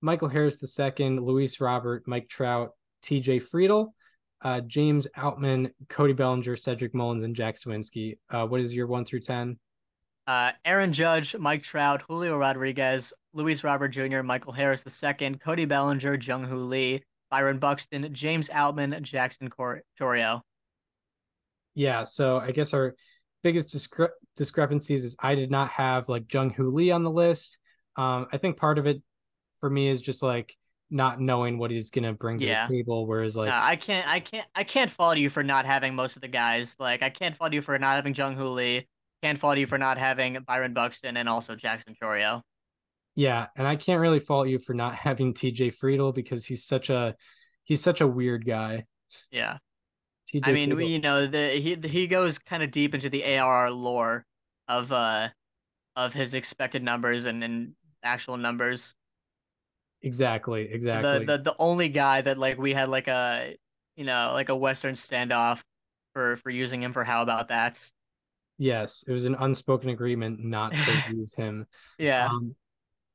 Michael Harris II, Luis Robert, Mike Trout, T.J. Friedl, uh, James Outman, Cody Bellinger, Cedric Mullins, and Jack Suwinski. Uh, what is your one through ten? Uh, Aaron Judge, Mike Trout, Julio Rodriguez, Luis Robert Jr., Michael Harris II, Cody Bellinger, Jung Hoo Lee, Byron Buxton, James Outman, Jackson Cor-. Yeah, so I guess our biggest discre- discrepancies is I did not have like Jung Hoo Lee on the list. Um, I think part of it for me is just like not knowing what he's gonna bring to Yeah. the table. Whereas like Uh, I can't, I can't, I can't fault you for not having most of the guys. Like, I can't fault you for not having Jung Hoo Lee. Can't fault you for not having Byron Buxton and also Jackson Chourio. yeah, and I can't really fault you for not having TJ Friedl because he's such a he's such a weird guy. Yeah. TJ I mean, Friedl- we, you know, the he he goes kind of deep into the ARR lore of uh of his expected numbers and, and actual numbers. exactly, exactly. The, the the only guy that like we had like a you know like a Western standoff for for using him for how about that? Yes, it was an unspoken agreement not to use him. Yeah, Um,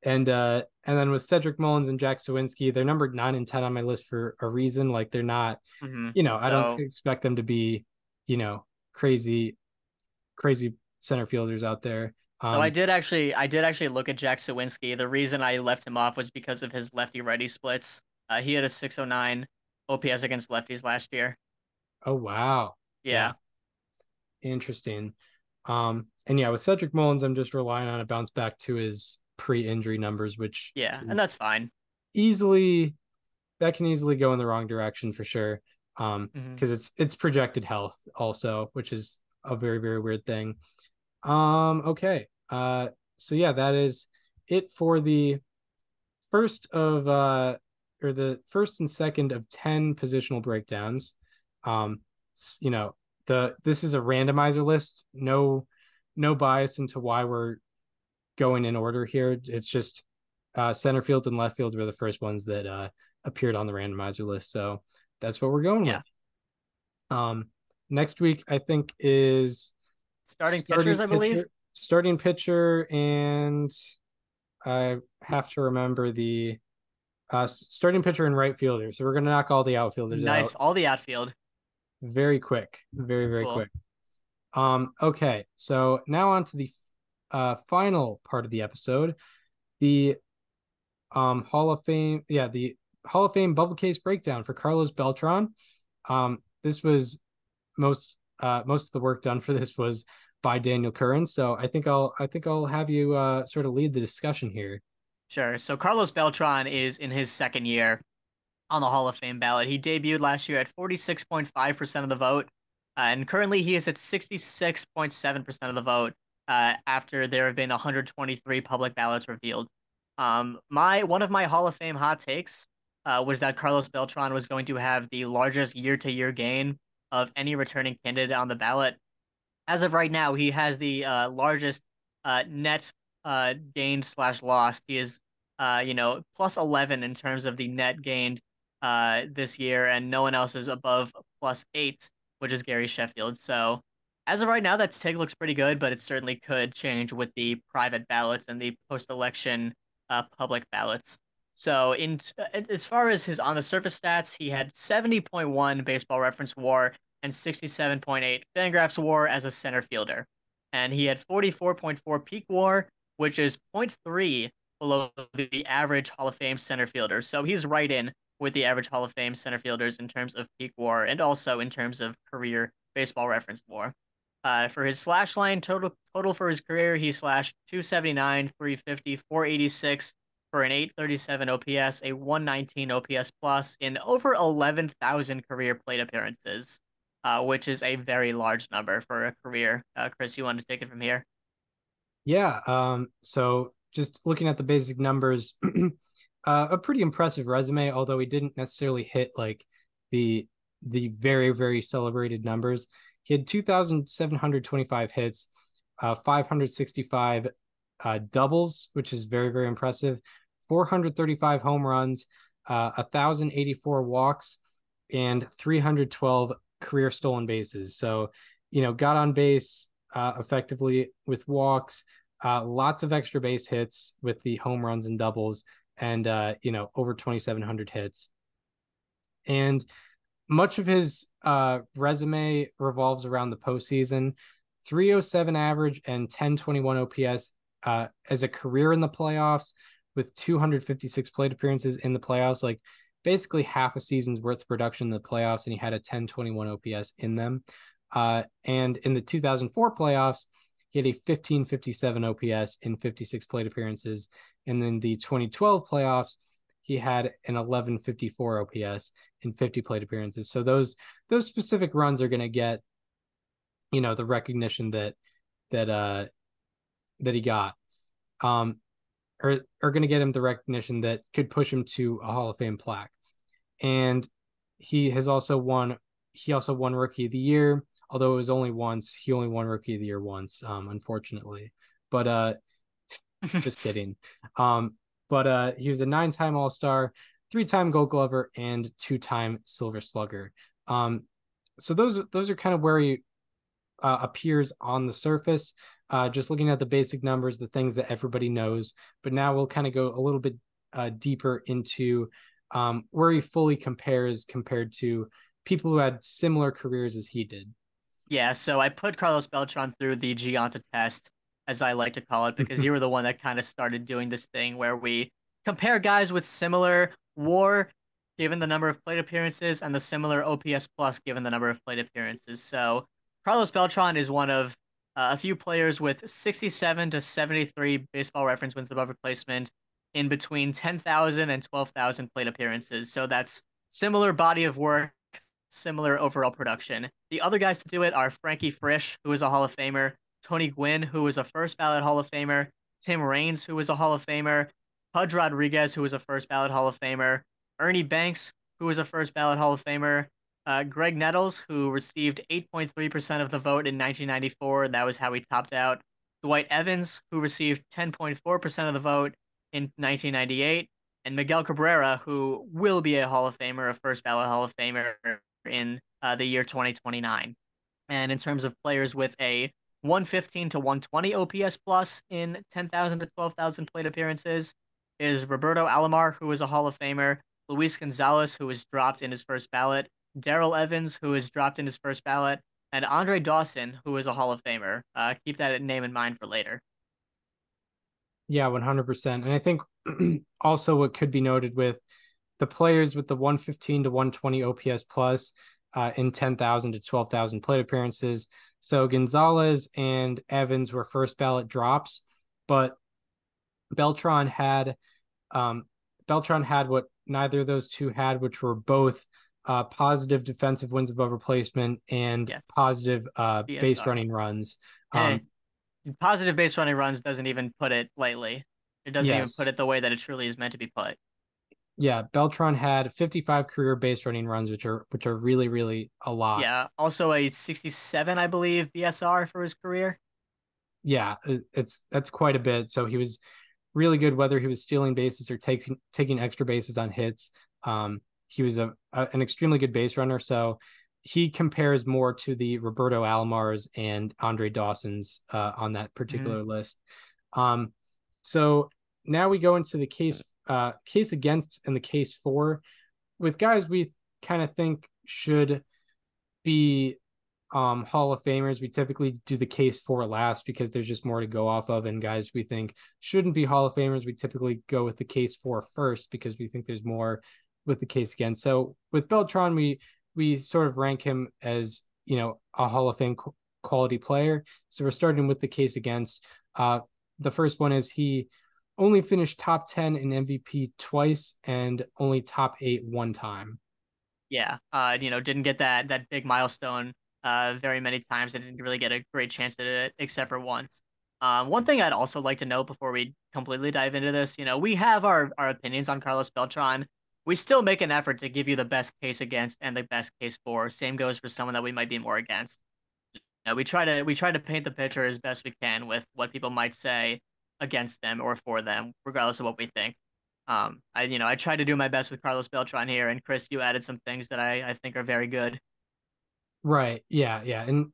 and uh, and then with Cedric Mullins and Jack Suwinski, they're numbered nine and ten on my list for a reason. Like they're not, hmm you know, I don't expect them to be, you know, crazy, crazy center fielders out there. Um, So I did actually I did actually look at Jack Suwinski. The reason I left him off was because of his lefty righty splits. Uh, he had a 609 OPS against lefties last year. Oh wow, Yeah. interesting. Um, and yeah, with Cedric Mullins, I'm just relying on a bounce back to his pre-injury numbers, which Yeah, and that's fine. easily that can easily go in the wrong direction for sure. Um, because it's it's projected health also, which is a very very weird thing. Um, okay. Uh, so yeah, that is it for the first of uh or the first and second of 10 positional breakdowns. Um, you know, the this is a randomizer list, no no bias into why we're going in order here. It's just uh center field and left field were the first ones that uh appeared on the randomizer list. So that's what we're going Yeah. with. Um next week I think is Starting, pitchers, I believe. starting pitcher and I have to remember the uh starting pitcher and right fielder. So we're gonna knock all the outfielders Nice, out all the outfield. Very quick, very very Cool. quick. Um okay, so now on to the uh final part of the episode, the um Hall of Fame, yeah, the Hall of Fame bubble case breakdown for Carlos Beltran. Um this was most uh most of the work done for this was by Daniel Curran, so I think I'll I think I'll have you uh sort of lead the discussion here. Sure. So Carlos Beltran is in his second year on the Hall of Fame ballot. He debuted last year at 46.5% of the vote, uh, and currently he is at 66.7% of the vote uh, after there have been 123 public ballots revealed. Um, my one of my Hall of Fame hot takes uh, was that Carlos Beltran was going to have the largest year-to-year gain of any returning candidate on the ballot. As of right now, he has the uh, largest uh, net uh, gained slash loss. He is, you know, plus 11 in terms of the net gained uh, this year, and no one else is above plus eight, which is Gary Sheffield. So as of right now, that take looks pretty good, but it certainly could change with the private ballots and the post-election uh, public ballots. So in as far as his on the surface stats, he had 70.1 baseball reference WAR and 67.8 Fangraphs WAR as a center fielder, and he had 44.4 peak WAR, which is 0.3 below the average Hall of Fame center fielder. So he's right in with the average Hall of Fame center fielders in terms of peak WAR and also in terms of career baseball reference WAR. Uh, for his slash line total total for his career, he slashed 279, 350, 486 for an 837 OPS, a 119 OPS plus in over 11,000 career plate appearances, uh, which is a very large number for a career. Uh, Chris, you want to take it from here? Yeah. Um, so just looking at the basic numbers, uh, a pretty impressive resume, although he didn't necessarily hit like the the very, very celebrated numbers. He had 2,725 hits, uh, 565 uh, doubles, which is very, very impressive, 435 home runs, uh, 1,084 walks, and 312 career stolen bases. So, you know, got on base uh, effectively with walks, uh, lots of extra base hits with the home runs and doubles, and, uh, you know, over 2,700 hits. And much of his uh, resume revolves around the postseason 307 average and 1021 OPS uh, as a career in the playoffs with 256 plate appearances in the playoffs. Like, basically half a season's worth of production in the playoffs, and he had a 1021 OPS in them. Uh, and in the 2004 playoffs, he had a 1557 OPS in 56 plate appearances. And then the 2012 playoffs, he had an 1154 OPS in 50 plate appearances. So those those specific runs are going to get, you know, the recognition that that uh that he got. Um, are are going to get him the recognition that could push him to a Hall of Fame plaque. And he has also won. He also won Rookie of the Year, although it was only once. He only won Rookie of the Year once, um, unfortunately. But uh, just kidding. Um, but uh, he was a nine-time All-Star, three-time Gold Glover, and two-time Silver Slugger. Um, so those those are kind of where he uh, appears on the surface uh, just looking at the basic numbers, the things that everybody knows. But now we'll kind of go a little bit uh, deeper into um, where he fully compares compared to people who had similar careers as he did. Yeah, so I put Carlos Beltran through the Gionta test, as I like to call it, because you were the one that kind of started doing this thing where we compare guys with similar WAR given the number of plate appearances and the similar OPS plus given the number of plate appearances. So Carlos Beltran is one of uh, a few players with 67 to 73 baseball reference wins above replacement in between 10,000 and 12,000 plate appearances. So that's similar body of work, similar overall production. The other guys to do it are Frankie Frisch, who is a Hall of Famer, Tony Gwynn, who was a first ballot Hall of Famer, Tim Raines, who was a Hall of Famer, Pudge Rodriguez, who was a first ballot Hall of Famer, Ernie Banks, who was a first ballot Hall of Famer, uh, Graig Nettles, who received 8.3% of the vote in 1994, and that was how he topped out. Dwight Evans, who received 10.4% of the vote in 1998, and Miguel Cabrera, who will be a Hall of Famer, a first ballot Hall of Famer in uh, the year 2029. And in terms of players with a 115 to 120 OPS plus in 10,000 to 12,000 plate appearances is Roberto Alomar, who is a Hall of Famer, Luis Gonzalez, who was dropped in his first ballot, Darrell Evans, who was dropped in his first ballot, and Andre Dawson, who is a Hall of Famer. Uh, keep that name in mind for later. Yeah, 100%. And I think also what could be noted with the players with the 115 to 120 OPS plus uh, in 10,000 to 12,000 plate appearances. So Gonzalez and Evans were first ballot drops, but Beltran had um, Beltran had what neither of those two had, which were both uh, positive defensive wins above replacement and Yes. positive uh, base running runs. Hey, Um, positive base running runs doesn't even put it lightly. It doesn't Yes. even put it the way that it truly is meant to be put. Yeah, Beltran had 55 career base running runs, which are which are really really a lot. Yeah. Also a 67, I believe, BSR for his career. yeah, it's that's quite a bit. So he was really good whether he was stealing bases or taking taking extra bases on hits. Um, he was a, a an extremely good base runner. So he compares more to the Roberto Alomars and Andre Dawson's uh, on that particular list. Um, so now we go into the case uh, case against and the case for with guys we kind of think should be um Hall of Famers. We typically do the case for last because there's just more to go off of. And guys we think shouldn't be Hall of Famers, we typically go with the case for first because we think there's more with the case against. So with Beltran, we we sort of rank him as you know a Hall of Fame qu- quality player. So we're starting with the case against. Uh, the first one is he only finished top 10 in MVP twice and only top eight one time. Yeah. Uh, you know, didn't get that that big milestone uh very many times. I didn't really get a great chance at it except for once. Um, one thing I'd also like to note before we completely dive into this, you know, we have our, our opinions on Carlos Beltran. We still make an effort to give you the best case against and the best case for. Same goes for someone that we might be more against. You know, we try to we try to paint the picture as best we can with what people might say against them or for them, regardless of what we think. Um, I you know I tried to do my best with Carlos Beltran here, and Chris, you added some things that I I think are very good. Right. Yeah. Yeah. And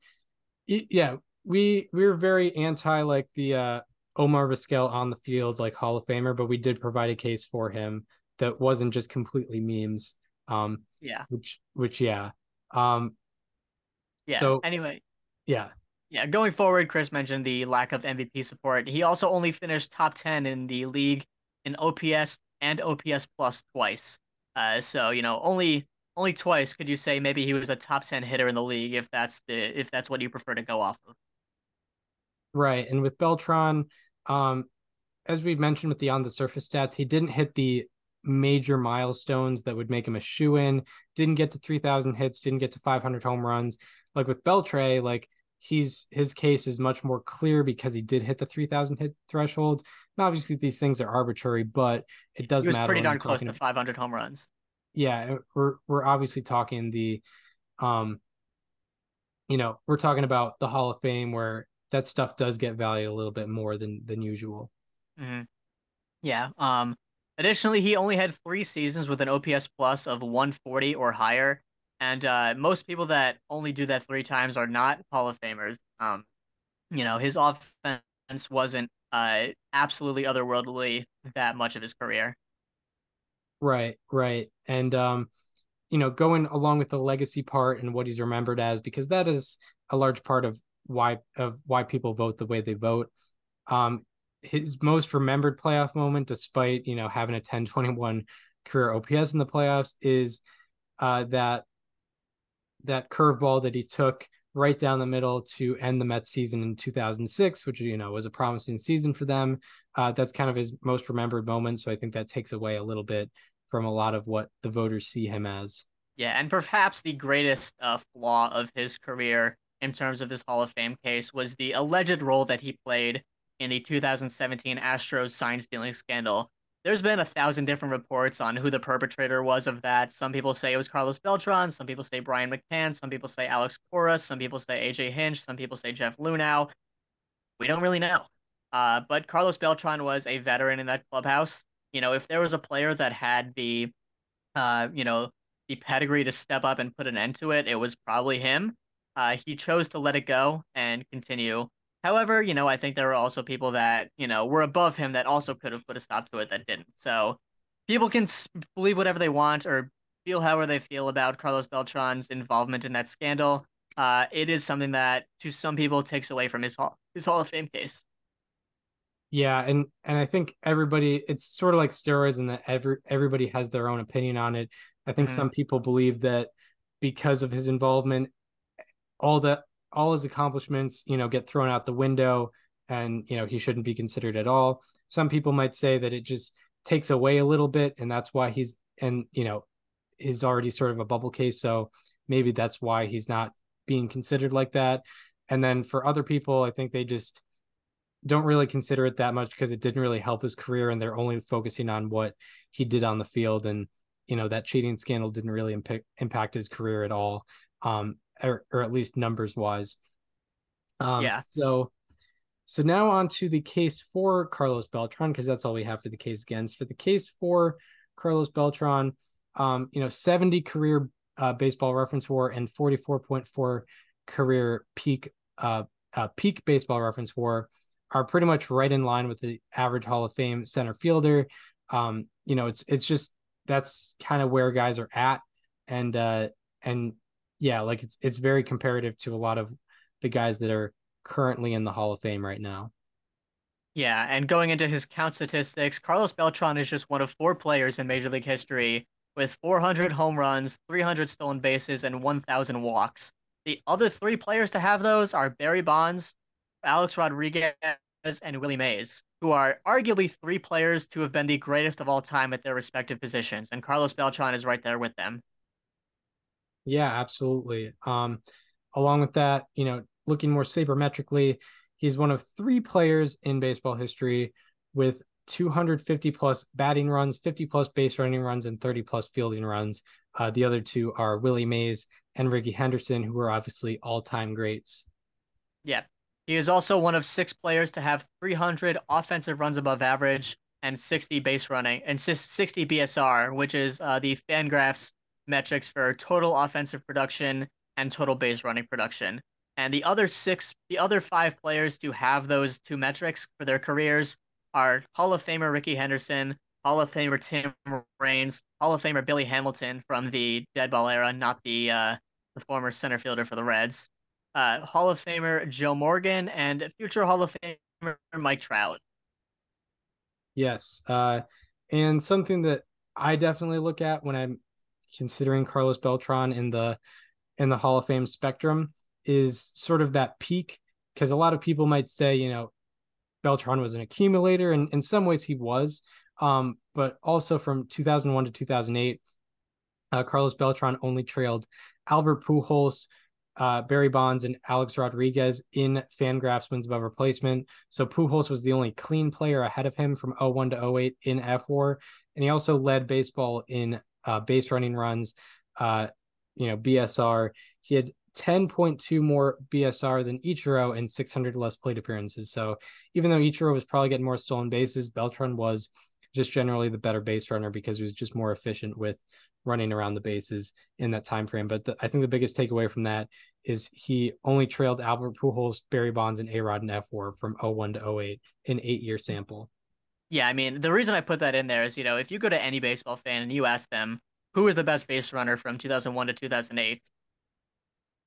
yeah, we we were very anti like the uh Omar Vizquel on the field like Hall of Famer, but we did provide a case for him that wasn't just completely memes. Um Yeah. which which yeah. Um Yeah. So- anyway, yeah. Yeah, going forward, Chris mentioned the lack of MVP support. He also only finished top 10 in the league in OPS and OPS plus twice. Uh, so, you know, only only twice could you say maybe he was a top 10 hitter in the league if that's the if that's what you prefer to go off of. Right. And with Beltran, um, as we mentioned with the on the surface stats, he didn't hit the major milestones that would make him a shoe in, didn't get to 3,000 hits, didn't get to 500 home runs. Like with Beltre, like he's his case is much more clear because he did hit the 3,000 hit threshold. And obviously, these things are arbitrary, but it does He was matter. pretty darn close to 500 home runs. yeah we're we're obviously talking the um you know we're talking about the hall of fame where that stuff does get valued a little bit more than than usual hmm Yeah. Um. Additionally, he only had three seasons with an OPS plus of 140 or higher, and uh, most people that only do that three times are not Hall of Famers. Um, you know, his offense wasn't uh absolutely otherworldly that much of his career. right right and um you know going along with the legacy part and what he's remembered as because that is a large part of why of why people vote the way they vote um his most remembered playoff moment despite you know having a 10-21 career ops in the playoffs is uh that that curveball that he took right down the middle to end the Mets season in 2006, which you know was a promising season for them. Uh, that's kind of his most remembered moment. So I think that takes away a little bit from a lot of what the voters see him as. Yeah, and perhaps the greatest uh, flaw of his career in terms of his Hall of Fame case was the alleged role that he played in the 2017 Astros sign stealing scandal. There's been a thousand different reports on who the perpetrator was of that. Some people say it was Carlos Beltran, some people say Brian McCann, some people say Alex Cora, some people say AJ Hinch, some people say Jeff Luhnow. We don't really know. Uh, but Carlos Beltran was a veteran in that clubhouse. You know, if there was a player that had the, uh, you know, the pedigree to step up and put an end to it, it was probably him. Uh, he chose to let it go and continue. However, you know, I think there were also people that, you know, were above him that also could have put a stop to it that didn't. So people can believe whatever they want or feel however they feel about Carlos Beltran's involvement in that scandal. Uh, it is something that to some people takes away from his hall, his Hall of Fame case. Yeah, and and I think everybody it's sort of like steroids in that every everybody has their own opinion on it. I think Mhm. some people believe that because of his involvement, all that all his accomplishments, you know, get thrown out the window and you know he shouldn't be considered at all. Some people might say that it just takes away a little bit and that's why he's and you know is already sort of a bubble case. So maybe that's why he's not being considered like that. And then for other people, I think they just don't really consider it that much because it didn't really help his career and they're only focusing on what he did on the field and you know that cheating scandal didn't really impact impact his career at all um or, or at least numbers wise um Yeah. so so now on to the case for Carlos Beltran because that's all we have for the case against for the case for Carlos Beltran um you know 70 career uh, baseball reference war and 44.4 career peak uh, uh peak baseball reference war are pretty much right in line with the average Hall of Fame center fielder. Um, you know, it's it's just that's kind of where guys are at, and uh, and yeah, like it's it's very comparative to a lot of the guys that are currently in the Hall of Fame right now. Yeah, and going into his count statistics, Carlos Beltran is just one of four players in Major League history with 400 home runs, 300 stolen bases, and 1,000 walks. The other three players to have those are Barry Bonds, Alex Rodriguez, and Willie Mays, who are arguably three players to have been the greatest of all time at their respective positions, and Carlos Beltran is right there with them. Yeah, absolutely. Um, along with that, you know, looking more sabermetrically, He's one of three players in baseball history with 250 plus batting runs, 50 plus base running runs, and 30 plus fielding runs. Uh, the other two are Willie Mays and Rickey Henderson, who are obviously all time greats. Yeah. He is also one of six players to have 300 offensive runs above average and 60 base running and 60 BSR, which is uh, the Fangraphs metrics for total offensive production and total base running production. And the other six, the other five players to have those two metrics for their careers are Hall of Famer Rickey Henderson, Hall of Famer Tim Raines, Hall of Famer Billy Hamilton from the dead ball era, not the uh, the former center fielder for the Reds, uh, Hall of Famer Joe Morgan, and future Hall of Famer Mike Trout. Yes, uh, and something that I definitely look at when I'm considering Carlos Beltran in the in the Hall of Fame spectrum is sort of that peak because a lot of people might say, you know, Beltran was an accumulator, and in some ways he was. Um, but also from 2001 to 2008, uh, Carlos Beltran only trailed Albert Pujols, uh, Barry Bonds, and Alex Rodriguez in Fangraphs wins above replacement. So Pujols was the only clean player ahead of him from 01 to 08 in fWAR, and he also led baseball in uh, base running runs, uh, you know, BSR. He had 10.2 more BSR than Ichiro and 600 less plate appearances. So even though Ichiro was probably getting more stolen bases, Beltran was just generally the better base runner because he was just more efficient with running around the bases in that time frame. But the, I think the biggest takeaway from that is he only trailed Albert Pujols, Barry Bonds, and A Rod and fWAR from 01 to 08 in eight year sample. Yeah, I mean the reason I put that in there is you know if you go to any baseball fan and you ask them who is the best base runner from 2001 to 2008,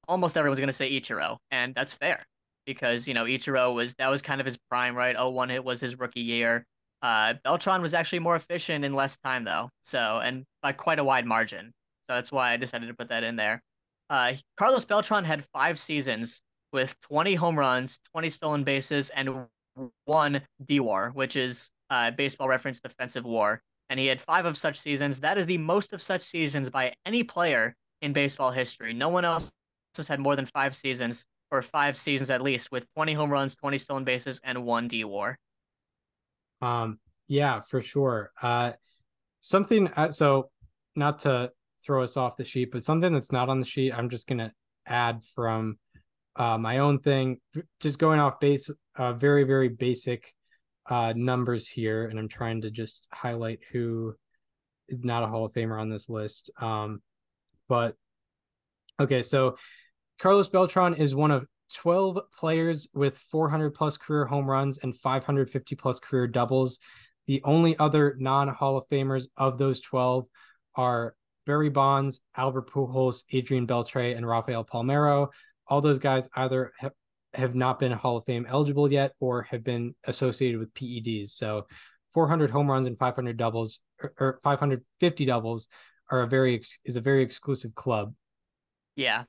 almost everyone's going to say Ichiro, and that's fair because you know Ichiro was that was kind of his prime, right? 01 it was his rookie year. Uh, Beltran was actually more efficient in less time though, so and by quite a wide margin. So that's why I decided to put that in there. Uh, Carlos Beltran had five seasons with 20 home runs, 20 stolen bases, and one DWAR, which is uh, baseball reference defensive WAR. And he had five of such seasons. That is the most of such seasons by any player in baseball history. No one else has had more than five seasons, or five seasons at least, with 20 home runs, 20 stolen bases, and one D WAR. Um, yeah, for sure. Uh, something. Uh, so, not to throw us off the sheet, but something that's not on the sheet, I'm just gonna add from uh, my own thing. Just going off base, uh, very very basic uh, numbers here, and I'm trying to just highlight who is not a Hall of Famer on this list. Um, but okay, so Carlos Beltran is one of 12 players with 400 plus career home runs and 550 plus career doubles. The only other non Hall of Famers of those 12 are Barry Bonds, Albert Pujols, Adrian Beltre, and Rafael Palmeiro. All those guys either have, not been Hall of Fame eligible yet or have been associated with PEDs. So 400 home runs and 500 doubles or, or 550 doubles are a very is a very exclusive club. Yeah,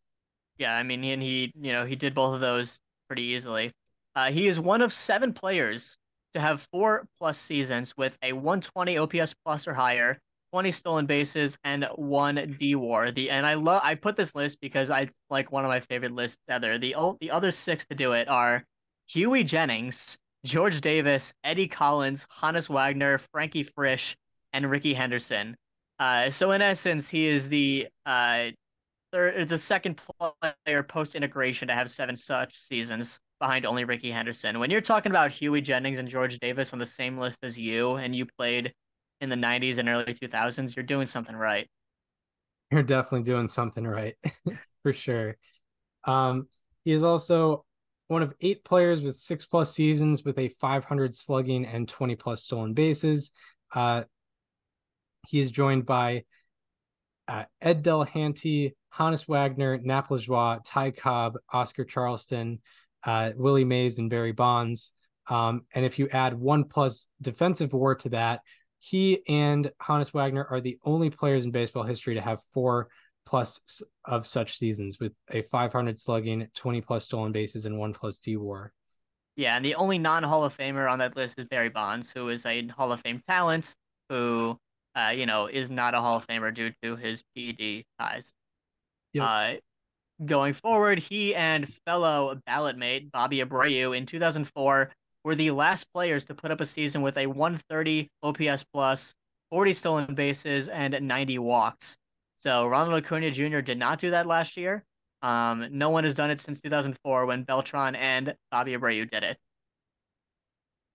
yeah, I mean, and he, you know, he did both of those pretty easily. Uh, he is one of seven players to have four plus seasons with a 120 OPS plus or higher, 20 stolen bases, and one D WAR. The and I love I put this list because I like one of my favorite lists ever. The the other six to do it are Hughie Jennings, George Davis, Eddie Collins, Honus Wagner, Frankie Frisch, and Rickey Henderson. Uh, so in essence, he is the uh, third, the second player post integration to have seven such seasons behind only Rickey Henderson. When you're talking about Hughie Jennings and George Davis on the same list as you, and you played in the 90s and early 2000s, you're doing something right. You're definitely doing something right, for sure. Um, he is also one of eight players with six plus seasons with a 500 slugging and 20 plus stolen bases. Uh, he is joined by uh, Ed Delahanty, Honus Wagner, Nap Lajoie, Ty Cobb, Oscar Charleston, uh, Willie Mays, and Barry Bonds. Um, and if you add one plus defensive WAR to that, he and Honus Wagner are the only players in baseball history to have four plus of such seasons with a 500 slugging, 20 plus stolen bases, and one plus D WAR. Yeah, and the only non Hall of Famer on that list is Barry Bonds, who is a Hall of Fame talent who, uh, you know, is not a Hall of Famer due to his PED ties. Yep. Uh, going forward, he and fellow ballot mate Bobby Abreu in 2004 were the last players to put up a season with a 130 OPS plus, 40 stolen bases, and 90 walks. So Ronald Acuna Jr. did not do that last year. Um, no one has done it since 2004 when Beltran and Bobby Abreu did it.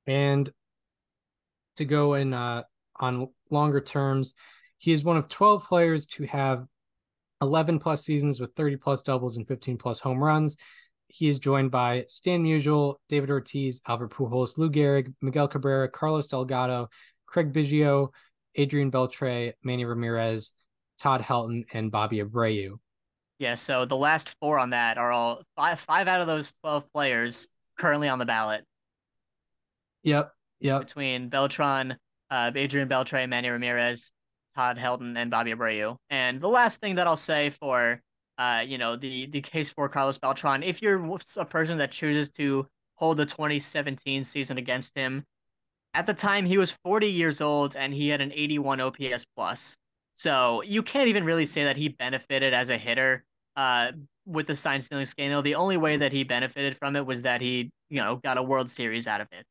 And to go in uh, on longer terms, he is one of 12 players to have 11 plus seasons with 30 plus doubles and 15 plus home runs. He is joined by Stan Musial, David Ortiz, Albert Pujols, Lou Gehrig, Miguel Cabrera, Carlos Delgado, Craig Biggio, Adrian Beltre, Manny Ramirez, Todd Helton, and Bobby Abreu. Yeah, so the last four on that are all five five out of those 12 players currently on the ballot. Yep. Yep. Between Beltran, uh, Adrian Beltre, Manny Ramirez, Todd Helton, and Bobby Abreu. And the last thing that I'll say for uh, you know, the the case for Carlos Beltran, if you're a person that chooses to hold the 2017 season against him, at the time he was 40 years old and he had an 81 OPS plus. So you can't even really say that he benefited as a hitter uh, with the sign stealing scandal. The only way that he benefited from it was that he, you know, got a World Series out of it.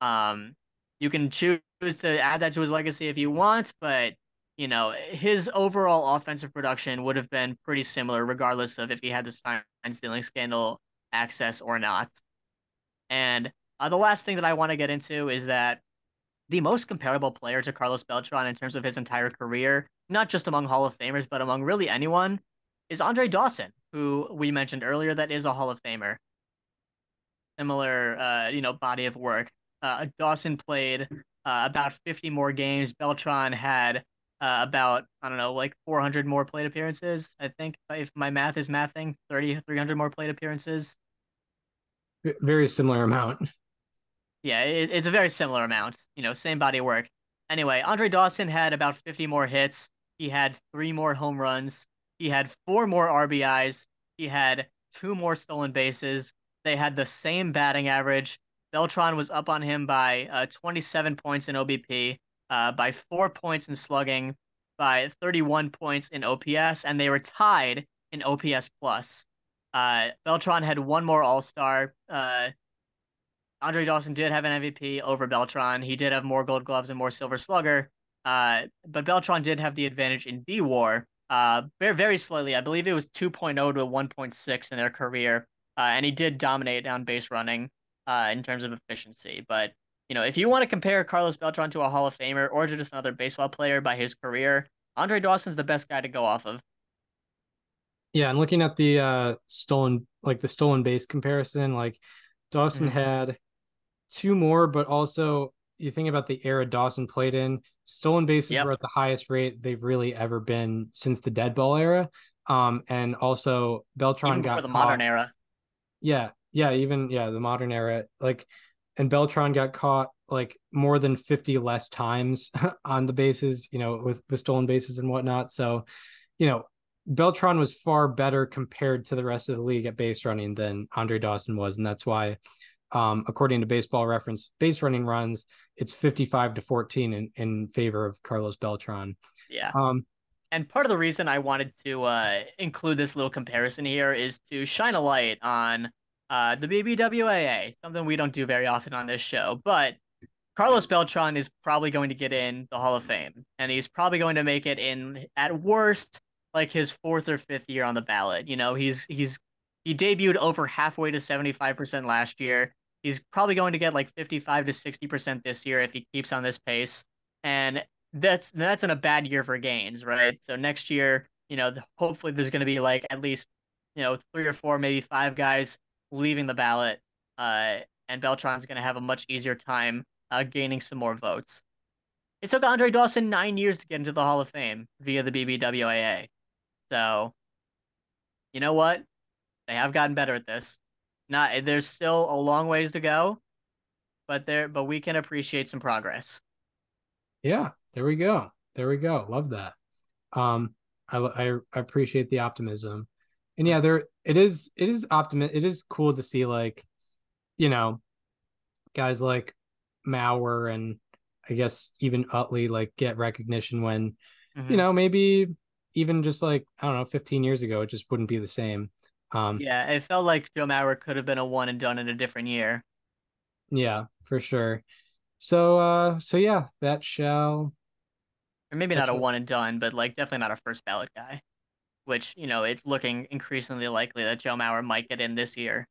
Um, you can choose to add that to his legacy if you want, but you know, his overall offensive production would have been pretty similar, regardless of if he had the sign stealing scandal access or not. And uh, the last thing that I want to get into is that the most comparable player to Carlos Beltran in terms of his entire career not just among Hall of Famers, but among really anyone, is Andre Dawson, who we mentioned earlier that is a Hall of Famer. Similar, uh, you know, body of work. Uh, Dawson played uh, about 50 more games. Beltran had uh, about, I don't know, like 400 more plate appearances. I think if my math is mathing, 30, 300 more plate appearances. Very similar amount. Yeah, it, it's a very similar amount. You know, same body of work. Anyway, Andre Dawson had about 50 more hits. He had three more home runs. He had four more RBIs. He had two more stolen bases. They had the same batting average. Beltran was up on him by uh, 27 points in OBP, uh, by four points in slugging, by 31 points in OPS, and they were tied in OPS plus. Uh, Beltran had one more All Star. Uh, Andre Dawson did have an MVP over Beltran. He did have more Gold Gloves and more Silver Slugger. Uh, but Beltran did have the advantage in D War, uh, very very slightly. I believe it was 2.0 to 1.6 in their career, uh, and he did dominate on base running uh, in terms of efficiency. But you know, if you want to compare Carlos Beltran to a Hall of Famer or to just another baseball player by his career, Andre Dawson's the best guy to go off of. Yeah, and looking at the uh stolen like the stolen base comparison, like Dawson mm-hmm. had two more, but also you think about the era Dawson played in, stolen bases yep. were at the highest rate they've really ever been since the dead ball era. Um, and also Beltran got for the caught. modern era. Yeah, yeah, even yeah, the modern era. Like, and Beltran got caught like more than 50 less times on the bases, you know, with, with stolen bases and whatnot. So, you know, Beltran was far better compared to the rest of the league at base running than Andre Dawson was. And that's why um, according to baseball reference, base running runs, it's 55 to 14 in, in favor of Carlos Beltran. Yeah. Um, and part of the reason I wanted to uh, include this little comparison here is to shine a light on uh, the BBWAA, something we don't do very often on this show. But Carlos Beltran is probably going to get in the Hall of Fame, and he's probably going to make it in at worst like his fourth or fifth year on the ballot. You know, he's he's he debuted over halfway to 75% last year. He's probably going to get like 55 to 60% this year if he keeps on this pace. And that's that's in a bad year for gains, right? So next year, you know, hopefully there's going to be like at least, you know, three or four, maybe five guys leaving the ballot. Uh, and Beltran's going to have a much easier time uh, gaining some more votes. It took Andre Dawson nine years to get into the Hall of Fame via the BBWAA. So, you know what? They have gotten better at this. Not there's still a long ways to go, but there but we can appreciate some progress. Yeah, there we go. There we go. Love that. Um, I I, I appreciate the optimism, and yeah, there it is. It is optimism. It is cool to see like, you know, guys like Mauer and I guess even Utley like get recognition when, mm-hmm. you know, maybe even just like I don't know, 15 years ago, it just wouldn't be the same. Um, Yeah, it felt like Joe Mauer could have been a one and done in a different year. yeah, for sure. So, uh, so yeah, that shall. Or maybe not a one and done, but like definitely not a first ballot guy. Which, you know, it's looking increasingly likely that Joe Mauer might get in this year.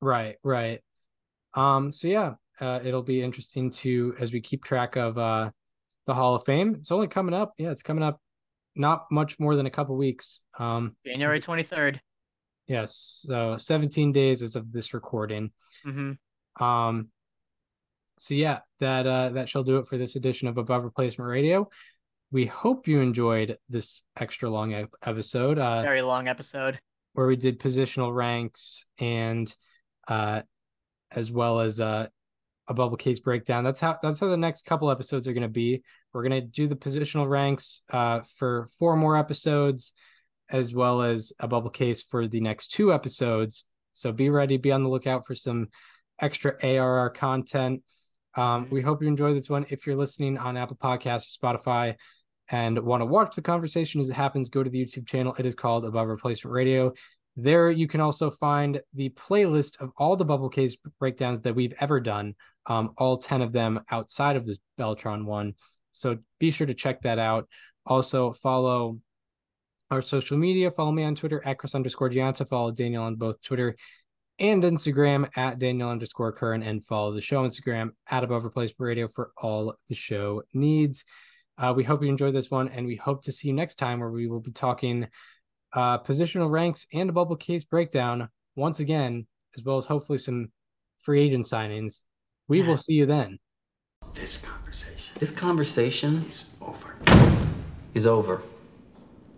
Right, right. Um, so yeah, uh, it'll be interesting to as we keep track of uh the Hall of Fame. It's only coming up. Yeah, it's coming up not much more than a couple weeks. Um, January 23rd. yes, so 17 days as of this recording. hmm Um, so yeah, that uh that shall do it for this edition of Above Replacement Radio. We hope you enjoyed this extra long ep- episode. Uh, Very long episode. where we did positional ranks and uh as well as uh a bubble case breakdown. That's how that's how the next couple episodes are going to be. We're going to do the positional ranks uh for four more episodes as well as a bubble case for the next two episodes. So be ready, be on the lookout for some extra ARR content. Um, we hope you enjoy this one. If you're listening on Apple Podcasts or Spotify and want to watch the conversation as it happens, go to the YouTube channel. It is called Above Replacement Radio. There you can also find the playlist of all the bubble case breakdowns that we've ever done, um, all 10 of them outside of this Beltran one. So be sure to check that out. Also follow our social media. Follow me on Twitter at Chris underscore Gianta. Follow Daniel on both Twitter and Instagram at Daniel underscore Curran and follow the show on Instagram at Above Replacement Radio for all the show needs. Uh, we hope you enjoyed this one and we hope to see you next time where we will be talking uh, positional ranks and a bubble case breakdown once again, as well as hopefully some free agent signings. We will see you then. This conversation This conversation is over. is over.